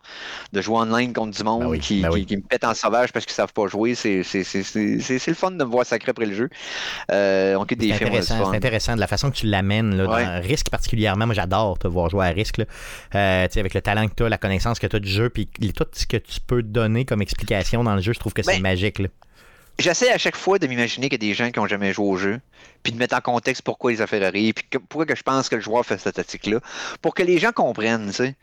De jouer online contre du monde Ben oui, qui, ben qui- oui. qui me pète en sauvage parce qu'ils savent pas jouer, c'est le fun de me voir sacré après le jeu. Euh, on quitte des C'est films, intéressant, fun. c'est intéressant de la façon que tu l'amènes, là, Ouais. risque particulièrement. Moi, j'adore te voir jouer à risque, là. Euh, avec le talent que tu as, la connaissance que tu as du jeu, puis tout ce que tu peux donner comme explication dans le jeu, je trouve que c'est Ben, magique. Là. J'essaie à chaque fois de m'imaginer qu'il y a des gens qui n'ont jamais joué au jeu, puis de mettre en contexte pourquoi les affaires arrivent, puis que- pourquoi que je pense que le joueur fait cette tactique-là, pour que les gens comprennent, tu sais.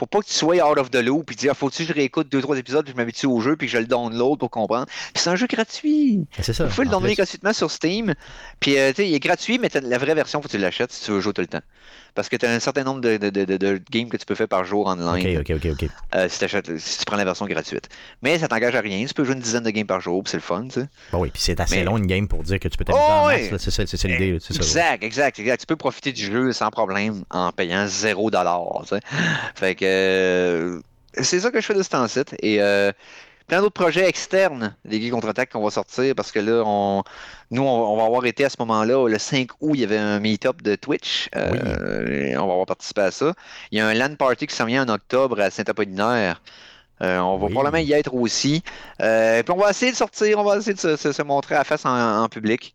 Pour pas que tu sois out of the loop, puis dire, faut-tu que je réécoute deux, trois épisodes, puis je m'habitue au jeu, puis que je le download pour comprendre. Puis c'est un jeu gratuit. C'est ça. Vous pouvez le downloader gratuitement sur Steam. Puis, euh, tu sais, il est gratuit, mais la vraie version, faut que tu l'achètes si tu veux jouer tout le temps. Parce que tu as un certain nombre de, de- de- de- games que tu peux faire par jour online Ok, ok, ok, ok. euh, si, tu prends la version gratuite. Mais ça t'engage à rien. Tu peux jouer une dizaine de games par jour, puis c'est le fun, tu sais. Bon, oui, puis c'est assez Mais- long une game pour dire que tu peux t'amuser Oh, en masse. C'est l'idée. Exact, exact, exact. Tu peux profiter du jeu sans problème en payant 0$. dollar, tu sais. Fait que euh, c'est ça que je fais de ce temps-ci. Et euh, plein d'autres projets externes des Geeks contre-attaque qu'on va sortir parce que là, on, nous, on, va avoir été à ce moment-là, le 5 août, il y avait un meet-up de Twitch. Euh, on va avoir participé à ça. Il y a un LAN party qui s'en vient en octobre à Saint-Apollinaire. Euh, on va Oui. probablement y être aussi. Euh, puis on va essayer de sortir, on va essayer de se, se- se montrer à face en, en public.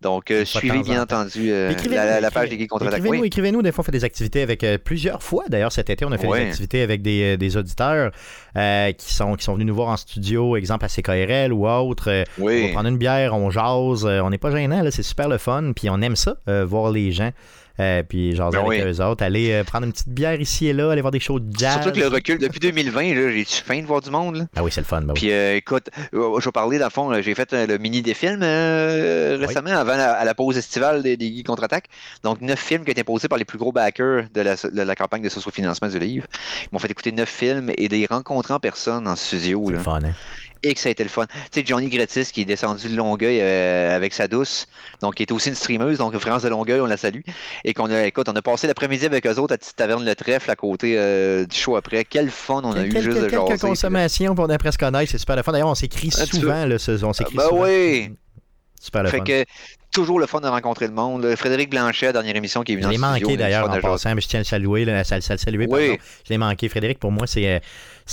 Donc, euh, suivez bien temps. entendu euh, la, page des Geeks contre-attaque. Écrivez-nous, Oui. écrivez-nous. Des fois, on fait des activités avec euh, plusieurs fois. D'ailleurs, cet été, on a fait Ouais. des activités avec des, des auditeurs euh, qui, sont, qui sont venus nous voir en studio, exemple à CKRL ou autre. Euh, On va prendre une bière, on jase, euh, on n'est pas gênant, là, c'est super le fun, puis on aime ça, euh, voir les gens, euh, puis jaser Ben avec oui. eux autres, aller euh, prendre une petite bière ici et là, aller voir des shows de jazz. Surtout que le recul, depuis 2020, là, j'ai faim de voir du monde. là? Ah oui, c'est le fun. ben oui. Puis euh, écoute, euh, je vais parler, dans le fond, j'ai fait le mini des films Oui. récemment, avant la, à la pause estivale des, des Geeks contre-attaque. Donc, neuf films qui ont été posés par les plus gros backers de la, de la campagne de socio-financement du livre. Ils m'ont fait écouter neuf films et des rencontres en personne en studio. c'est fun, hein. Et que ça a été le fun. Tu sais, Johnny Gretis qui est descendu de Longueuil euh, avec sa douce, donc qui est aussi une streameuse, donc France de Longueuil, on la salue. Et qu'on a, écoute, on a passé l'après-midi avec eux autres à Petite Taverne Le Trèfle à côté euh, du show après. Quel fun on a eu Quel- juste de quelques jaser. consommations, puis on c'est super le fun. D'ailleurs, on s'écrit Ah, souvent, là, ce- on s'écrit Ben souvent. oui. Super le Fait fun. que toujours le fun de rencontrer le monde. Frédéric Blanchet, la dernière émission qui est Je venu l'ai manqué d'ailleurs en passant, mais je tiens à le saluer, là, à le- à le saluer, Oui. Je l'ai manqué. Frédéric, pour moi, c'est.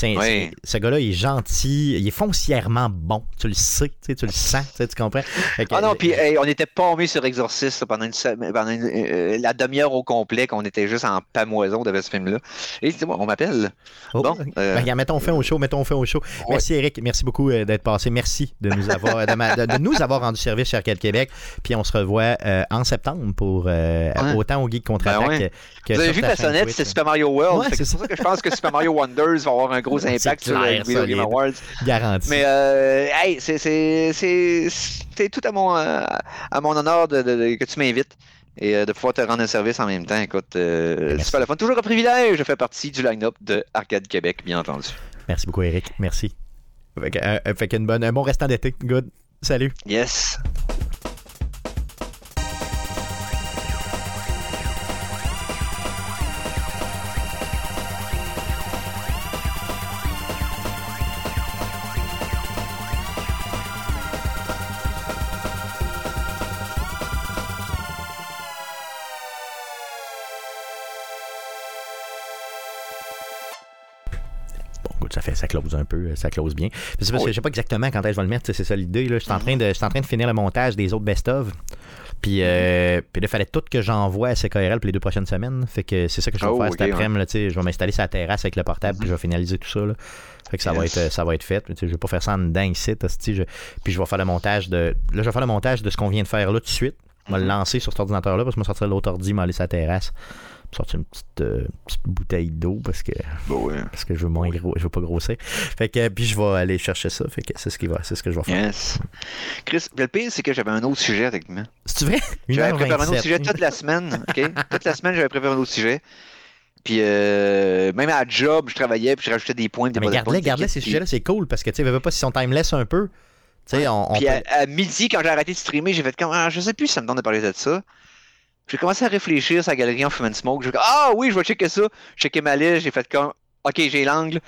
Euh, c'est- Oui. Ce gars-là, il est gentil, il est foncièrement bon. Tu le sais, tu, sais, tu le sens, tu, sais, tu comprends? Que- Ah non, puis hey, on était pommés sur Exorcist là, pendant, une, pendant une- euh, la demi-heure au complet, qu'on était juste en pamoison de ce film-là. Et on m'appelle. Oh, bon, euh, ben, regarde, mettons fin au show, mettons fin au show. Ouais. Merci Eric, merci beaucoup euh, d'être passé. Merci de nous avoir, de, ma- de- de nous avoir rendu service Arcade Québec. Puis on se revoit euh, en septembre pour euh, autant au Geek contre-attaque Ben ouais. que Vous avez vu ta sonnette, c'est Super Mario World. Ouais, c'est pour ça que je pense que Super Mario Wonders va avoir un [LAUGHS] gros C'est impact sur le Video. Awards. Garanti. Mais euh, hey, c'est- c'est c'est- c'est tout à mon, euh, à mon honneur de, de- de- que tu m'invites et euh, de pouvoir te rendre un service en même temps. Écoute, euh, super le fun. Toujours un privilège. Je fais partie du line-up de Arcade Québec, bien entendu. Merci beaucoup Eric, merci. Fait, fait qu'une bonne, un bon restant d'été. Good. Salut. Yes. Ça close un peu, ça close bien. C'est parce que je sais pas exactement quand est-ce que je vais le mettre, c'est ça l'idée. Je suis en, train de- en train de finir le montage des autres best-of. Puis, euh, puis là, il fallait tout que j'envoie à CKRL pour les deux prochaines semaines. Fait que c'est ça que je vais Oh, faire cet après-midi. Je vais m'installer sur la terrasse avec le portable, puis je vais finaliser tout ça. Là. Fait que ça, va être, ça va être fait. Je vais pas faire ça en dedans ici. je- Puis je vais faire le montage de. Là, je vais faire le montage de ce qu'on vient de faire là tout de suite. Je vais le lancer sur cet ordinateur-là parce que je vais sortir l'autre ordi, m'aller sur la terrasse. Sortir une petite, euh, petite bouteille d'eau parce que Bon, ouais. parce que je veux moins gros, je veux pas grossir. Fait que puis je vais aller chercher ça. Fait que c'est ce qui va, c'est ce que je vais faire. Yes. Chris, le pire, c'est que j'avais un autre sujet avec moi. C'est vrai? J'avais préparé un autre 1h27. sujet toute la semaine. Toute la semaine, j'avais préparé un autre sujet. Puis euh, même à job, je travaillais, puis je rajoutais des points. des Mais garde-les, garde-les ces sujets-là, c'est cool parce que tu sais, pas si on timeless un peu. On, on Puis peut- à, à midi, quand j'ai arrêté de streamer, j'ai fait comme ah, je sais plus si ça me donne de parler de ça. J'ai commencé à réfléchir sur la galerie en fumant smoke. J'ai ah oui, je vais checker ça. J'ai checké ma liste, j'ai fait comme ok, j'ai l'angle,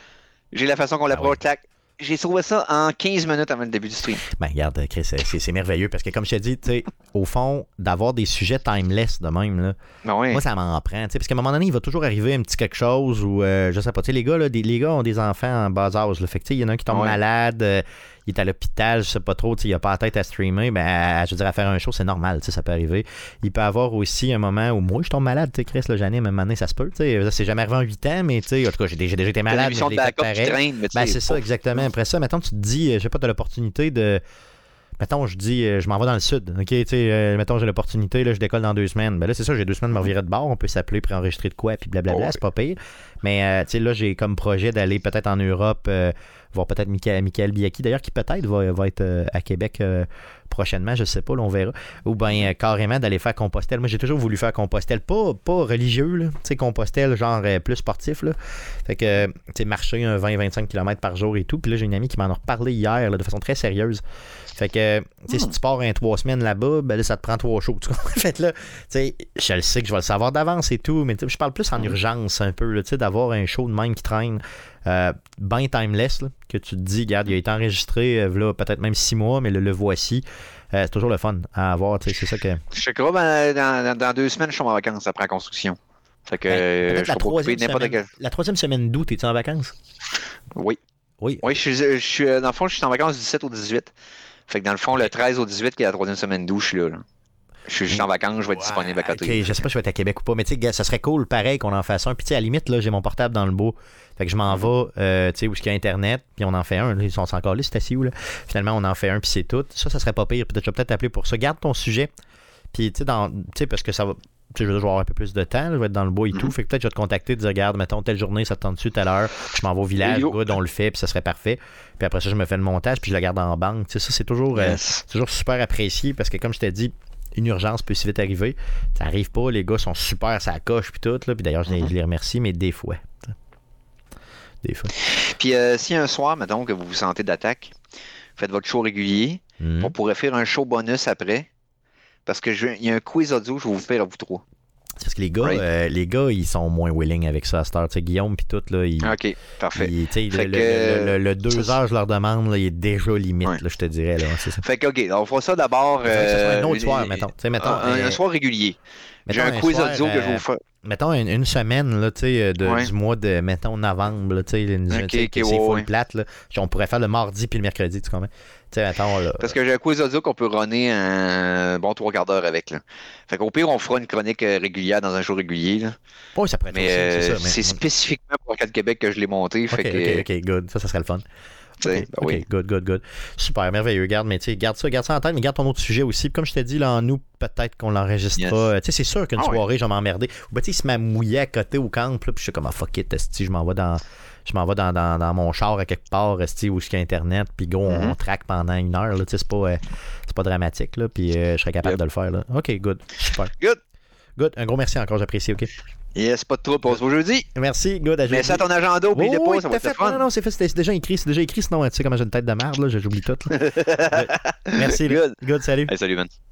j'ai la façon qu'on l'approche, Ah oui. j'ai trouvé ça en 15 minutes avant le début du stream. Ben, regarde, Chris, c'est- merveilleux parce que, comme je t'ai dit, tu sais, au fond, d'avoir des sujets timeless de même, là, Ben moi, ça m'en prend. tu sais, Parce qu'à un moment donné, il va toujours arriver un petit quelque chose ou, euh, je sais pas, tu sais, les gars, là, des, les gars ont des enfants en bas âge. Là, fait que, tu sais, il y en a un qui tombe Ouais. malade, euh, il est à l'hôpital, je sais pas trop, il a pas la tête à streamer. Ben, à- je veux dire, à faire un show, c'est normal, ça peut arriver. Il peut avoir aussi un moment où moi, je tombe malade, tu sais, Chris, là, j'anime, à un moment donné, ça se peut, tu sais. C'est jamais arrivé en 8 ans, mais, tu sais, en tout cas, j'ai déjà été T'as malade. mais je traîne, mais Ben, c'est ça, exactement. Après ça, mettons, tu te dis, je sais pas, tu as l'opportunité de. Mettons, je dis, je m'en vais dans le sud. OK, tu sais, euh, mettons, j'ai l'opportunité, là, je décolle dans deux semaines. Ben là, c'est ça, j'ai deux semaines de me revirer de bord. On peut s'appeler, préenregistrer de quoi, puis blablabla, Oh, c'est pas pire. Mais, euh, tu sais, là, j'ai comme projet d'aller peut-être en Europe, euh, voir peut-être Michael, Michael Biaki, d'ailleurs, qui peut-être va, va être euh, à Québec euh, prochainement, je sais pas, là, on verra. Ou bien, carrément, d'aller faire Compostelle. Moi, j'ai toujours voulu faire Compostelle, pas, pas religieux, là. Tu sais, Compostelle, genre plus sportif, là. Fait que, tu sais, marcher un 20-25 km par jour et tout. Puis là, j'ai une amie qui m'en a reparlé hier, là, de façon très sérieuse. Fait que, tu sais, si tu pars un trois semaines là-bas, ben là, ça te prend trois shows. Tu [LAUGHS] fait là, tu sais, je le sais que je vais le savoir d'avance et tout, mais tu sais, je parle plus en urgence un peu, tu sais, d'avoir un show de même qui traîne. Euh, ben timeless, là, que tu te dis, regarde, il a été enregistré, euh, là, peut-être même six mois, mais le, le voici. Euh, c'est toujours le fun à avoir, c'est ça que. Je que ben, dans, deux semaines, je suis en vacances après la construction. Fait que Ben, euh, je la, troisième semaine, quel. la troisième semaine d'août, es-tu en vacances? Oui. Oui. Oui, je suis, je suis, dans le fond, je suis en vacances du 17 au 18. Fait que dans le fond, le 13 au 18, qui est la troisième semaine d'août, je suis là. là. Je suis en vacances, je vais être disponible à côté. Ok, je sais pas si je vais être à Québec ou pas, mais tu sais, ça serait cool, pareil, qu'on en fasse un. Puis tu sais, à la limite, là, j'ai mon portable dans le beau. Fait que je m'en vais, euh, tu sais, où il y a Internet, puis on en fait un. Ils sont encore là, c'est assis où, là. Finalement, on en fait un, puis c'est tout. Ça, ça serait pas pire. Peut-être, je vais peut-être t'appeler pour ça. Garde ton sujet. Puis, tu sais, parce que ça va. Tu sais, je vais avoir un peu plus de temps, je vais être dans le bois et tout. Mhm. Fait que peut-être je vais te contacter, te dire, regarde, mettons, telle journée, ça te tente dessus, telle heure. Je m'en vais au village, good, on le fait, puis ça serait parfait. Puis après ça, je me fais le montage, puis je le garde en banque. Tu sais, ça, c'est toujours. euh, Yes. toujours super apprécié parce que, comme je t'ai dit, une urgence peut si vite arriver. Ça arrive pas, les gars sont super, ça coche, puis tout. Là. Puis d'ailleurs, je, les- remercie, mais des fois. Des fois. Puis euh, si un soir, mettons, que vous vous sentez d'attaque, faites votre show régulier. Mhm. On pourrait faire un show bonus après. Parce que je- il y a un quiz audio que je vais vous faire à vous trois. Parce que les gars, Right. euh, les gars, ils sont moins willing avec ça à cette heure. Tu sais, Guillaume, puis tout, là, ils. Ok, parfait. ils- le, que, le- le- le deux ça, heures, je leur demande, là, il est déjà limite, Ouais. là, je te dirais. Là, ça. Fait que, ok, on fera ça d'abord. Sera un euh, autre soir, mettons. Mettons, un, un- euh, un soir régulier. J'ai mettons un quiz soir, audio que je vais euh, vous faire. Mettons une, une semaine là, euh, de- Ouais. du mois de mettons novembre, là, tu sais, une- Ok, tu sais, ok, que c'est ouais, full ouais. plate. Là. On pourrait faire le mardi puis le mercredi, tu comprends? Là. Parce que j'ai un quiz audio qu'on peut runner un bon trois quarts d'heure avec. Là. Fait qu'au pire, on fera une chronique euh, régulière dans un jour régulier. Là. Ça pourrait être Mais aussi, euh, c'est ça. mais- c'est spécifiquement pour Arcade Québec que je l'ai monté. Ok, Fait que, ok, ok, good. Ça, ça serait le fun. Tu sais, Ok, ben oui. good, good, good. Super, merveilleux. Garde, mais garde ça, garde ça en tête, mais garde ton autre sujet aussi. Puis comme je t'ai dit, là, en août, peut-être qu'on l'enregistrera. Yes. Tu sais, c'est sûr qu'une Ah soirée, je vais m'emmerder. Ou ben, tu sais, il se m'a mouillé à côté au camp, là, puis je suis comme, ah, fuck it, esti, je m'en vais dans. Je m'en vais dans, dans, dans mon char à quelque part, esti, où je suis Internet, puis go, on, Mhm. on traque pendant une heure, c'est pas, euh, pas dramatique, là, puis euh, je serais capable Yep. de le faire, là. Ok, good, super. Good. Good, un gros merci encore, j'apprécie, ok? Yes, pas de trouble. On se voit jeudi. Merci, good, Mets jeudi. ça à ton agenda, oublie Oui, pas, ça va fait. fun. Non, non, c'est fait, c'est déjà écrit, c'est déjà écrit, sinon, tu sais comment j'ai une tête de merde, là, j'oublie tout. là. [LAUGHS] Merci, Good. good, salut. Hey, salut, man.